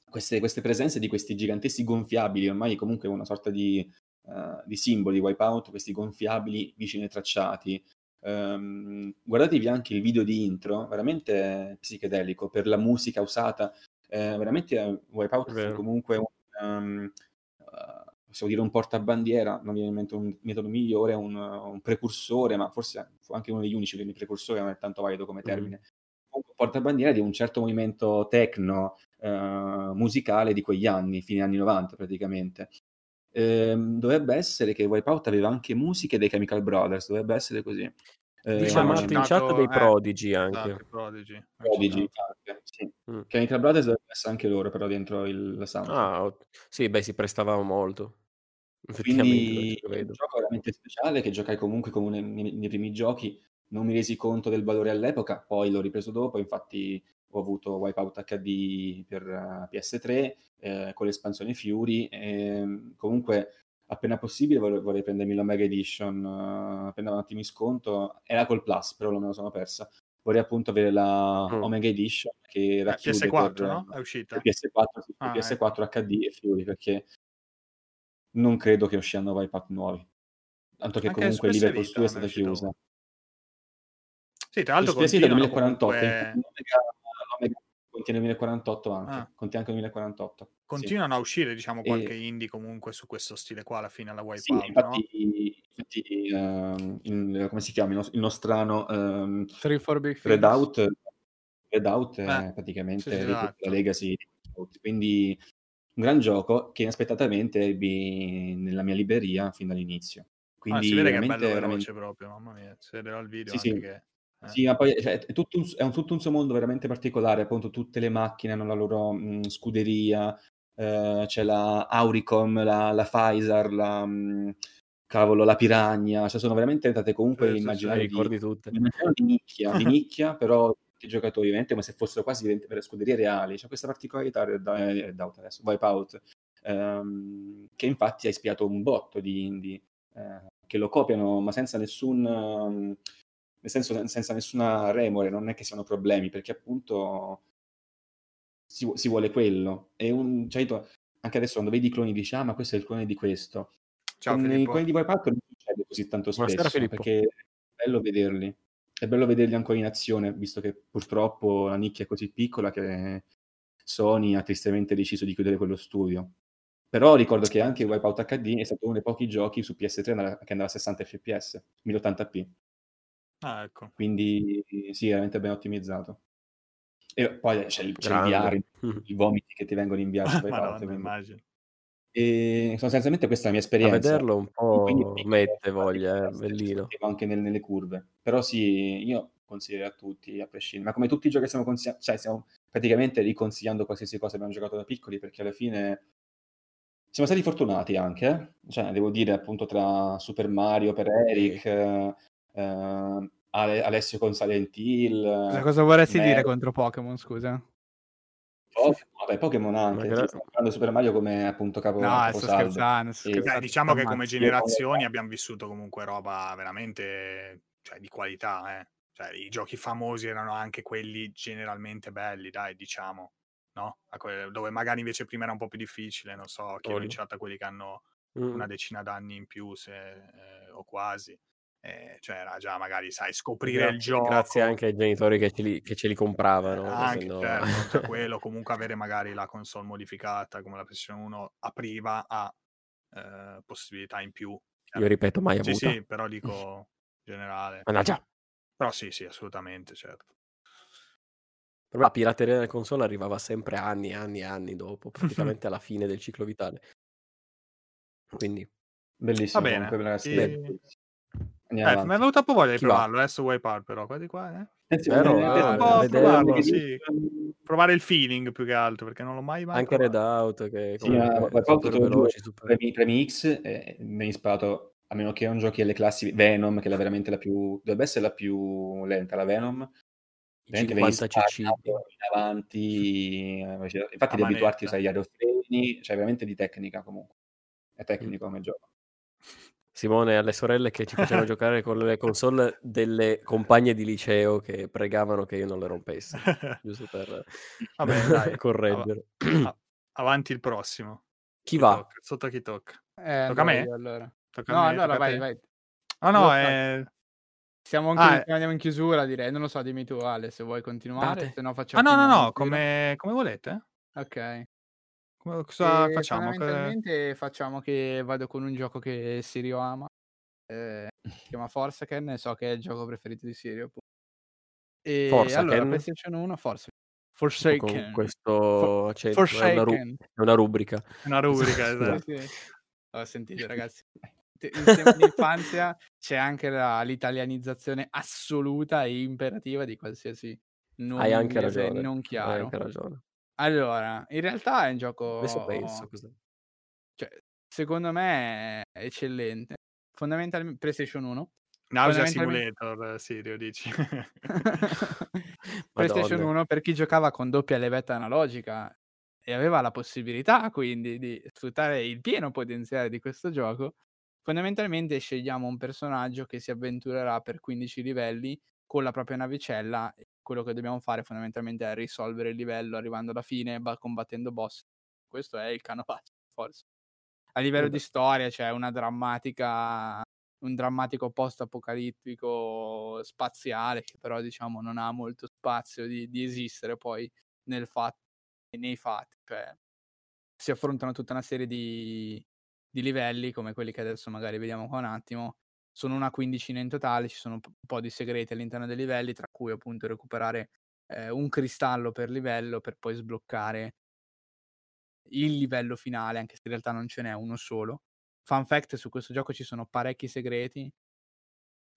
queste, queste, presenze di questi giganteschi gonfiabili, ormai comunque una sorta di, uh, di simboli, wipeout, questi gonfiabili vicini ai tracciati. Um, guardatevi anche il video di intro, veramente psichedelico, per la musica usata, eh, veramente Wipeout fu comunque un, um, possiamo dire un portabandiera, non mi viene in mente un metodo migliore, un, un, precursore, ma forse fu anche uno degli unici, quindi precursore non è tanto valido come termine, mm. un portabandiera di un certo movimento tecno uh, musicale di quegli anni, fine anni 90 praticamente. Ehm, dovrebbe essere che Wipeout aveva anche musiche dei Chemical Brothers, dovrebbe essere così. Diciamo eh, in chat dei Prodigy anche. Esatto, Prodigy. Prodigy anche, sì. Mm. Chemical Brothers dovrebbe essere anche loro però dentro il soundtrack. Ah, sì, beh, si prestavano molto. Quindi è un gioco veramente speciale che giocai comunque come nei, nei, primi giochi, non mi resi conto del valore all'epoca, poi l'ho ripreso dopo, infatti ho avuto Wipeout HD per uh, eh, PS3 eh, con l'espansione Fury e comunque appena possibile vorrei, vorrei prendermi l'Omega Edition uh, appena un attimo in sconto era col Plus però non me lo sono persa vorrei appunto avere la mm. Omega Edition che racchiude PS4 per, no? è uscita PS4, sì, ah, PS4 ecco. HD e Fury perché non credo che usciranno Wipeout nuovi. Tanto che Anche comunque Liverpool Studio è stata chiusa. Sì, tra l'altro sì, 2048, comunque... l'Omega contiene 2048 anche, ah. contiene anche 2048. Continuano sì. a uscire, diciamo, qualche e... indie comunque su questo stile qua alla fine, la Wipeout, sì, infatti, no? infatti uh, in, come si chiama, il, nostrano um, Redout, Redout è praticamente sì, esatto. la legacy quindi un gran gioco che inaspettatamente ebbi nella mia libreria fin dall'inizio. Quindi ah, si vede che è bello veloce proprio, mamma mia, si il video sì, sì. che... Eh. Sì, ma poi cioè, è, tutto un, è un, tutto un suo mondo veramente particolare, appunto tutte le macchine hanno la loro mh, scuderia, eh, c'è la Auricom, la, la Pfizer, la, mh, cavolo, la Piranha, cioè sono veramente entrate comunque sì, immaginari di, di, di, nicchia, di nicchia, però i giocatori ovviamente come se fossero quasi delle scuderie reali. C'è questa particolarità Red Out adesso, Wipeout, ehm, che infatti ha ispirato un botto di indie eh, che lo copiano, ma senza nessun... Um, nel senso senza nessuna remore, non è che siano problemi, perché appunto si, si vuole quello. E un, cioè, anche adesso quando vedi i cloni dici, ah ma questo è il clone di questo. Ciao, Con i cloni di Wipeout non succede così tanto spesso, Buonasera, perché è bello vederli è bello vederli ancora in azione, visto che purtroppo la nicchia è così piccola che Sony ha tristemente deciso di chiudere quello studio. Però ricordo che anche Wipeout HD è stato uno dei pochi giochi su PS3 che andava a 60 fps, 1080p. Ah, ecco. Quindi sì, veramente ben ottimizzato. E poi c'è il, c'è il VR, i vomiti che ti vengono inviati. Madonna, immagino. E sostanzialmente questa è la mia esperienza. A vederlo un po' mette voglia, è bellino. Anche nel, nelle curve. Però sì, io consiglio a tutti, a prescindere. Ma come tutti i giochi stiamo consigliando, cioè stiamo praticamente riconsigliando qualsiasi cosa abbiamo giocato da piccoli, perché alla fine siamo stati fortunati anche. Eh. Cioè, devo dire, appunto, tra Super Mario per Eric, eh, eh, Alessio con Silent Hill. Cosa vorresti Mer- dire contro Pokémon, scusa? Pokémon, vabbè, Pokémon anche, gra- parlando Super Mario come appunto capo No, sto scherzando, sto scherzando. Eh, diciamo che come generazioni abbiamo vissuto comunque roba veramente cioè, di qualità, eh. Cioè, i giochi famosi erano anche quelli generalmente belli, dai, diciamo, no? Dove magari invece prima era un po' più difficile, non so, chi ha a quelli che hanno mm. una decina d'anni in più se, eh, o quasi. Eh, cioè era già magari, sai, scoprire grazie, il gioco. Grazie anche ai genitori che ce li, che ce li compravano. Eh, anche, no... certo, cioè quello, comunque avere magari la console modificata come la PlayStation 1 apriva a eh, possibilità in più. Io ripeto, mai sì, avuta. Sì, però dico generale. Mannaggia. Però sì, sì, assolutamente, certo. Però la pirateria della console arrivava sempre anni e anni e anni dopo, praticamente alla fine del ciclo vitale. Quindi... Bellissimo. Va bene. E... Eh, mi è venuto un po' voglia di Chi provarlo, va? adesso Wipeout però, qua di qua, eh. Eh sì, Vero, un po' provarlo, sì. Provare il feeling più che altro, perché non l'ho mai mai Anche Redout che sì, Wipeout te premi, premi X mi hai sparato a meno che non giochi alle classi Venom, che è veramente la più dovrebbe essere la più lenta la Venom. 50 cc in avanti, eh, infatti devi abituarti a usare gli aerofreni, cioè veramente di tecnica comunque. È tecnico come gioco. Simone alle sorelle che ci facevano giocare con le console delle compagne di liceo che pregavano che io non le rompessi, giusto per Vabbè, dai, correggere. Av- avanti il prossimo. Chi, chi va? Tocca? Sotto a chi tocca? Eh, tocca a me? Allora. Tocca no, a me, allora vai, vai. Ah no, è... Siamo anche, ah, andiamo in chiusura, direi. Non lo so, dimmi tu, Ale, se vuoi continuare. Se no facciamo ah, no, no, no, come, come volete. Ok. Cosa e facciamo? Fondamentalmente facciamo che vado con un gioco che Sirio ama. Eh, si chiama Forsaken so che è il gioco preferito di Sirio. E Forsaken? allora PlayStation 1 Forsaken. Forsaken. Con questo cioè, Forsaken. È, una ru- è una rubrica. Una rubrica, esatto. sì, sì. Oh, sentite ragazzi, in tema di infanzia c'è anche la, l'italianizzazione assoluta e imperativa di qualsiasi nome Hai anche ragione. non chiaro. Hai anche ragione. Allora, in realtà è un gioco... Adesso penso. Cos'è? Cioè, secondo me è eccellente. Fondamentalmente PlayStation 1. Nausea Simulator, Sirio, dici. PlayStation 1 per chi giocava con doppia levetta analogica e aveva la possibilità quindi di sfruttare il pieno potenziale di questo gioco, fondamentalmente scegliamo un personaggio che si avventurerà per 15 livelli con la propria navicella quello che dobbiamo fare fondamentalmente è risolvere il livello arrivando alla fine, combattendo boss. Questo è il canopace, forse. A livello di storia c'è una drammatica un drammatico post-apocalittico spaziale che però diciamo non ha molto spazio di, di esistere poi nel fatto, nei fatti, cioè si affrontano tutta una serie di, di livelli come quelli che adesso magari vediamo qua un attimo, sono una quindicina in totale, ci sono un po' di segreti all'interno dei livelli, tra cui appunto recuperare eh, un cristallo per livello per poi sbloccare il livello finale, anche se in realtà non ce n'è uno solo. Fun fact, su questo gioco ci sono parecchi segreti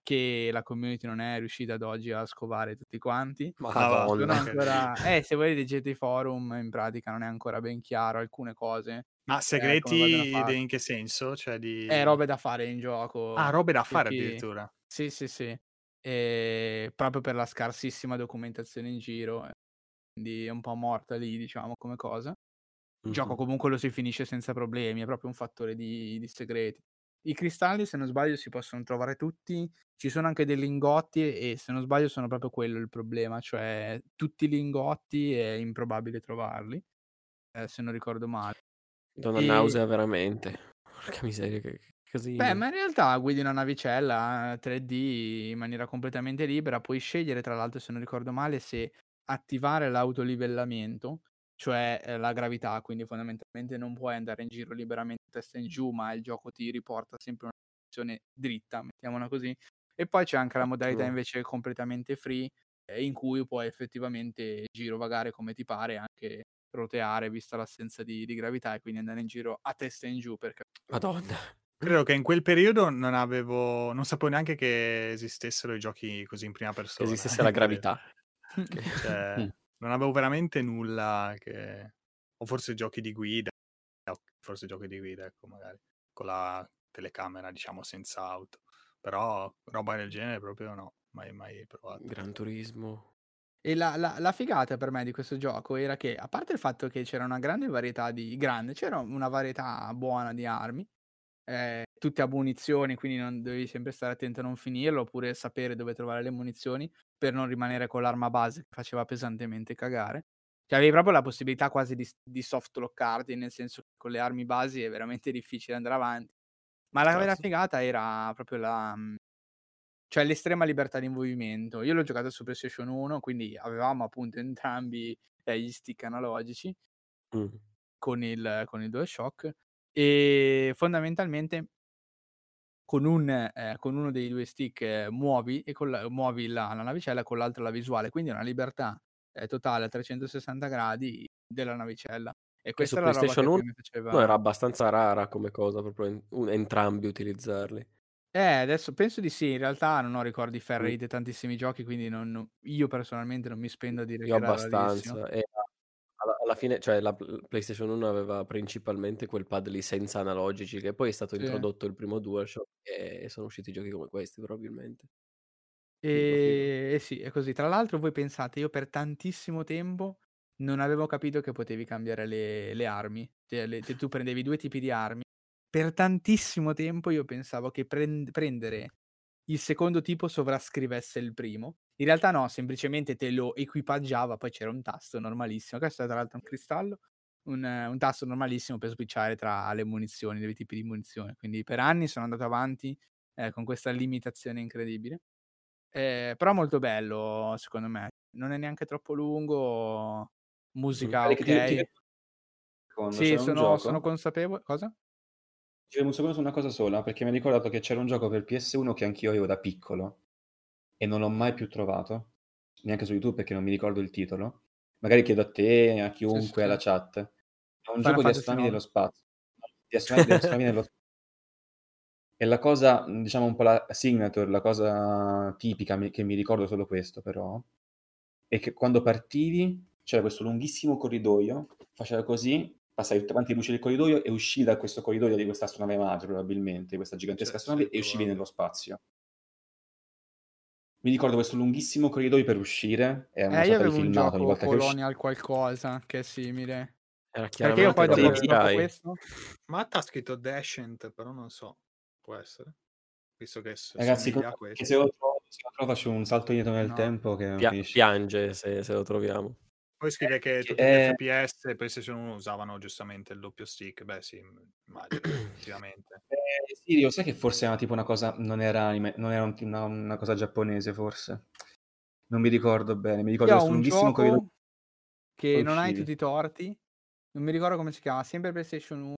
che la community non è riuscita ad oggi a scovare tutti quanti. Madonna. Ancora... eh, se voi leggete i forum, in pratica non è ancora ben chiaro alcune cose. Ma eh, segreti eh, in che senso? Cioè di... Eh, robe da fare in gioco. Ah, robe da fare perché... addirittura. Sì, sì, sì. E... Proprio per la scarsissima documentazione in giro. Eh, quindi è un po' morta lì, diciamo, come cosa. Il mm-hmm. gioco comunque lo si finisce senza problemi, è proprio un fattore di, di, segreti. I cristalli, se non sbaglio, si possono trovare tutti. Ci sono anche dei lingotti e se non sbaglio sono proprio quello il problema, cioè tutti i lingotti è improbabile trovarli, eh, se non ricordo male. Donna e... nausea veramente. Porca miseria, che così. Beh, ma in realtà guidi una navicella 3D in maniera completamente libera, puoi scegliere tra l'altro, se non ricordo male, se attivare l'autolivellamento cioè eh, la gravità, quindi fondamentalmente non puoi andare in giro liberamente testa in giù, ma il gioco ti riporta sempre una posizione dritta, mettiamola così. E poi c'è anche la modalità invece completamente free, eh, in cui puoi effettivamente girovagare come ti pare, anche roteare vista l'assenza di, di, gravità e quindi andare in giro a testa in giù. Perché... Madonna. Credo che in quel periodo non avevo, non sapevo neanche che esistessero i giochi così in prima persona. Che esistesse la gravità. cioè, non avevo veramente nulla che... O forse giochi di guida, forse giochi di guida, ecco, magari, con la telecamera, diciamo, senza auto. Però roba del genere proprio no, mai, mai provato. Gran Turismo. E la, la, la, figata per me di questo gioco era che, a parte il fatto che c'era una grande varietà di... grande, c'era una varietà buona di armi, eh, tutte a munizioni, quindi non devi sempre stare attento a non finirlo, oppure sapere dove trovare le munizioni per non rimanere con l'arma base che faceva pesantemente cagare. Cioè avevi proprio la possibilità quasi di, di soft lockarti, nel senso che con le armi basi è veramente difficile andare avanti. Ma la vera figata era proprio la... Cioè l'estrema libertà di movimento. Io l'ho giocato su PlayStation 1, quindi avevamo appunto entrambi eh, gli stick analogici mm. con, il, con il DualShock e fondamentalmente con, un, eh, con uno dei due stick eh, muovi, e la, muovi la, la, navicella con l'altro la visuale, quindi una libertà eh, totale a 360 gradi della navicella. E questa su PlayStation 1 faceva... no, era abbastanza rara come cosa, proprio in, un, entrambi utilizzarli. Eh, adesso penso di sì, in realtà non ho ricordi ferrei di tantissimi giochi, quindi non, io personalmente non mi spendo a dire io che abbastanza. E alla, alla fine, cioè la PlayStation 1 aveva principalmente quel pad lì senza analogici, che poi è stato Sì. introdotto il primo DualShock e sono usciti giochi come questi probabilmente. E, e sì, è così. Tra l'altro, voi pensate, io per tantissimo tempo non avevo capito che potevi cambiare le, le armi. Cioè, le- tu prendevi due tipi di armi. Per tantissimo tempo io pensavo che prend- prendere il secondo tipo sovrascrivesse il primo. In realtà no, semplicemente te lo equipaggiava, poi c'era un tasto normalissimo. Questo è tra l'altro un cristallo, un, un tasto normalissimo per switchare tra le munizioni, dei tipi di munizioni. Quindi per anni sono andato avanti eh, con questa limitazione incredibile. Eh, però molto bello, secondo me. Non è neanche troppo lungo, musica ok. Ti, sì, sono, sono consapevole. Cosa? Dicevo un secondo su una cosa sola, perché mi ha ricordato che c'era un gioco per PS1 che anch'io avevo da piccolo, e non l'ho mai più trovato, neanche su YouTube perché non mi ricordo il titolo. Magari chiedo a te, a chiunque, sì, sì. alla chat. È un Fare gioco di astronomi dello spazio. Di astronomi dello spazio. E la cosa, diciamo un po' la signature, la cosa tipica che mi ricordo solo questo però, è che quando partivi c'era questo lunghissimo corridoio, faceva così, passavi davanti alle luci del corridoio e uscivi da questo corridoio di questa astronave madre probabilmente, questa gigantesca certo, astronave, e uscivi nello spazio mi ricordo questo lunghissimo corridoio per uscire. E eh, io avevo un gioco volta Colonial qualcosa che è simile. Era Perché io poi dopo, dopo questo... Matt ha scritto Dashent, però non so. Può essere. Visto che Ragazzi, con... se lo trovo, se lo trovo faccio un salto indietro nel no. tempo che Pia- piange se, se, lo troviamo. Poi scrive che tutti eh, gli FPS e PlayStation 1 usavano giustamente il doppio stick. Beh, sì, immagino, effettivamente. Eh, sì, io sai che forse era tipo una cosa, non era, anime, non era un, una, una, cosa giapponese, forse. Non mi ricordo bene, mi ricordo questo lunghissimo periodo che non hai tutti i torti. Non mi ricordo come si chiama, sempre PlayStation 1.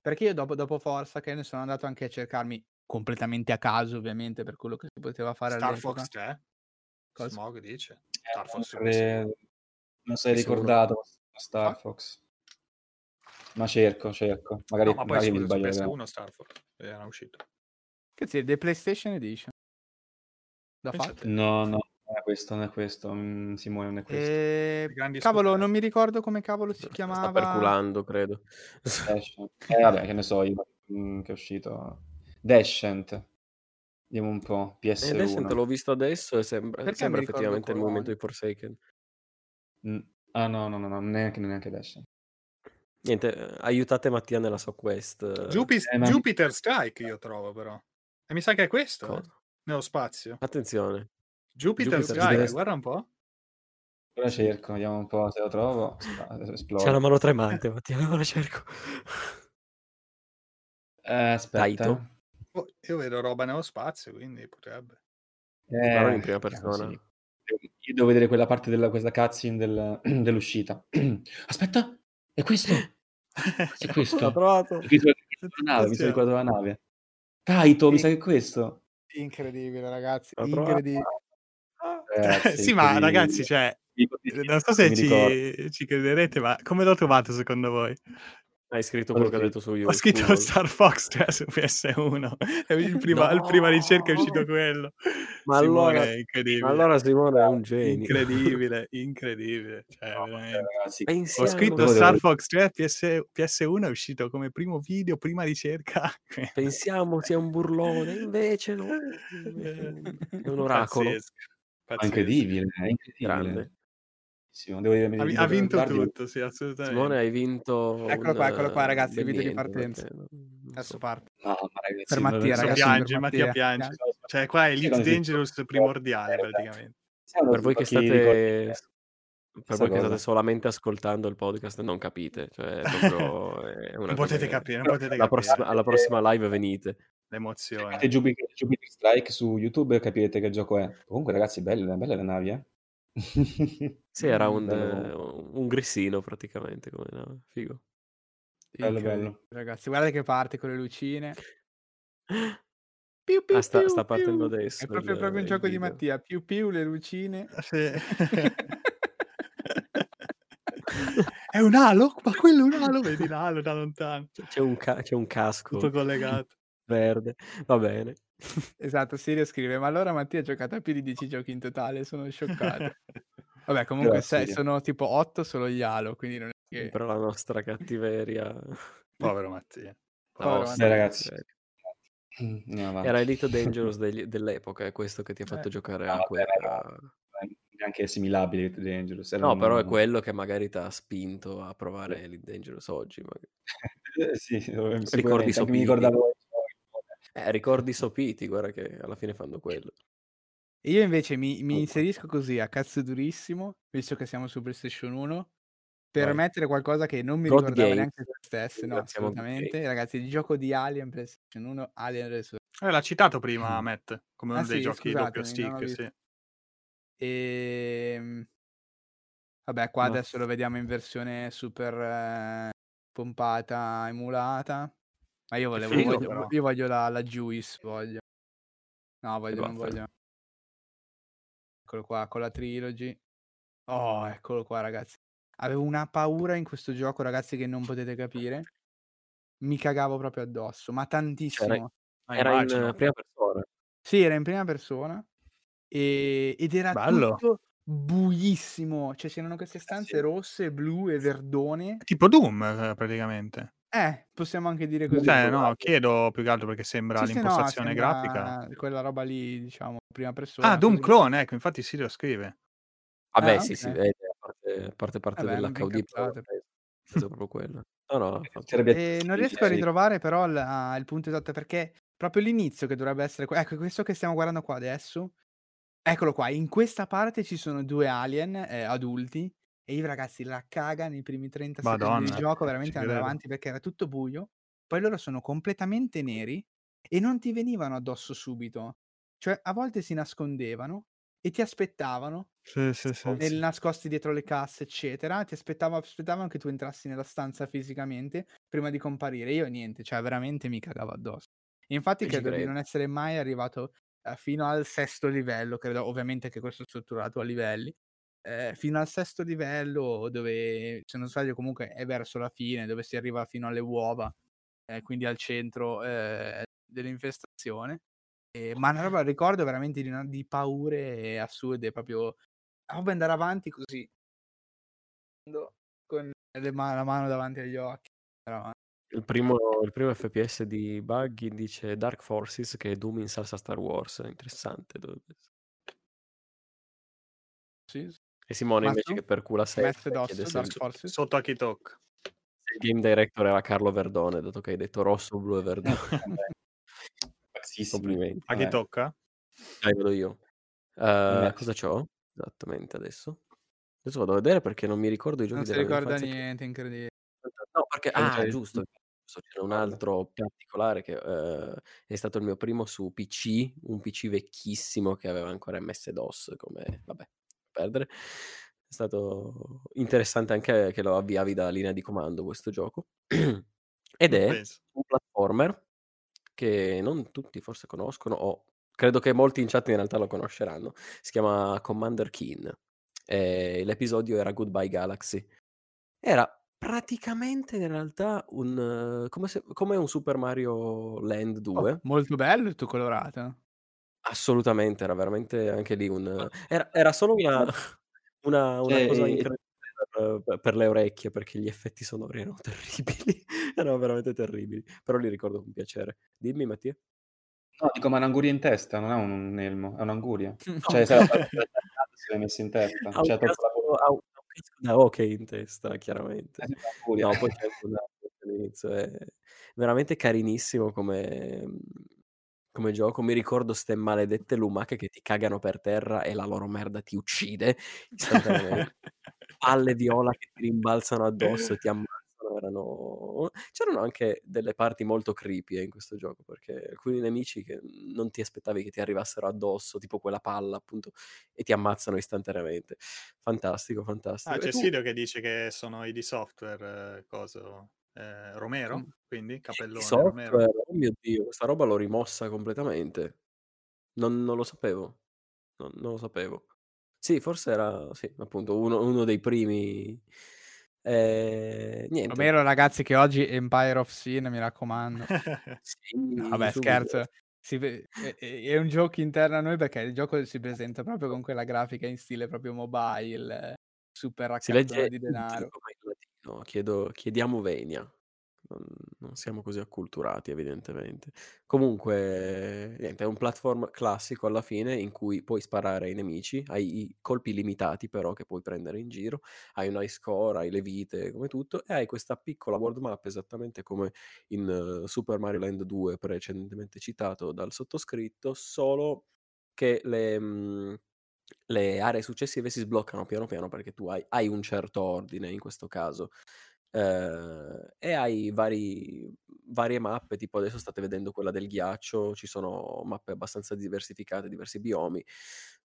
Perché io dopo, dopo Forza che ne sono andato anche a cercarmi completamente a caso, ovviamente, per quello che si poteva fare Star all'epoca. Fox 3? Cosa? Smog dice. Eh, Star Fox non, non sei ricordato Star? Fox. Ma cerco, cerco. Magari, no, ma poi magari scusa, mi sbaglio. PS1 Star Fox era uscito. Che sì, The PlayStation Edition. Da fatto? No, no, non è questo, non è questo. Mm, Simone, non è questo. E... Eh, cavolo, non mi ricordo come cavolo si chiamava. Sta perculando, credo. eh, vabbè, che ne so io, mm, che è uscito. Descent. Vediamo un po'. PS1. Eh, Descent l'ho visto adesso e sembra, sembra effettivamente il momento di Forsaken. Mm. Ah no, no, no, no, neanche, neanche Descent. Niente, eh, aiutate Mattia nella sua quest. Jupiter, eh, ma... Jupiter Strike io trovo però. E mi sa che è questo, Cosa? nello spazio. Attenzione. Jupiter, Jupiter Strike, deve... guarda un po'. Ora cerco, vediamo un po' se lo trovo. Esplode. C'è la mano tremante, Mattia, ora cerco. Eh, aspetta. Oh, io vedo roba nello spazio, quindi potrebbe. Eh, in prima persona. Sì. Io devo vedere quella parte della questa cutscene del, dell'uscita. Aspetta, è questo? È questo? L'ho trovato. Mi sono ricordato la nave. Taito, mi sa che è questo. Incredibile, ragazzi. Incredibile. Ragazzi, sì, ma ragazzi, cioè, non so se ci, ci crederete, ma come l'ho trovato secondo voi? Hai scritto quello che ha detto su YouTube. Ho scritto Star Fox 3 su PS1. Il prima, no! prima ricerca è uscito quello. Ma Simone allora, è incredibile. allora Simone è un genio. Incredibile, incredibile. Cioè, no, ragazzi, Ho scritto Star Fox 3 PS, PS1 è uscito come primo video, prima ricerca. Pensiamo sia un burlone, invece no. È un oracolo. Pazzesco. Pazzesco. Incredibile, è incredibile. Grande. Devo dire, ha, ha vinto tutto, sì, assolutamente. Simone, hai vinto. Eccolo un, qua, eccolo qua, ragazzi. Il video di partenza. Adesso parte. No, ma ragazzi, per Mattia, ragazzi. Piange, Mattia piange. Cioè, qua è Elite Dangerous primordiale, praticamente. Per voi che state. Per voi che state solamente ascoltando il podcast non capite, cioè non potete capire, non potete capire. Prossima, alla prossima live venite. L'emozione. Jupiter, Jupiter Strike su YouTube e capirete che gioco è. Comunque ragazzi, belle, belle le navi, eh. Sì, era un, Bello. un grissino praticamente, come no? Figo. Bello, bello. Ragazzi, guarda che parte con le lucine. Piu, piu, Ah, sta, piu, sta partendo adesso È proprio, il, proprio un gioco di Mattia. Più più le lucine. Ah, sì. È un alo? Ma quello è un alo? Vedi l'alo da lontano. C'è un, ca- c'è un casco Tutto collegato. verde. Va bene. Esatto, Sirio scrive: Ma allora Mattia ha giocato a più di 10 giochi in totale, sono scioccato. Vabbè, comunque sei, sono tipo 8 solo gli Halo, quindi non è che... Però la nostra cattiveria... Povero Mattia. Povero Mattia. ragazzi. No, Era Elite Dangerous degli, dell'epoca, è questo che ti ha fatto eh. giocare no, a quella... Neanche assimilabile Elite Dangerous. Era no, un... però è quello che magari ti ha spinto a provare Elite Dangerous oggi. sì, ricordi. Mi ricordavo... Eh, ricordi sopiti, guarda che alla fine fanno quello. Io invece mi, mi inserisco così a cazzo durissimo, visto che siamo su PlayStation 1, per Vai. mettere qualcosa che non mi God ricordava Game. neanche se stesso, no, assolutamente. Ragazzi, il gioco di Alien PlayStation 1, Alien Resurrection. Eh, l'ha citato prima Matt, come uno ah, dei sì, giochi doppio stick, sì. E... Ehm, vabbè, qua no. adesso lo vediamo in versione super eh, pompata, emulata. Ma io volevo, figo, voglio, io voglio la, la Juice, voglio. No, voglio, non voglio. Eccolo qua, con la trilogy. Oh, eccolo qua, ragazzi. Avevo una paura in questo gioco, ragazzi, che non potete capire. Mi cagavo proprio addosso, ma tantissimo. Cioè, era, in prima persona. Sì, era in prima persona. E, ed era Bello. tutto buissimo. Cioè, c'erano queste stanze sì. rosse, blu e verdone. Tipo Doom, eh, praticamente. Eh, possiamo anche dire così. Cioè, no, chiedo più che altro perché sembra sì, l'impostazione no, sembra grafica. Quella roba lì, diciamo, prima persona. Ah, Doom così. Clone, ecco, infatti Sirio scrive. Vabbè, ah, sì, okay. si vede, a parte, parte, parte Vabbè, dell'HUD, è proprio quello. No, no, eh, non riesco a ritrovare però la, il punto esatto perché proprio l'inizio che dovrebbe essere... Ecco, questo che stiamo guardando qua adesso, eccolo qua, in questa parte ci sono due alien eh, adulti e i ragazzi la cagano i primi 30 Madonna, secondi di gioco, veramente andare avanti perché era tutto buio. Poi loro sono completamente neri e non ti venivano addosso subito. Cioè, a volte si nascondevano e ti aspettavano sì, sì, sì. Nel, nascosti dietro le casse, eccetera. Ti aspettavano, aspettavano che tu entrassi nella stanza fisicamente prima di comparire. Io niente, cioè veramente mi cagavo addosso. E infatti e credo di non essere mai arrivato eh, fino al sesto livello, credo ovviamente che questo è strutturato a livelli, eh, fino al sesto livello dove, se non sbaglio comunque è verso la fine, dove si arriva fino alle uova, eh, quindi al centro eh, dell'infestazione. Eh, ma una roba, ricordo veramente di, di paure assurde, proprio proprio andare avanti così con ma- la mano davanti agli occhi. Il primo, il primo FPS di Buggy dice Dark Forces che è Doom in salsa Star Wars. Interessante. Sì. E Simone invece che per cula sempre chiede se il... sotto a chi tocca. Il game director era Carlo Verdone, dato che hai detto rosso, blu e verdone. Complimenti. A chi tocca? Dai, vedo io. Uh, cosa c'ho? Esattamente adesso. Adesso vado a vedere perché non mi ricordo i giochi non della Non si ricorda niente, che... incredibile. No, perché... Ah, giusto. C'è un altro particolare che uh, è stato il mio primo su PC, un PC vecchissimo che aveva ancora MS-DOS come... Vabbè, perdere. È stato interessante anche che lo avviavi da linea di comando questo gioco. Ed è un platformer che non tutti forse conoscono o credo che molti in chat in realtà lo conosceranno. Si chiama Commander Keen. E l'episodio era Goodbye Galaxy. Era praticamente in realtà un come, se, come un Super Mario Land 2. Oh, molto bello, tutto colorato. Assolutamente, era veramente anche lì un... Era, era solo una, una, una cioè, cosa incredibile per, per, le orecchie perché gli effetti sonori erano terribili, erano veramente terribili, però li ricordo con piacere. Dimmi Mattia. No, dico, ma un'anguria in testa, non è un elmo, è un'anguria. Cioè, se la si l'hai messa in testa. Ha un, cioè, la... ha un casco da hockey in testa, chiaramente. No, poi c'è all'inizio. È veramente carinissimo come, come gioco. Mi ricordo ste maledette lumache che ti cagano per terra e la loro merda ti uccide Palle viola che ti rimbalzano addosso e ti ammazzano erano... C'erano anche delle parti molto creepy eh, in questo gioco, perché alcuni nemici che non ti aspettavi che ti arrivassero addosso, tipo quella palla, appunto, e ti ammazzano istantaneamente. Fantastico, fantastico. Ah, c'è tu... Sirio che dice che sono i di software, eh, coso... Eh, Romero, mm. Quindi capellone software, Romero. Oh mio Dio, questa roba l'ho rimossa completamente. Non, non lo sapevo. Non, non, lo sapevo. Sì, forse era, sì, appunto, uno, uno dei primi eh, niente. Romero, ragazzi, che oggi Empire of Sin, mi raccomando. sì, no, vabbè, scherzo. Si, è, è, un gioco interno a noi perché il gioco si presenta proprio con quella grafica in stile proprio mobile, super raccattone di denaro. Chiedo, chiediamo venia non, non siamo così acculturati evidentemente. Comunque, niente, è un platform classico alla fine in cui puoi sparare ai nemici, hai i colpi limitati però che puoi prendere in giro, hai un high score, hai le vite, come tutto, e hai questa piccola world map esattamente come in uh, Super Mario Land 2 precedentemente citato dal sottoscritto, solo che le... Mh, mm, le aree successive si sbloccano piano piano perché tu hai, hai un certo ordine in questo caso Ehm, e hai vari, varie mappe, tipo adesso state vedendo quella del ghiaccio, ci sono mappe abbastanza diversificate, diversi biomi.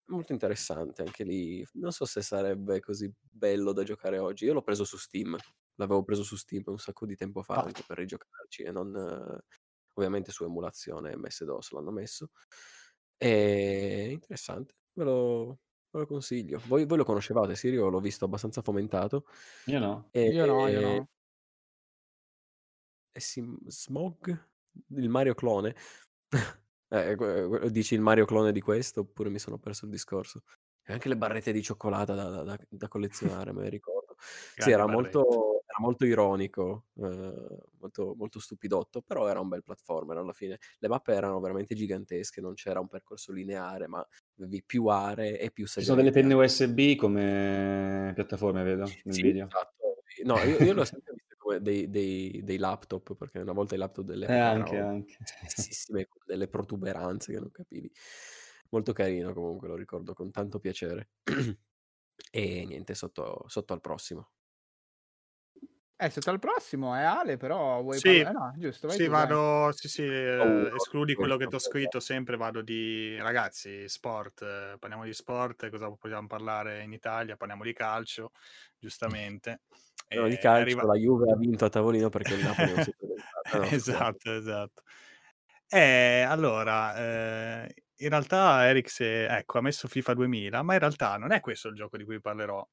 Molto interessante anche lì. Non so se sarebbe così bello da giocare oggi. Io l'ho preso su Steam, l'avevo preso su Steam un sacco di tempo fa anche per rigiocarci e non ovviamente su emulazione MS-DOS l'hanno messo. E interessante, ve lo, Ve lo consiglio. Voi, voi lo conoscevate, Sirio? L'ho visto abbastanza fomentato. Io no. E, io no, io no. E Sim- Smog? Il Mario clone? eh, dici il Mario clone di questo oppure mi sono perso il discorso? E anche le barrette di cioccolata da, da, da collezionare, me le ricordo. sì, era molto, era molto, ironico, eh, molto, molto, stupidotto, però era un bel platformer alla fine. Le mappe erano veramente gigantesche, non c'era un percorso lineare, ma avevi più aree e più segreti. Ci sono delle penne USB come piattaforme, vedo, nel sì, video. Esatto. No, io, io l'ho sempre visto come dei, dei, dei, laptop, perché una volta i laptop delle eh, anche, anche. con delle protuberanze che non capivi. Molto carino comunque, lo ricordo con tanto piacere. E niente, sotto, sotto al prossimo. Eh, sotto al prossimo è Ale, però vuoi Sì, parlare? No, giusto, vai sì, tu, vado, sì, sì, eh, escludi quello che ti ho scritto sempre, vado di ragazzi, sport, eh, parliamo di sport, cosa possiamo parlare in Italia? Parliamo di calcio, giustamente. No, di E calcio, arriva... la Juve ha vinto a tavolino perché il Napoli non si è presentato. No, esatto, esatto. Eh, allora, eh, in realtà Eric se, ecco, ha messo FIFA 2000, ma in realtà non è questo il gioco di cui parlerò.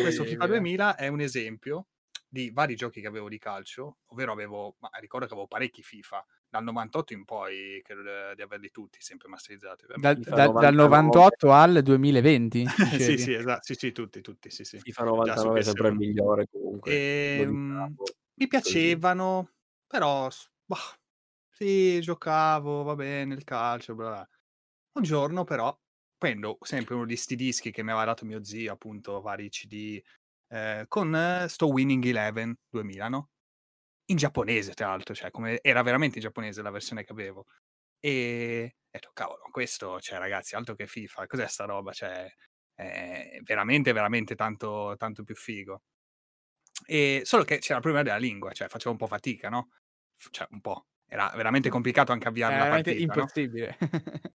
Questo FIFA 2000 è un esempio di vari giochi che avevo di calcio, ovvero avevo, ma ricordo che avevo parecchi FIFA, dal 98 in poi, credo di- averli tutti sempre masterizzati. Da- da- dal 99. 98 al 2020? sì, sì, esatto, sì, sì, tutti, tutti, sì, sì. FIFA Già su 99 è sempre il PS1. migliore comunque. E, mm, diciamo. mi piacevano, però boh, sì, giocavo, va bene, il calcio, bla bla. Un giorno però prendo sempre uno di sti dischi che mi aveva dato mio zio, appunto, vari CD, eh, con eh, sto Winning Eleven 2000, no? In giapponese, tra l'altro, cioè, come era veramente in giapponese la versione che avevo. E ho detto, cavolo, questo, cioè, ragazzi, altro che FIFA, cos'è sta roba? Cioè, è veramente, veramente tanto, tanto più figo. E solo che c'era il problema della lingua, cioè facevo un po' fatica, no? Cioè, un po'. Era veramente complicato anche avviare la partita, no? impossibile.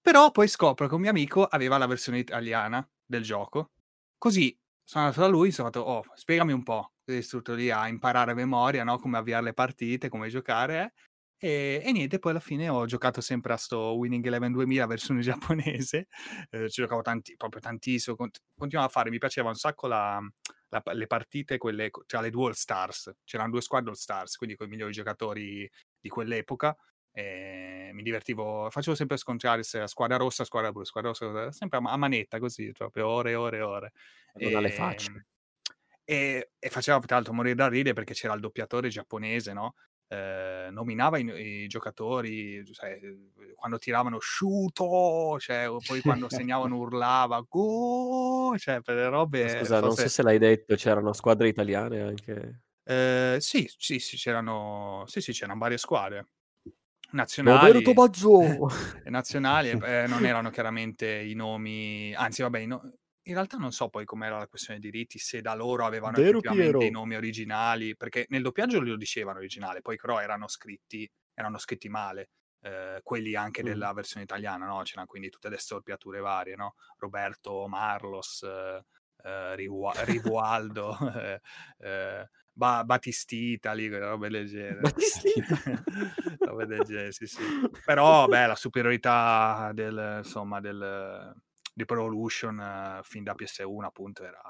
Però poi scopro che un mio amico aveva la versione italiana del gioco. Così sono andato da lui e sono fatto, oh, spiegami un po'. Così sto lì a imparare a memoria, no? Come avviare le partite, come giocare. eh. E, e niente, poi alla fine ho giocato sempre a sto Winning Eleven 2000 versione giapponese. Eh, ci giocavo tanti, proprio tantissimo. cont- continuavo a fare, mi piaceva un sacco la, la- le partite, quelle tra le due All Stars. C'erano due squadre All Stars, quindi con i migliori giocatori di quell'epoca e mi divertivo, facevo sempre scontrare se squadra rossa, squadra blu, squadra rossa, sempre a, ma- a manetta così, proprio ore e ore e ore. Ha le E, facce. e, e faceva tra l'altro morire da ridere perché c'era il doppiatore giapponese, no? Eh, nominava i, i giocatori, cioè, quando tiravano sciuto, cioè, poi quando segnavano urlava go, cioè per le robe Scusa, non so forse se l'hai detto, c'erano squadre italiane anche. eh, sì, sì, sì, c'erano, sì, sì, c'erano varie squadre nazionali. Nazionali eh, non erano chiaramente i nomi, anzi vabbè, i no- in realtà non so poi com'era la questione dei diritti, se da loro avevano Vero effettivamente i Piero! nomi originali, perché nel doppiaggio lo dicevano originale, poi però erano scritti, erano scritti male, eh, quelli anche Mm. della versione italiana, no? C'erano quindi tutte le storpiature varie, no? Roberto Marlos, eh, eh, Rivu- Rivualdo, eh, eh, Ba- Battistita, lì, robe del genere. Battistita! robe del genere, sì, sì. Però, beh, la superiorità del, insomma, del, di Pro Evolution eh, fin da PS1, appunto, era,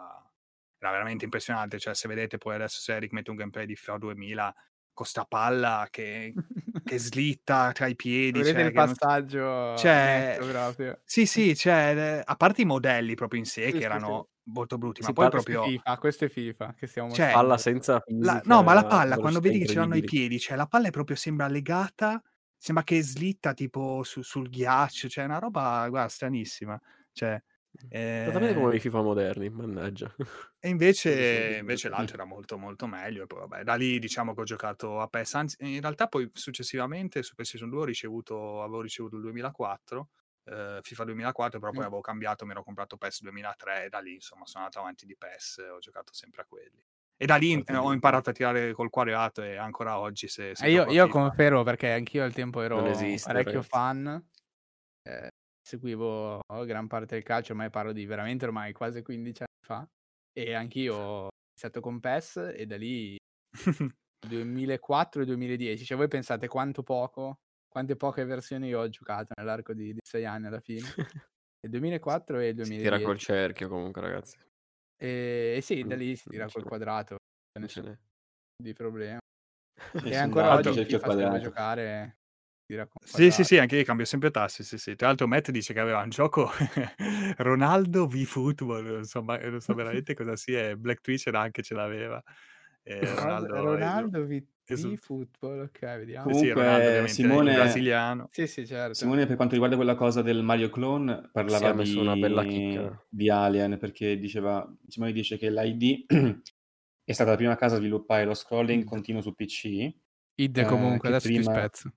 era veramente impressionante. Cioè, se vedete poi adesso se Eric mette un gameplay di FIFA 2000 con sta palla che, che slitta tra i piedi. Vedete Cioè, il che non- passaggio Cioè, sì, sì, cioè, eh, a parte i modelli proprio in sé Sì, che sì, erano molto brutti, ma Si poi Questo è proprio... FIFA, questo è FIFA che stiamo Cioè. Palla senza La- no, ma la palla, quando vedi che ce l'hanno ai incredibili. piedi, cioè la palla è proprio sembra legata, sembra che slitta tipo su- sul ghiaccio, cioè una roba, guarda, stranissima. Cioè, Esattamente come eh, i FIFA moderni, mannaggia. e invece, invece l'altro era molto molto meglio. E poi vabbè, da lì diciamo che ho giocato a PES. Anzi, in realtà poi successivamente su PlayStation 2 ho ricevuto, avevo ricevuto il 2004, eh, FIFA 2004, però poi Mm. avevo cambiato, mi ero comprato PES 2003 e da lì insomma sono andato avanti di PES, ho giocato sempre a quelli. E da lì eh, ho imparato a tirare col quadrato e ancora oggi se, se Eh, io, io confermo perché anch'io al tempo ero esiste, parecchio ragazzi. fan. eh, seguivo gran parte del calcio, ormai parlo di veramente ormai quasi 15 anni fa. E anch'io ho iniziato con PES e da lì 2004 e 2010. Cioè voi pensate quanto poco, quante poche versioni io ho giocato nell'arco di, di sei anni alla fine. Il 2004 e il Si tira 2010. col cerchio comunque, ragazzi. E, e sì, da lì si tira col quadrato, Non nessun ce n'è. di problema. E ancora oggi devo quadrato. giocare Sì, sì, sì, anche io cambio sempre tassi, sì, sì. Tra l'altro Matt dice che aveva un gioco Ronaldo v Football, insomma, non so veramente cosa sia, Black Twitch era anche ce l'aveva. E Ronaldo, Ronaldo, Ronaldo V, esu- V Football, ok, vediamo. Sì, sì, Comunque, Ronaldo Simone- brasiliano. Sì, sì, certo. Simone, per quanto riguarda quella cosa del Mario Clone, parlava messo una bella di, chicca. di Alien perché diceva, Simone dice che l'ID è stata la prima casa a sviluppare lo scrolling continuo su PC. Id eh, comunque, adesso ti prima- spezzo.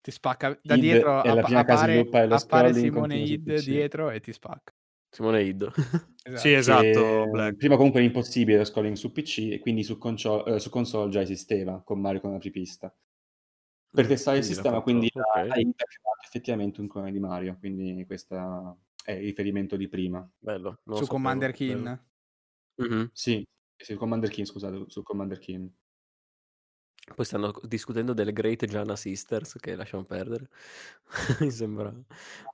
Ti spacca da Id dietro, è la appa- prima casa a appare, appare Simone Id dietro e ti spacca. Simone Iddo. esatto. Sì, esatto. Prima comunque era impossibile lo scrolling su PC e quindi su, console, eh, su console già esisteva con Mario con la apripista. Per testare il sistema, quindi okay. ha integrato effettivamente un clone di Mario, quindi questo è il riferimento di prima. Bello. Su Commander King. Mm-hmm. Sì, sì, Commander King, scusate, su Commander King. Poi stanno discutendo delle Great Gianna Sisters che lasciamo perdere. Mi sembra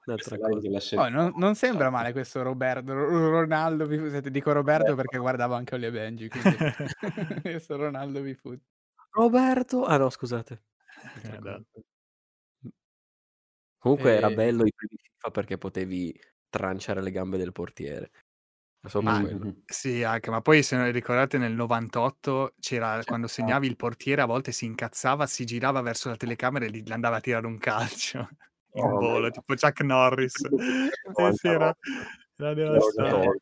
un'altra cosa. Oh, non, non, sembra male questo Roberto. Ronaldo, dico Roberto perché guardavo anche Oli e Benji. Quindi... questo Ronaldo vi fu. Roberto, ah no, scusate. Eh, Comunque e... era bello i primi FIFA perché potevi tranciare le gambe del portiere. Ma, sì, anche, ma poi se non ricordate nel 98 c'era quando segnavi il portiere a volte si incazzava, si girava verso la telecamera e gli andava a tirare un calcio in oh, volo, beh. tipo Chuck Norris. eh, sì, era, era devastante.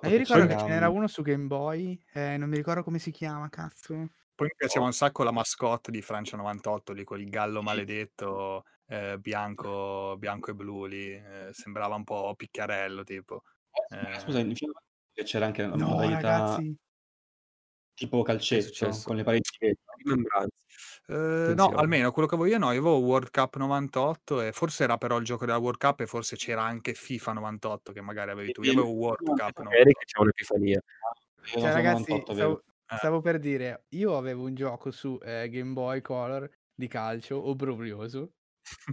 Ma io ricordo che ce n'era uno su Game Boy, eh, non mi ricordo come si chiama, cazzo. Poi mi piaceva un sacco la mascotte di Francia 98, lì il gallo maledetto, eh, bianco, bianco, e blu lì, eh, sembrava un po' picchiarello tipo. Eh, scusa, in film c'era anche una no, modalità ragazzi. tipo calcetto con le pareti. Uh, no, almeno quello che avevo io no, io avevo World Cup 98 e forse era però il gioco della World Cup e forse c'era anche FIFA 98 che magari avevi tu. Io avevo World Cup 98. che c'è un'epifania. Cioè, ragazzi, stavo, eh. stavo, per dire, io avevo un gioco su eh, Game Boy Color di calcio obbrobrioso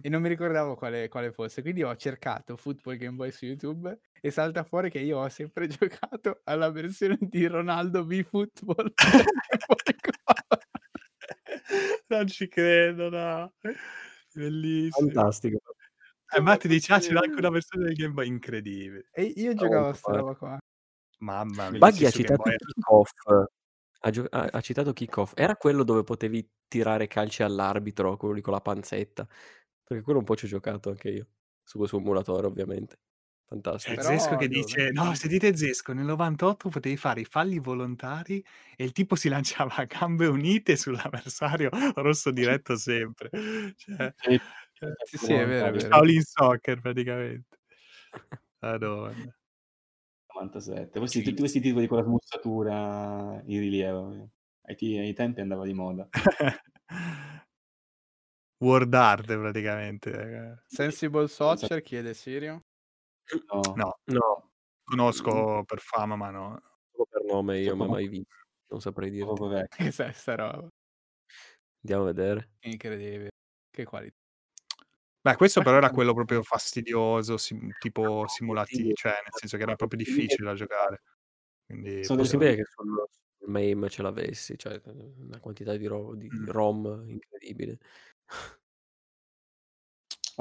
e non mi ricordavo quale, quale, fosse. Quindi ho cercato Football Game Boy su YouTube e salta fuori che io ho sempre giocato alla versione di Ronaldo V Football. non ci credo, no. Bellissimo. Fantastico. Eh, ma ti dice, ah, c'era anche una versione del Game Boy incredibile. E io giocavo a sta roba qua. Mamma mia. Buggy ha citato Kickoff. Ha, gio- ha, ha, citato Kickoff. Era quello dove potevi tirare calci all'arbitro, quello lì con la panzetta. Perché quello un po' ci ho giocato anche io. Su questo emulatore, ovviamente. Fantastico. È Zesco che dice: No, sentite Zesco, nel 98 potevi fare i falli volontari e il tipo si lanciava a gambe unite sull'avversario rosso diretto sempre. Cioè, sì, sì, sì, è vero. Shaolin Soccer praticamente. Madonna. 97. Questi, tutti questi titoli con la smussatura in rilievo. Ai, t- ai tempi andava di moda. Word art praticamente. Sensible Soccer chiede Sirio. No. No. no. Conosco per fama, ma no. Solo per nome io, ma mai visto. Non saprei dire. Che sai sta roba? Andiamo a vedere. Incredibile. Che qualità. Beh, questo però era quello proprio fastidioso, sim- tipo simulativo, cioè nel senso che era proprio difficile da giocare. Quindi Sono possibile che sul MAME ce l'avessi, cioè una quantità di, ro- di mm. ROM incredibile.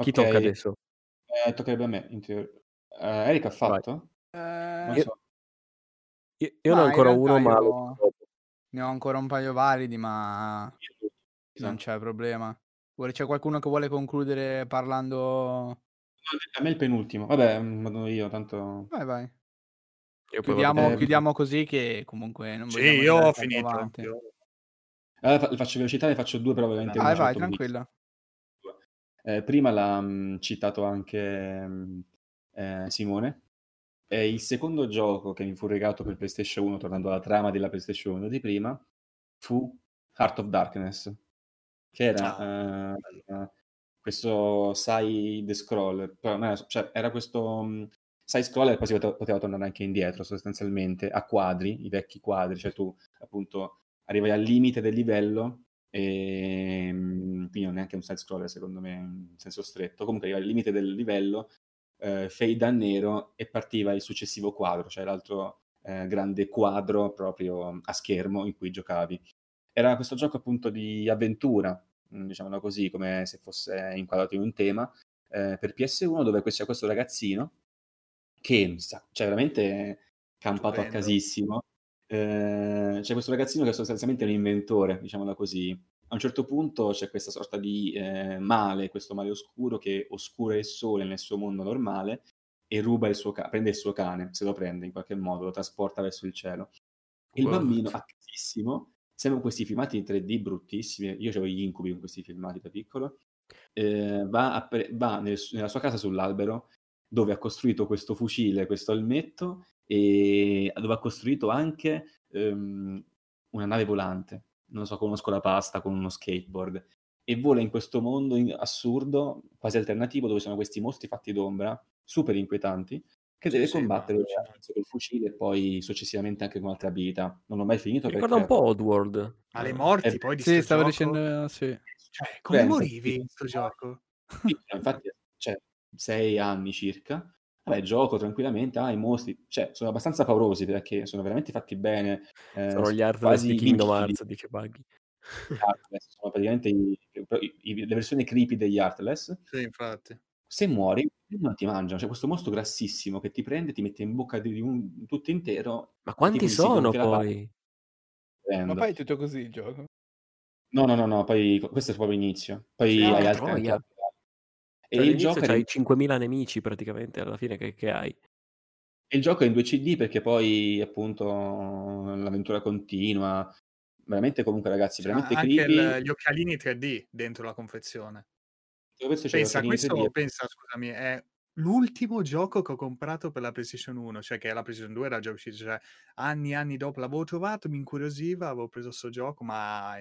Chi tocca adesso? Eh, toccherebbe a me, in teoria. Uh, Eric ha fatto? Eh... Io, so. io, io ne ho ancora uno, ma io... ne ho ancora un paio validi, ma non c'è problema. C'è qualcuno che vuole concludere parlando? A me il penultimo. Vabbè, vado io, tanto... Vai, vai. Chiudiamo, eh, chiudiamo, così che comunque non Sì, io ho finito. Allora, faccio velocità, ne faccio due, però ovviamente... Vai, vai, tranquilla. Eh, prima l'ha mh, mm, citato anche mh, eh, Simone. E il secondo gioco che mi fu regalato per PlayStation 1, tornando alla trama della PlayStation 1 di prima, fu Heart of Darkness, che era ah, eh, questo side scroller, però, cioè, era questo mm, side scroller e poi si poteva, poteva, tornare anche indietro sostanzialmente a quadri, i vecchi quadri, cioè tu appunto arrivavi al limite del livello e ehm, quindi non è neanche un side scroller secondo me in senso stretto comunque arriva al limite del livello eh, fade a nero e partiva il successivo quadro cioè l'altro eh, grande quadro proprio a schermo in cui giocavi era questo gioco appunto di avventura diciamolo così come se fosse inquadrato in un tema eh, per PS1 dove c'è questo ragazzino che cioè veramente campato Stupendo. a casissimo eh, c'è questo ragazzino che è sostanzialmente un inventore, diciamola così. A un certo punto c'è questa sorta di eh, male, questo male oscuro che oscura il sole nel suo mondo normale e ruba il suo cane, prende il suo cane, se lo prende in qualche modo, lo trasporta verso il cielo. Il bambino, a casissimo, sembrano questi filmati in 3D bruttissimi, io avevo gli incubi con questi filmati da piccolo, eh, va, pre- va nel, nella sua casa sull'albero, dove ha costruito questo fucile, questo almetto, e dove ha costruito anche um, una nave volante. Non so, conosco la pasta con uno skateboard. E vola in questo mondo assurdo, quasi alternativo, dove sono questi mostri fatti d'ombra, super inquietanti, che deve sì, combattere sì, col fucile e poi successivamente anche con altre abilità. Non ho mai finito. Ricorda perché... un po' Oddworld. Alle morti eh, poi di Sì, stavo gioco. dicendo... Sì. Cioè, come Beh, morivi in questo gioco? Sì, infatti, cioè, sei anni circa. Vabbè, gioco tranquillamente, ah, i mostri, cioè, sono abbastanza paurosi perché sono veramente fatti bene. Eh, sono gli Heartless di Kingdom Hearts, dice Buggy. sono praticamente i, i, le versioni creepy degli Heartless. Sì, infatti. Se muori, non ti mangiano. C'è questo mostro grassissimo che ti prende, ti mette in bocca di un tutto intero. Ma quanti sono poi? Ma poi è tutto così il gioco? No, no, no, no, poi questo è proprio inizio. Poi ah, hai altri e cioè, il gioco c'hai in... 5.000 nemici praticamente alla fine che, che hai. il gioco è in 2 CD perché poi appunto l'avventura continua. Veramente comunque ragazzi, veramente anche creepy. Il, gli occhialini 3D dentro la confezione. Pensa, questo pensa, scusami, è l'ultimo gioco che ho comprato per la PlayStation 1, cioè che la PlayStation 2 era già uscita, cioè anni e anni dopo l'avevo trovato, mi incuriosiva, avevo preso questo gioco, ma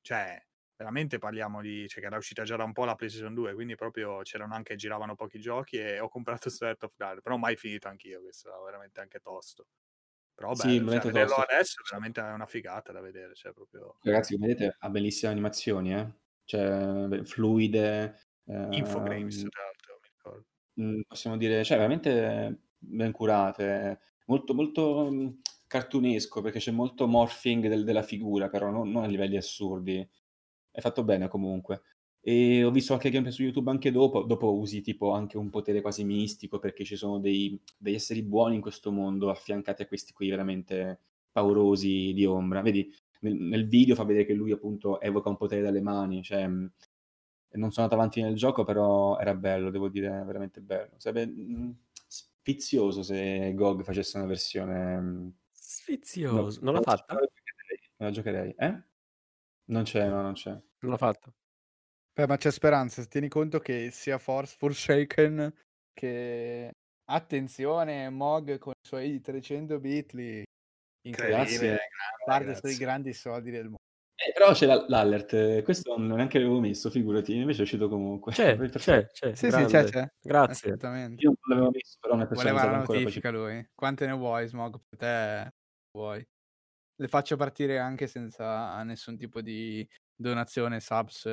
cioè veramente parliamo di, cioè che era uscita già da un po' la PlayStation 2, quindi proprio c'erano anche, giravano pochi giochi e ho comprato Street of Dark, però mai finito anch'io, questo era veramente anche tosto. Però bello, sì, cioè, vederlo tosto. adesso è veramente una figata da vedere, cioè proprio... Ragazzi, come vedete, ha bellissime animazioni, eh? Cioè, fluide. Eh, Infogrames, tra l'altro, mi ricordo. Mm, possiamo dire, cioè, veramente ben curate, molto, molto mm, cartunesco, perché c'è molto morphing del, della figura, però non, non a livelli assurdi è fatto bene comunque. E ho visto qualche gameplay su YouTube anche dopo, dopo usi tipo anche un potere quasi mistico perché ci sono dei, degli esseri buoni in questo mondo affiancati a questi qui veramente paurosi di ombra. Vedi, nel, nel video fa vedere che lui appunto evoca un potere dalle mani, cioè mm, non sono andato avanti nel gioco, però era bello, devo dire, veramente bello. Sarebbe mm, sfizioso se GOG facesse una versione... Mm, sfizioso? No, non l'ha fatta? Non la giocherei, eh? Non c'è, no, non c'è. Non l'ha fatto. Beh, ma c'è speranza, tieni conto che sia Force Forsaken che attenzione Mog con i suoi 300 bit li incredibile, guarda sui grandi soldi del mondo. Eh, però c'è l'allert, questo non neanche l'avevo messo, figurati, invece è uscito comunque. C'è, c'è, c'è. Sì, sì, c'è, c'è. Grazie. Io non l'avevo messo, però una persona Voleva la notifica lui. Quante ne vuoi, Smog? Per te vuoi le faccio partire anche senza nessun tipo di donazione, subs.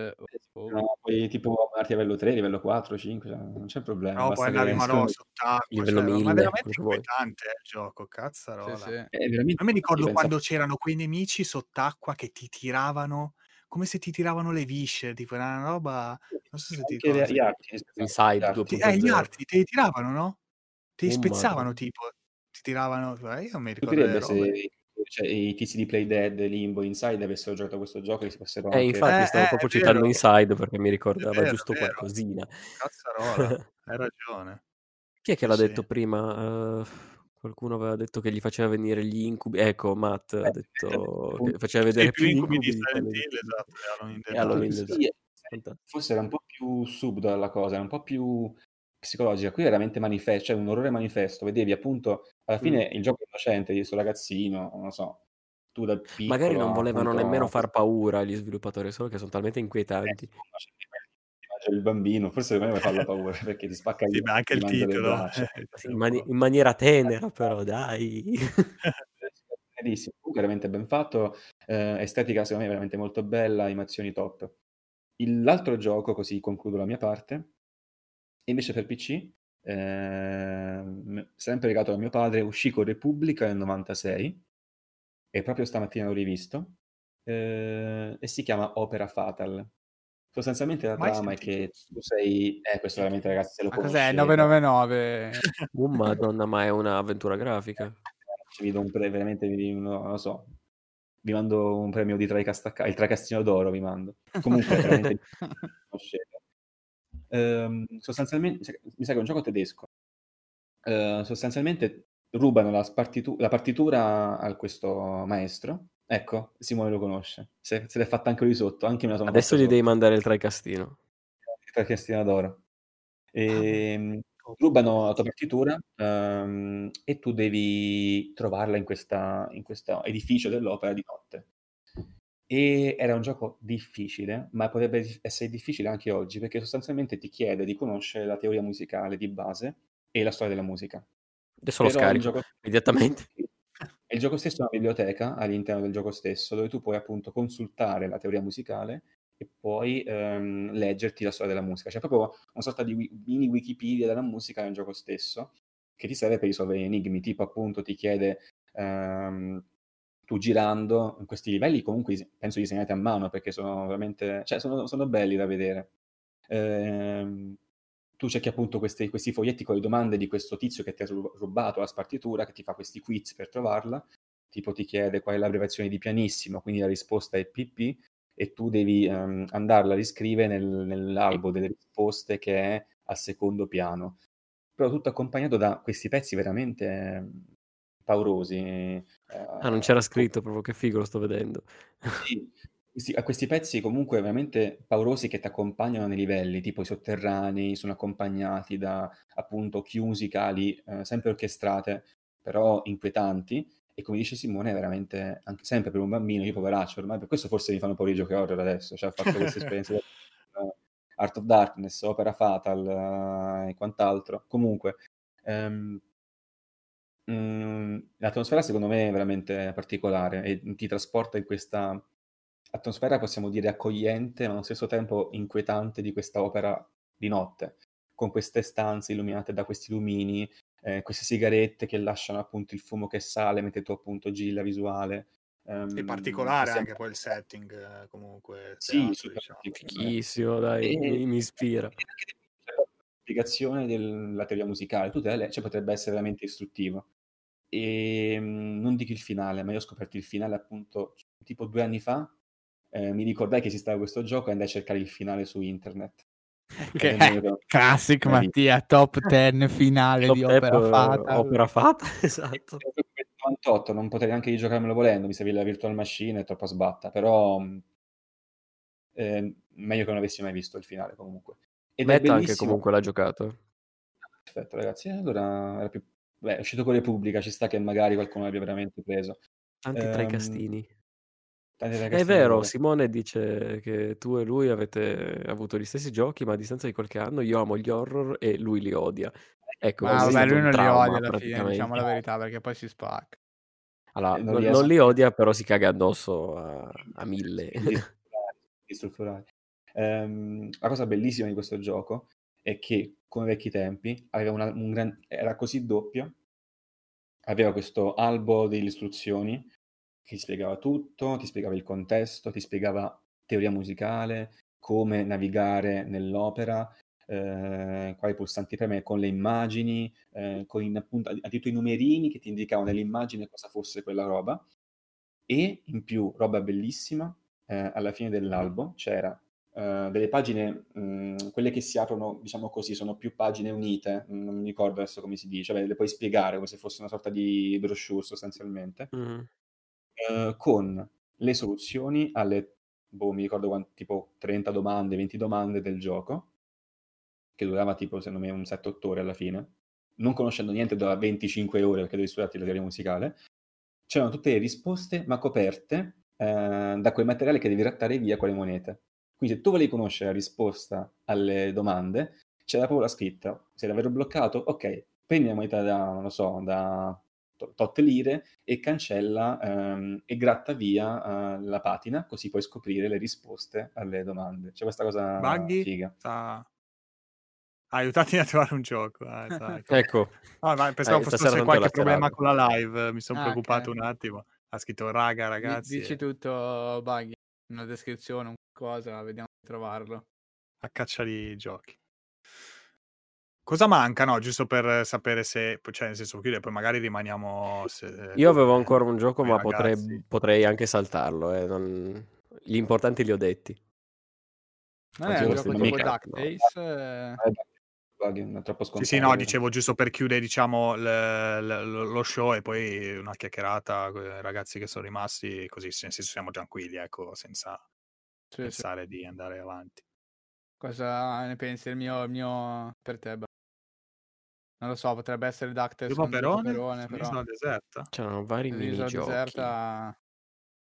O... No, poi tipo a livello 3, livello 4, 5, cioè, non c'è problema. No, poi andavi malo sott'acqua. Livello cioè, 1000, ma veramente inquietante il gioco, cazzarola. Sì, sì. Non mi ricordo pensa... quando c'erano quei nemici sott'acqua che ti tiravano come se ti tiravano le viscere, tipo una roba... Non so se ti ricordi. Gli arti, Inside 2.0. Eh, gli arti te li tiravano, no? Te li oh, spezzavano, madre. tipo. Ti tiravano... Io non mi ricordo se cioè, i tizi di Play Dead, Limbo, Inside avessero giocato questo gioco e si fossero eh, anche... infatti eh, stavo eh, proprio citando vero. Inside perché mi ricordava vero, giusto qualcosina. Cazzarola, hai ragione. Chi è che l'ha sì. detto prima? Uh, qualcuno aveva detto che gli faceva venire gli incubi. Ecco, Matt ha eh, detto che faceva vedere più incubi di Silent Hill, esatto, e Halloween. Sì, forse era un po' più sub dalla cosa, era un po' più psicologica. Qui è veramente manifesto, cioè un orrore manifesto. Vedevi appunto, alla fine mm. il gioco innocente di questo ragazzino, non lo so, tu da piccolo... Magari non volevano appunto... nemmeno far paura agli sviluppatori, solo che sono talmente inquietanti. Eh, il bambino, forse secondo me farlo paura perché ti spacca sì, ma anche il titolo in, mani- in, maniera tenera però dai comunque veramente ben fatto eh, estetica secondo me veramente molto bella animazioni top l'altro gioco così concludo la mia parte invece per PC, ehm, sempre legato a mio padre, uscì con Repubblica nel 96 e proprio stamattina l'ho rivisto eh, e si chiama Opera Fatal. Sostanzialmente la trama è che tu sei... Eh, questo veramente ragazzi se lo Ma cos'è? 999? oh madonna, ma è un'avventura grafica. Ci vedo un pre- veramente, non lo so, vi mando un premio di Tricastacca, il Tricastino d'oro vi mando. Comunque, veramente ehm, sostanzialmente, cioè, mi sa che è un gioco tedesco. Eh, sostanzialmente rubano la, partitu- la, partitura a questo maestro. Ecco, Simone lo conosce. Se, se l'è fatta anche lui sotto. Anche Adesso gli sotto. devi mandare il tricastino. Il tricastino d'oro. E, ah, ehm, rubano la tua partitura um, e tu devi trovarla in questo edificio dell'opera di notte. E era un gioco difficile, ma potrebbe essere difficile anche oggi, perché sostanzialmente ti chiede di conoscere la teoria musicale di base e la storia della musica. Adesso lo scarico gioco... immediatamente. Il gioco stesso è una biblioteca all'interno del gioco stesso, dove tu puoi appunto consultare la teoria musicale e poi ehm, leggerti la storia della musica. C'è proprio una sorta di mini Wikipedia della musica nel gioco stesso, che ti serve per risolvere enigmi, tipo appunto ti chiede... Ehm, tu girando in questi livelli comunque penso disegnati a mano perché sono veramente cioè sono, sono belli da vedere. Ehm, tu cerchi appunto questi, questi, foglietti con le domande di questo tizio che ti ha rubato la spartitura che ti fa questi quiz per trovarla. Tipo ti chiede qual è l'abbreviazione di pianissimo quindi la risposta è PP e tu devi um, andarla a riscrivere nel, nell'albo delle risposte che è al secondo piano. Però tutto accompagnato da questi pezzi veramente paurosi. Eh, ah, non c'era scritto proprio, che figo, lo sto vedendo. Sì, sì, a questi pezzi comunque veramente paurosi che ti accompagnano nei livelli, tipo i sotterranei, sono accompagnati da appunto cue musicali eh, sempre orchestrate, però inquietanti. E come dice Simone, è veramente, anche sempre per un bambino, io poveraccio, ormai per questo forse mi fanno paura i giochi horror adesso, cioè ho fatto queste esperienze Art of Darkness, Opera Fatal uh, e quant'altro. Comunque, um, Mhmm, l'atmosfera secondo me è veramente particolare e ti trasporta in questa atmosfera, possiamo dire, accogliente, ma allo stesso tempo inquietante di questa opera di notte, con queste stanze illuminate da questi lumini, eh, queste sigarette che lasciano appunto il fumo che sale mentre tu appunto giri la visuale. Um, è particolare anche poi il setting, comunque. Sì, teatro, diciamo. fighissimo, dai, e, mi, ispira. La spiegazione della teoria musicale, tu te cioè, potrebbe essere veramente istruttivo. E ehm, non dico il finale, ma io ho scoperto il finale appunto tipo due anni fa. Eh, mi ricordai che esisteva questo gioco e andai a cercare il finale su internet. Che classic Mattia, top 10 finale top di Opera Fata. Opera Fata, esatto. 98, non potrei neanche rigiocarmelo volendo, mi serviva la virtual machine, è troppo sbatta, però eh, meglio che non avessi mai visto il finale comunque. Ed Meta anche comunque l'ha giocato. Perfetto ragazzi, allora era più Beh, è uscito con Repubblica, ci sta che magari qualcuno l'abbia veramente preso. Tanti tra i ehm, castini. È vero, Simone dice che tu e lui avete avuto gli stessi giochi, ma a distanza di qualche anno io amo gli horror e lui li odia. Ecco, Ma vabbè, lui non li odia alla fine, diciamo la verità, perché poi si spacca. Allora, non, non, non li odia, però si caga addosso a, a mille. Strutturali. Um, la cosa bellissima di questo gioco è che, come vecchi tempi, una, un gran, era così doppio, aveva questo albo delle istruzioni che ti spiegava tutto, ti spiegava il contesto, ti spiegava teoria musicale, come navigare nell'opera, eh, quali pulsanti premere con le immagini, eh, con in, appunto addirittura i numerini che ti indicavano nell'immagine cosa fosse quella roba. E in più, roba bellissima, eh, alla fine dell'albo c'era Uh, delle pagine, mh, quelle che si aprono, diciamo così, sono più pagine unite, non mi ricordo adesso come si dice, Beh, le puoi spiegare come se fosse una sorta di brochure sostanzialmente, mm. uh, con le soluzioni alle, boh, mi ricordo quanto, tipo 30 domande, 20 domande del gioco, che durava tipo, secondo me, un 7-8 ore alla fine, non conoscendo niente da 25 ore perché devi studiarti la teoria musicale, c'erano tutte le risposte, ma coperte uh, da quel materiale che devi rattare via con le monete. Quindi se tu volevi conoscere la risposta alle domande, c'era proprio la scritta. Se l'avevano bloccato, ok, prendi la moneta da, non lo so, da tot lire e cancella ehm, e gratta via uh, la patina, così puoi scoprire le risposte alle domande. C'è questa cosa Buggy figa. Sta... Aiutatemi a trovare un gioco. Ah, ecco. Ah, ma pensavo fosse stato qualche problema con la live, mi sono ah, preoccupato okay. un attimo. Ha scritto raga, ragazzi. Dici tutto, Buggy, una descrizione, un cosa, vediamo di trovarlo. A caccia di giochi. Cosa manca, no? Giusto per sapere se, cioè nel senso chiude, poi magari rimaniamo... Se, Io avevo ancora un gioco, ma potrei, potrei, anche saltarlo. Eh. Non... Gli importanti li ho detti. Non è un gioco tipo DuckTales? Eh... Sì, sì, no, dicevo giusto per chiudere, diciamo, l- l- lo show e poi una chiacchierata con i ragazzi che sono rimasti, così, nel senso siamo tranquilli, ecco, senza sì, pensare sì. di andare avanti. Cosa ne pensi il mio, il mio per te? Non lo so, potrebbe essere DuckTales Più Paperone? Paperone però. Sull'isola deserta? C'erano vari Sull'isola minigiochi. deserta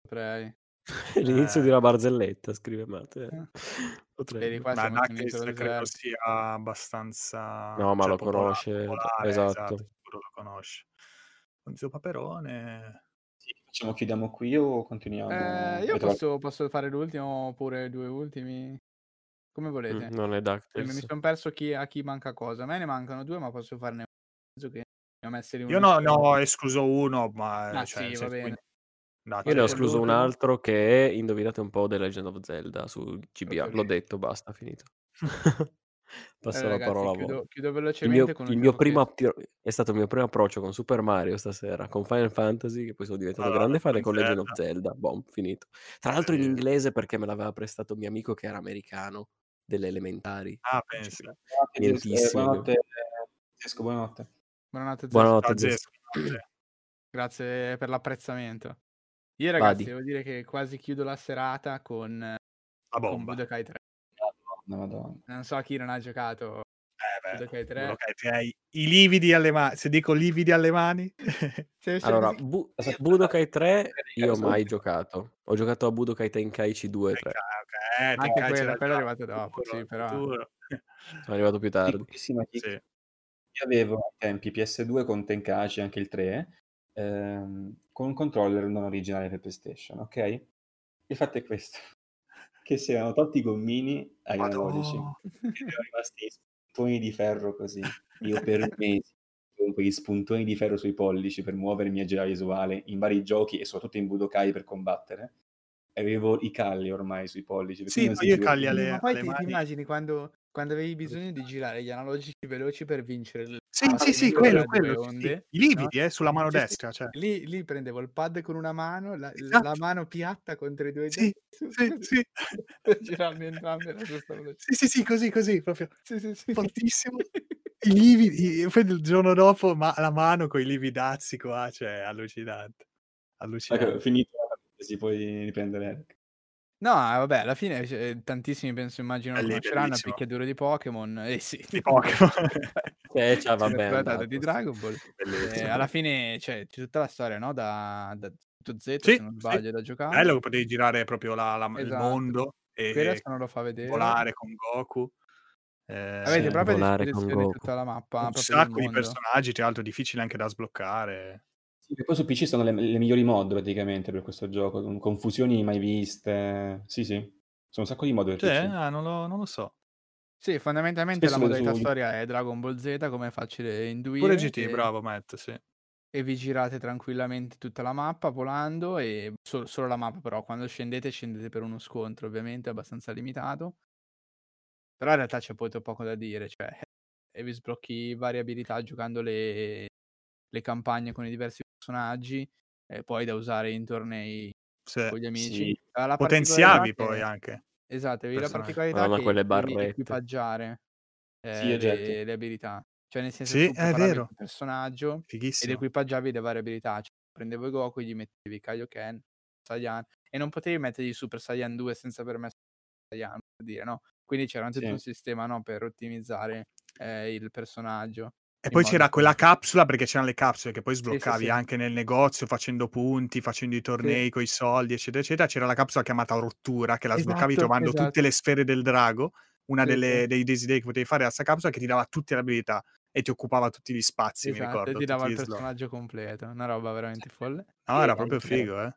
saprei. L'inizio Eh. di una barzelletta, scrive Matte. Eh. Qua Ma sull'isola credo deserta. sia abbastanza No, ma cioè lo conosce, popolare, esatto. esatto, sicuro lo conosce. Con Zio Paperone facciamo chiudiamo qui o continuiamo? Eh, io posso, posso fare l'ultimo oppure due ultimi? Come volete. Mm, non è Cioè, mi DuckTales. sono perso chi, a chi manca cosa. A me ne mancano due, ma posso farne uno che ne ho messi Io no, insieme. ho escluso uno, ma Ah, cioè, sì, va bene. quindi Io date ne ho escluso un altro che è, indovinate un po', The Legend of Zelda su GBA. L'ho detto, basta, finito. Passo Allora, la ragazzi, parola a chiudo, voi. chiudo Il velocemente mio, con il mio primo che... è stato il mio primo approccio con Super Mario stasera, con Final Fantasy, che poi sono diventato Madonna, grande fan, e con Legend of Zelda. Boom, finito. Tra l'altro in inglese perché me l'aveva prestato un mio amico che era americano, delle elementari. Ah, pensa. Eh, nientissimo. buonanotte, eh, Zesco, buonanotte. Buonanotte, Zes. Buonanotte. Zesco. Grazie per l'apprezzamento. Io, ragazzi, Vadi. devo dire che quasi chiudo la serata con, La con bomba. Budokai 3. Madonna, madonna. Non so chi non ha giocato Eh beh, Budokai 3. Budokai 3 hai i lividi alle mani. Se dico lividi alle mani, Allora, Bu- Budokai 3 io ho mai giocato. Ho giocato a Budokai Tenkaichi 2 e 3. ok, Anche Tenkaichi quello, era quello è già arrivato dopo, sì, però... Sono arrivato più tardi. Sì. Io avevo ai tempi PS2 con Tenkaichi, anche il 3, ehm, con un controller non originale per PlayStation, ok? Il fatto è questo, che si erano tolti i gommini agli analogici, Madò. ed erano rimasti spuntoni di ferro così. Io per mesi con quegli spuntoni di ferro sui pollici per muovermi a girare visuale in vari giochi e soprattutto in Budokai per combattere. Avevo i calli ormai sui pollici. Sì, no, io i calli alle, Ma poi alle ti, ti immagini quando, quando avevi bisogno di girare gli analogici veloci per vincere il Sì, la sì, sì, quello, quello. sì, sì. onde, I no? lividi, eh, sulla mano Sì, sì, destra, cioè. Lì, lì prendevo il pad con una mano, la, la Esatto. mano piatta contro i due Sì, sì, così, sì. girarmi entrambi alla velocità. Sì, sì, sì, così, così, proprio Sì, sì, sì. fortissimo. I lividi, poi il giorno dopo ma, la mano con i lividazzi qua, cioè, allucinante. Ecco, Allucinante. finito la parentesi, puoi riprendere. No, vabbè, alla fine cioè, tantissimi penso immagino Belli- conosceranno il bellissimo. picchiaduro di Pokémon. Eh sì, Di Pokémon. Eh, cioè, Sì, vabbè, l'ho andato, di sì. Dragon Ball. Bellissimo. Eh, alla fine c'è c'è tutta la storia, no? Da, da tutto Z, Sì, se non sì. sbaglio, da giocare. Bello che potevi girare proprio la- la- il Esatto. mondo e non lo fa vedere. volare con Goku. Eh, Avete Sì, proprio a volare con disposizione Goku. tutta la mappa, un proprio del sacco di mondo. personaggi, tra l'altro difficili anche da sbloccare. Sì, poi su PC sono le, le migliori mod praticamente per questo gioco, con confusioni mai viste. Sì, sì, sono un sacco di mod per Cioè, PC. ah, non, lo, non lo so. Sì, fondamentalmente Spesso la modalità su- storia è Dragon Ball Z, come è facile Pure intuire. GT, e, bravo Matt, sì. e vi girate tranquillamente tutta la mappa volando e solo, solo la mappa però quando scendete scendete per uno scontro ovviamente abbastanza limitato. Però in realtà c'è poi poco da dire, cioè e vi sblocchi varie abilità giocando le, le campagne con i diversi personaggi e poi da usare in tornei Sì. con gli amici. Sì. Potenziavi poi che- anche. Esatto, avevi la particolarità che quelle barrette. equipaggiare eh, Sì, le, le abilità. Cioè, nel senso, Sì, tu è vero. il personaggio ed Fighissimo. equipaggiavi le varie abilità. Cioè, prendevo i Goku, gli mettevi Kaioken, Saiyan, e non potevi mettergli Super Saiyan 2 senza permesso di Saiyan, per dire, no? Quindi c'era tutto Sì. un sistema, no, per ottimizzare eh, il personaggio. E poi c'era quella capsula, perché c'erano le capsule che poi sì, sbloccavi sì. anche nel negozio facendo punti, facendo i tornei con i soldi, eccetera, eccetera. C'era la capsula chiamata Rottura, che la sbloccavi Esatto, trovando tutte esatto. le sfere del drago. Una Sì, delle- sì. dei desideri che potevi fare era questa capsula che ti dava tutte le abilità e ti occupava tutti gli spazi, mi Esatto, ricordo. e ti dava il personaggio completo. Una roba veramente folle. No, era Sì, proprio figo, eh.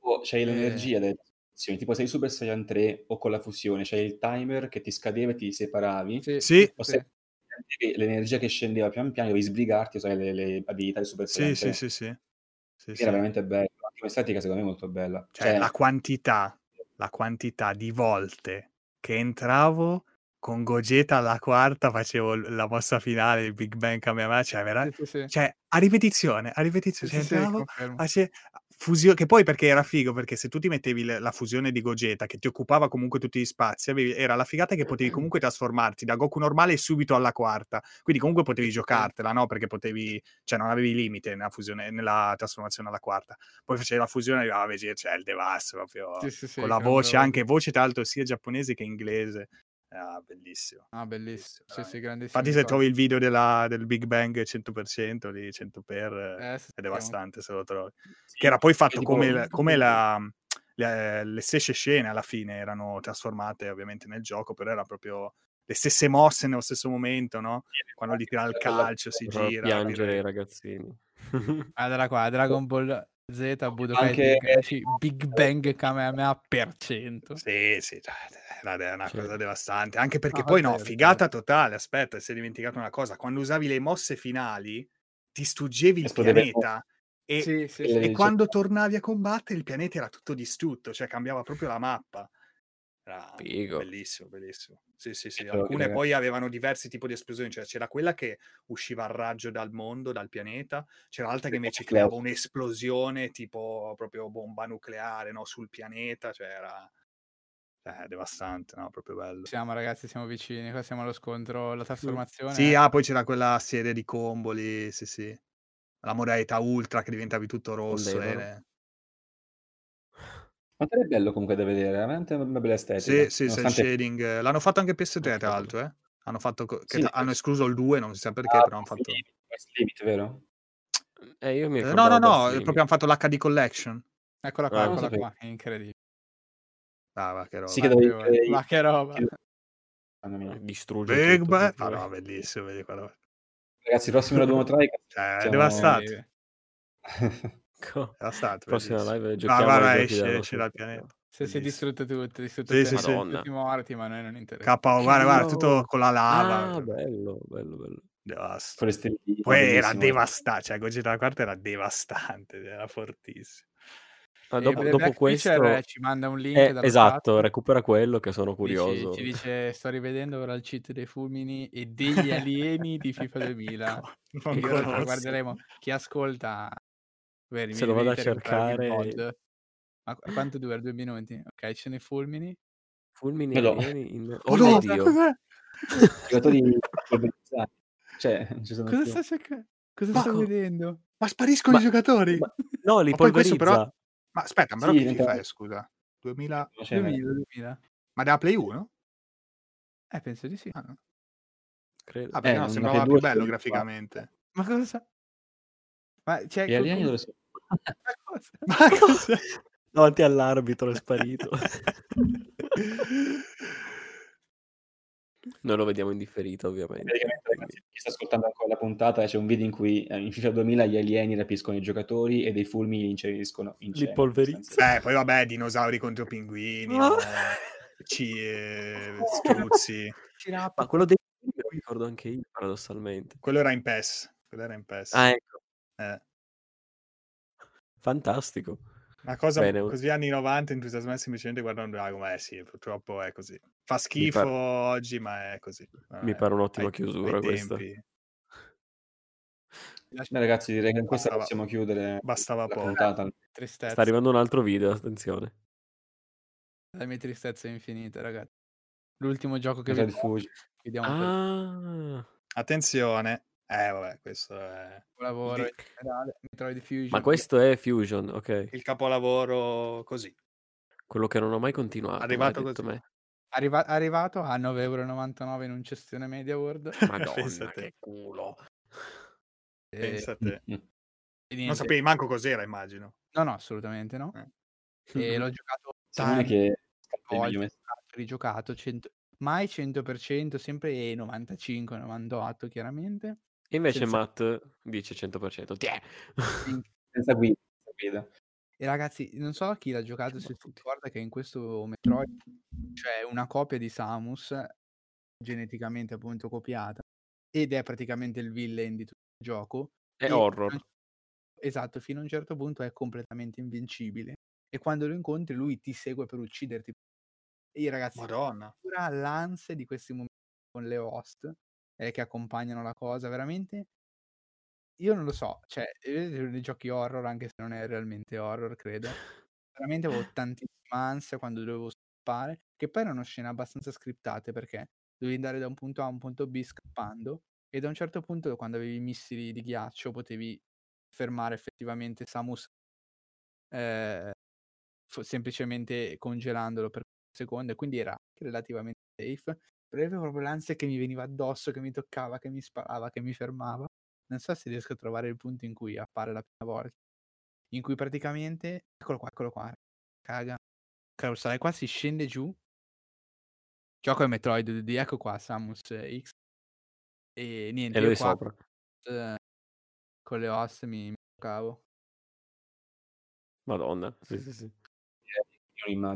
O c'hai Eh. l'energia delle fusioni, tipo sei Super Saiyan 3 o con la fusione, c'hai il timer che ti scadeva e ti separavi. Sì, Sì. O sì. se l'energia che scendeva pian piano dovevi sbrigarti usare le, le abilità di Super Saiyan Sì, 3. sì, sì, sì. Sì, Quindi sì. Era veramente bello. Anche l'estetica secondo me è molto bella. Cioè, Cioè, la quantità, la quantità di volte che entravo con Gogeta alla quarta, facevo la mossa finale, il Big Bang Kamehameha, cioè, vera- Sì, sì, cioè, a ripetizione, a ripetizione, cioè, entravo, face- fusio- che poi perché era figo, perché se tu ti mettevi le- la fusione di Gogeta, che ti occupava comunque tutti gli spazi, avevi- era la figata che potevi comunque trasformarti da Goku normale subito alla quarta, quindi comunque potevi giocartela, no? Perché potevi, cioè non avevi limite nella, fusione, nella trasformazione alla quarta. Poi facevi la fusione e arrivava a Vegeta, cioè il devasto proprio Sì, sì, sì, con la voce, anche voce tra l'altro sia giapponese che inglese. Ah, bellissimo. Ah, bellissimo. Sì, sì, grandissimo. Infatti, se trovi il video della, del Big Bang 100%, lì 100 per, Eh, sì, è devastante se lo trovi. Sì, Che era poi fatto come, la- come la, le, le stesse scene alla fine erano trasformate ovviamente nel gioco, però era proprio le stesse mosse nello stesso momento, no? Quando gli tira il calcio, si gira. piangere i ragazzini. Guarda qua, Dragon Ball Z, Budokai Anche- Tenkaichi, Big Bang Kamehameha per cento. Sì, sì, cioè, era una Cioè- cosa devastante. Anche perché Ah, poi, no, figata totale. Aspetta, si è dimenticato una cosa. Quando usavi le mosse finali, ti struggevi il Esplodeva il pianeta e, Sì, sì, e- sì. quando tornavi a combattere il pianeta era tutto distrutto, cioè cambiava proprio la mappa. Era Figo. bellissimo, bellissimo. Sì, sì, sì. Alcune poi avevano diversi tipi di esplosioni, cioè c'era quella che usciva a raggio dal mondo, dal pianeta, c'era l'altra che invece creava un'esplosione tipo proprio bomba nucleare no, sul pianeta, cioè era cioè, devastante, no? Proprio bello. Siamo ragazzi, siamo vicini. Qua siamo allo scontro, la trasformazione. Sì, eh. ah, poi c'era quella serie di combo lì, sì, sì. La modalità ultra che diventavi tutto rosso. e- Quanto è bello comunque da vedere, veramente una bella estetica. Sì, sì, cel nonostante- shading. eh, L'hanno fatto anche PS3, tra l'altro, eh. Hanno, fatto co- che Sì, hanno escluso il 2, non si sa perché, Ah, però hanno fatto... Limit, Limit, vero? Eh, io mi Eh, no, ricordavo no, no, Burst eh, Limit. proprio hanno fatto l'HD Collection. Eccola qua, Ah, non eccola sapevo. qua, è incredibile. Ah, va, che roba. Sì, che Ma dovevi Ma che roba. i- Mamma mia. Distrugge Big tutto, Bang. Ah, no, bellissimo, vedi quello. Ragazzi, il prossimo Raduno Trike. Cioè, è Siamo- devastante. Co- devastante Prossima live Ah, giochiamo guarda, ai giochi esce, esce dal pianeta. Se si è distrutto tutto, distrutto Sì, sì, sì. tutti morti, ma a noi non interessa. KO, guarda, guarda, tutto con la lava. Ah, bello, bello, bello. Le stelline, Poi era devastante, cioè Gogeta la quarta era devastante, era fortissimo. Ah, E dopo, dopo Fisher, questo... eh, ci manda un link Eh, esatto, chat. recupera quello che sono Dici- curioso. Ci dice, sto rivedendo ora il cheat dei fulmini e degli alieni di FIFA 2000. No, E non ora lo conosco. guarderemo. Chi ascolta, beh, Se lo vado a cercare-. Ma qu- quanto dura? Due minuti? Ok, ci sono i fulmini. Fulmini Quello- alieni in... Oh Oh, no, Dio! Giocatori. Cioè, ci sono Cosa sta cercando? Cosa Ma sto co- vedendo? Ma spariscono Ma- i giocatori? Ma- No, li Ma polverizza. però- Ma aspetta, però Sì, che FIFA è, scusa? 2000... Cioè, 2000, 2000. Ma della Play 1? Eh, penso di sì. Ah, no. Credo. Ah, Eh, no, sembrava più 2 bello graficamente. Ma cosa? Ma c'è Gli alieni dove sono? Ma cosa? Ma? Davanti all'arbitro è sparito. Noi lo vediamo in differita, ovviamente. Chi sta ascoltando ancora la puntata, c'è un video in cui eh, in FIFA 2000 gli alieni rapiscono i giocatori e dei fulmini li inceriscono in Li polverizzano. Eh, poi vabbè, dinosauri contro pinguini, no? Ci, eh, struzzi. Ma quello dei lo ricordo anche io, paradossalmente. Quello era in PES. Quello era in PES. Ah, ecco. Eh. Fantastico. Una cosa Bene. così anni 90 entusiasmati semplicemente guardando Dragon Ball. Eh sì, purtroppo è così. Fa schifo par- oggi, ma è così. Mi Eh, pare un'ottima ai- chiusura ai questa. tempi Beh, ragazzi, direi che in questa possiamo chiudere bastava la poco. puntata. Tristezza. Sta arrivando un altro video, attenzione. Le mie tristezze infinite, ragazzi. L'ultimo gioco che vi Fuji. chiediamo per Ah, Attenzione. Eh, vabbè, questo è il lavoro Di- generale. Metroid Fusion. ma questo è Fusion, ok. il capolavoro così. Quello che non ho mai continuato. Arrivato così. me. Arriva- arrivato a 9,99€ in un cestione Media World. Madonna, che culo. E, Pensa a te. Non sapevi manco cos'era, immagino. No, no, assolutamente no. Eh. E l'ho giocato tante che volte, giocato, rigiocato, 100 mai 100%, sempre 95, 98 chiaramente. E invece Senza- Matt dice 100%. Tiè. senza guida. senza guida. E ragazzi, non so chi l'ha giocato, se si ricorda che in questo Metroid c'è una copia di Samus geneticamente appunto copiata ed è praticamente il villain di tutto il gioco. È horror. un- Esatto, fino a un certo punto è completamente invincibile e quando lo incontri lui ti segue per ucciderti. E i ragazzi, Madonna. l'ansia di questi momenti con le host eh, che accompagnano la cosa, veramente. Io non lo so, cioè, vedete dei giochi horror, anche se non è realmente horror, credo. Veramente avevo tantissima ansia quando dovevo scappare, che poi erano scene abbastanza scriptate perché dovevi andare da un punto A a un punto B scappando e da un certo punto quando avevi i missili di ghiaccio potevi fermare effettivamente Samus eh, semplicemente congelandolo per secondi, quindi era relativamente safe, però avevo proprio l'ansia che mi veniva addosso, che mi toccava, che mi sparava, che mi fermava. Non so se riesco a trovare il punto in cui appare la prima volta. In cui praticamente, eccolo qua, eccolo qua, caga. Carousale qua si scende giù. Gioco a Metroid 2D, ecco qua, Samus X. E niente, e lui qua, sopra. Eh, con le ossa mi, mi toccavo. Madonna, sì, sì, sì.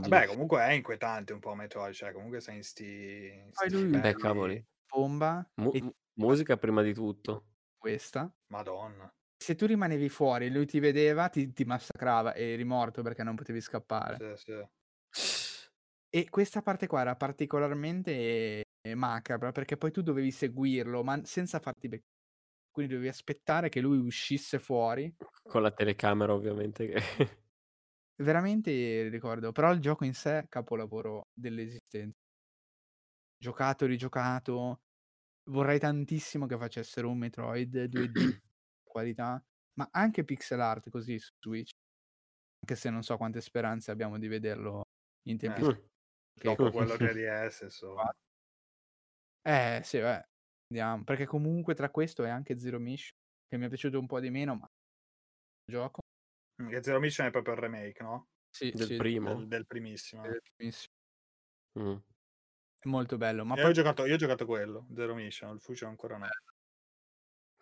Beh, comunque è inquietante un po' Metroid, cioè comunque sei in sti... Lui Beh, cavoli. bomba Mu- e musica prima di tutto. questa. Madonna. Se tu rimanevi fuori e lui ti vedeva, ti, ti massacrava e eri morto perché non potevi scappare. Sì, sì. E questa parte qua era particolarmente macabra perché poi tu dovevi seguirlo, ma senza farti beccare. Quindi dovevi aspettare che lui uscisse fuori. Con la telecamera, ovviamente. Che... Veramente ricordo, però il gioco in sé è capolavoro dell'esistenza. Giocato, rigiocato. Vorrei tantissimo che facessero un Metroid 2D qualità, ma anche pixel art così su Switch. Anche se non so quante speranze abbiamo di vederlo in tempi eh, dopo quello che DS insomma. Eh sì, beh, andiamo, perché comunque tra questo e anche Zero Mission che mi è piaciuto un po' di meno, ma gioco che Zero Mission è proprio il remake, no? Sì, del sì, primo. Del, del primissimo. Del primissimo. Mm. È molto bello. Ma poi... ho giocato, io ho giocato quello, Zero Mission, il Fusion ancora no.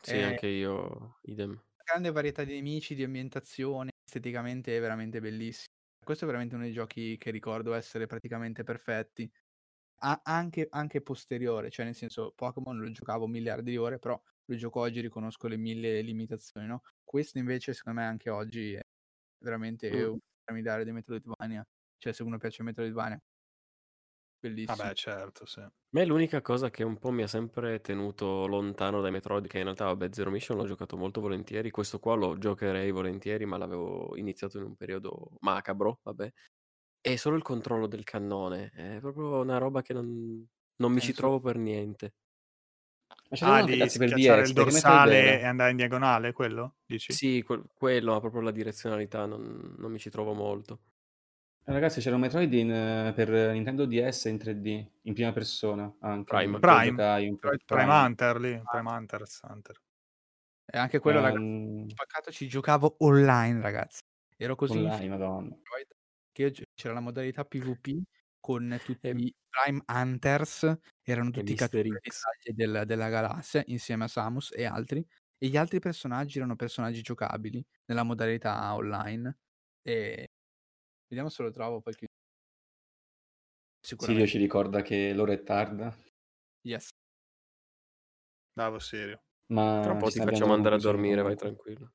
Sì, eh, anche io, idem. Grande varietà di nemici, di ambientazione, esteticamente è veramente bellissimo. Questo è veramente uno dei giochi che ricordo essere praticamente perfetti. Ha anche, anche posteriore, cioè nel senso Pokémon lo giocavo miliardi di ore, però lo gioco oggi riconosco le mille limitazioni, no? Questo invece secondo me anche oggi è veramente mm. un piramidale di Metroidvania. Cioè se uno piace Metroidvania, bellissimo. Vabbè, certo, sì. A me l'unica cosa che un po' mi ha sempre tenuto lontano dai Metroid, che in realtà, vabbè, Zero Mission l'ho giocato molto volentieri, questo qua lo giocherei volentieri, ma l'avevo iniziato in un periodo macabro, vabbè. È solo il controllo del cannone, è proprio una roba che non, non mi ci trovo per niente. Ah, di schiacciare il dorsale e andare in diagonale, quello? Dici? Sì, que- quello, ma proprio la direzionalità non, non mi ci trovo molto. Eh, ragazzi, c'era un Metroid in, per Nintendo DS in 3D, in prima persona anche. Prime, Prime, Prime, Prime, Prime Hunter lì, Prime Hunter, Hunter. E anche quello, um... ragazzi, spaccato ci giocavo online, ragazzi. Ero così online, madonna. Che io, c'era la modalità PvP con tutti e... i Prime Hunters, erano tutti i cattivi del, della galassia insieme a Samus e altri. E gli altri personaggi erano personaggi giocabili nella modalità online. E vediamo se lo trovo poi. Sicuramente. Sirio ci ricorda che l'ora è tarda. Yes. Bravo Sirio. Ma Tra un po' ti facciamo andare a dormire, vai tranquillo.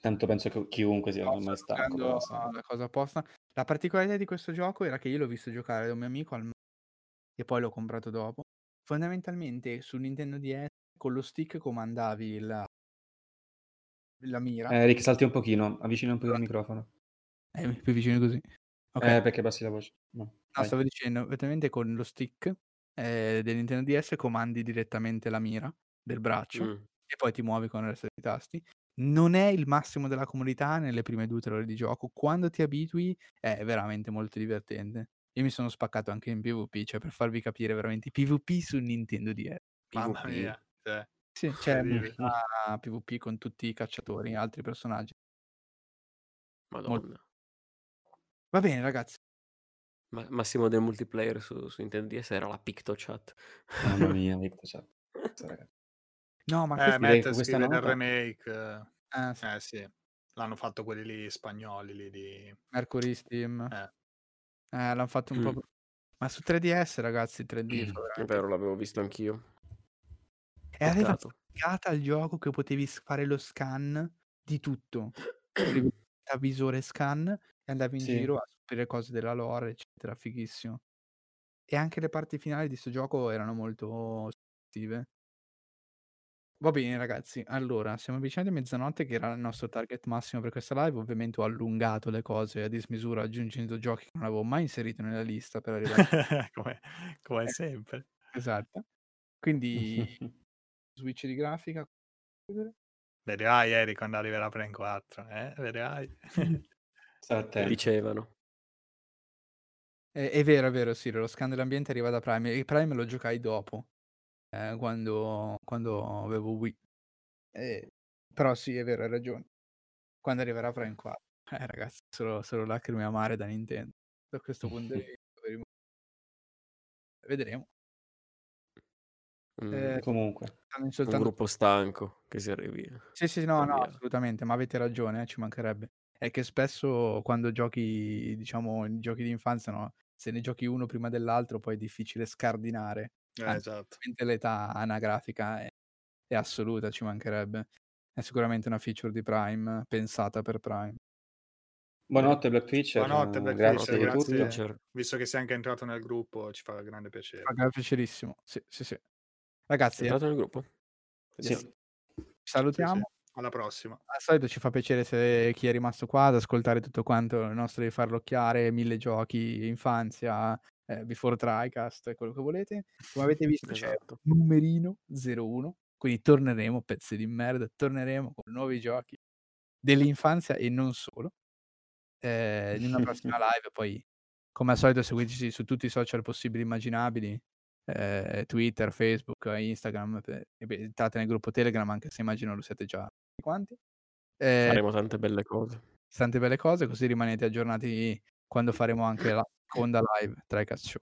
Tanto penso che chiunque sia ormai stanco. La cosa apposta. La particolarità di questo gioco era che io l'ho visto giocare da un mio amico al e poi l'ho comprato dopo. Fondamentalmente su Nintendo DS con lo stick comandavi la, la mira. Eh, Rick, salti un pochino, avvicina un po' il microfono. Eh, più vicino così. Okay. Eh, perché passi la voce. No, no stavo dicendo, ovviamente con lo stick eh, del Nintendo DS comandi direttamente la mira del braccio mm. e poi ti muovi con il resto dei tasti non è il massimo della comodità nelle prime 2 o 3 ore di gioco. Quando ti abitui è veramente molto divertente. Io mi sono spaccato anche in PvP, cioè per farvi capire veramente PvP su Nintendo DS. Mamma mia. Cioè. Sì, c'è una PvP con tutti i cacciatori, altri personaggi. Madonna. Molto... Va bene, ragazzi. Ma, massimo del multiplayer su, su Nintendo DS era la PictoChat. Mamma mia, PictoChat. No, ma eh, questo questa nota... del remake. Ah, sì. Eh sì, l'hanno fatto quelli lì spagnoli lì di Mercury Steam. Eh. Eh, l'hanno fatto un mm. po'. Ma su 3DS, ragazzi, 3D. Mm. È vero, l'avevo visto anch'io. E aveva figata il gioco che potevi fare lo scan di tutto. a visore scan e andavi in sì. giro a scoprire cose della lore, eccetera. Fighissimo. E anche le parti finali di questo gioco erano molto attive. Va bene ragazzi, allora siamo avvicinati a mezzanotte che era il nostro target massimo per questa live, ovviamente ho allungato le cose a dismisura aggiungendo giochi che non avevo mai inserito nella lista per arrivare come, come eh, sempre. Esatto. Quindi switch di grafica. Vedrai Eri quando arriverà Pren 4, eh? Vedrai. Dicevano. È, è vero, è vero, sì, lo scan dell'ambiente arriva da Prime. E Prime lo giocai dopo, eh, quando, quando avevo Wii. Eh, però sì, è vero, hai ragione. Quando arriverà Prime 4. Eh, ragazzi, solo, solo lacrime amare da Nintendo. Da questo punto di vista, vedremo. Mm, eh, comunque, soltanto... un gruppo stanco che si arrivi. Sì, sì, no, no, assolutamente, ma avete ragione, eh, ci mancherebbe. È che spesso quando giochi, diciamo, giochi di infanzia, no, se ne giochi uno prima dell'altro, poi è difficile scardinare. Eh, Anzi, esatto. L'età anagrafica è, è assoluta, ci mancherebbe. È sicuramente una feature di Prime, pensata per Prime. Buonanotte Black Fisher. Buonanotte Black grazie, Fisher, grazie. Visto che sei anche entrato nel gruppo, ci fa grande piacere. Fa piacerissimo. Sì, sì, sì. Ragazzi, è entrato nel gruppo? Sì. Ci salutiamo. Sì, sì. Alla prossima. Al solito ci fa piacere se chi è rimasto qua ad ascoltare tutto quanto il nostro di farlocchiare, mille giochi, infanzia, eh, Before Tricast, quello che volete. Come avete visto esatto. c'è numerino 01, quindi torneremo, pezzi di merda, torneremo con nuovi giochi dell'infanzia e non solo. Eh, in una prossima live poi, come al solito, seguiteci su tutti i social possibili e immaginabili eh, Twitter, Facebook, Instagram, entrate nel gruppo Telegram, anche se immagino lo siete già quanti. Eh, faremo tante belle cose. Tante belle cose, così rimanete aggiornati quando faremo anche la seconda live tra i Show.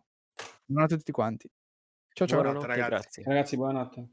Buonanotte a tutti quanti. Ciao ciao. Buonanotte, ragazzi. Ragazzi, buonanotte.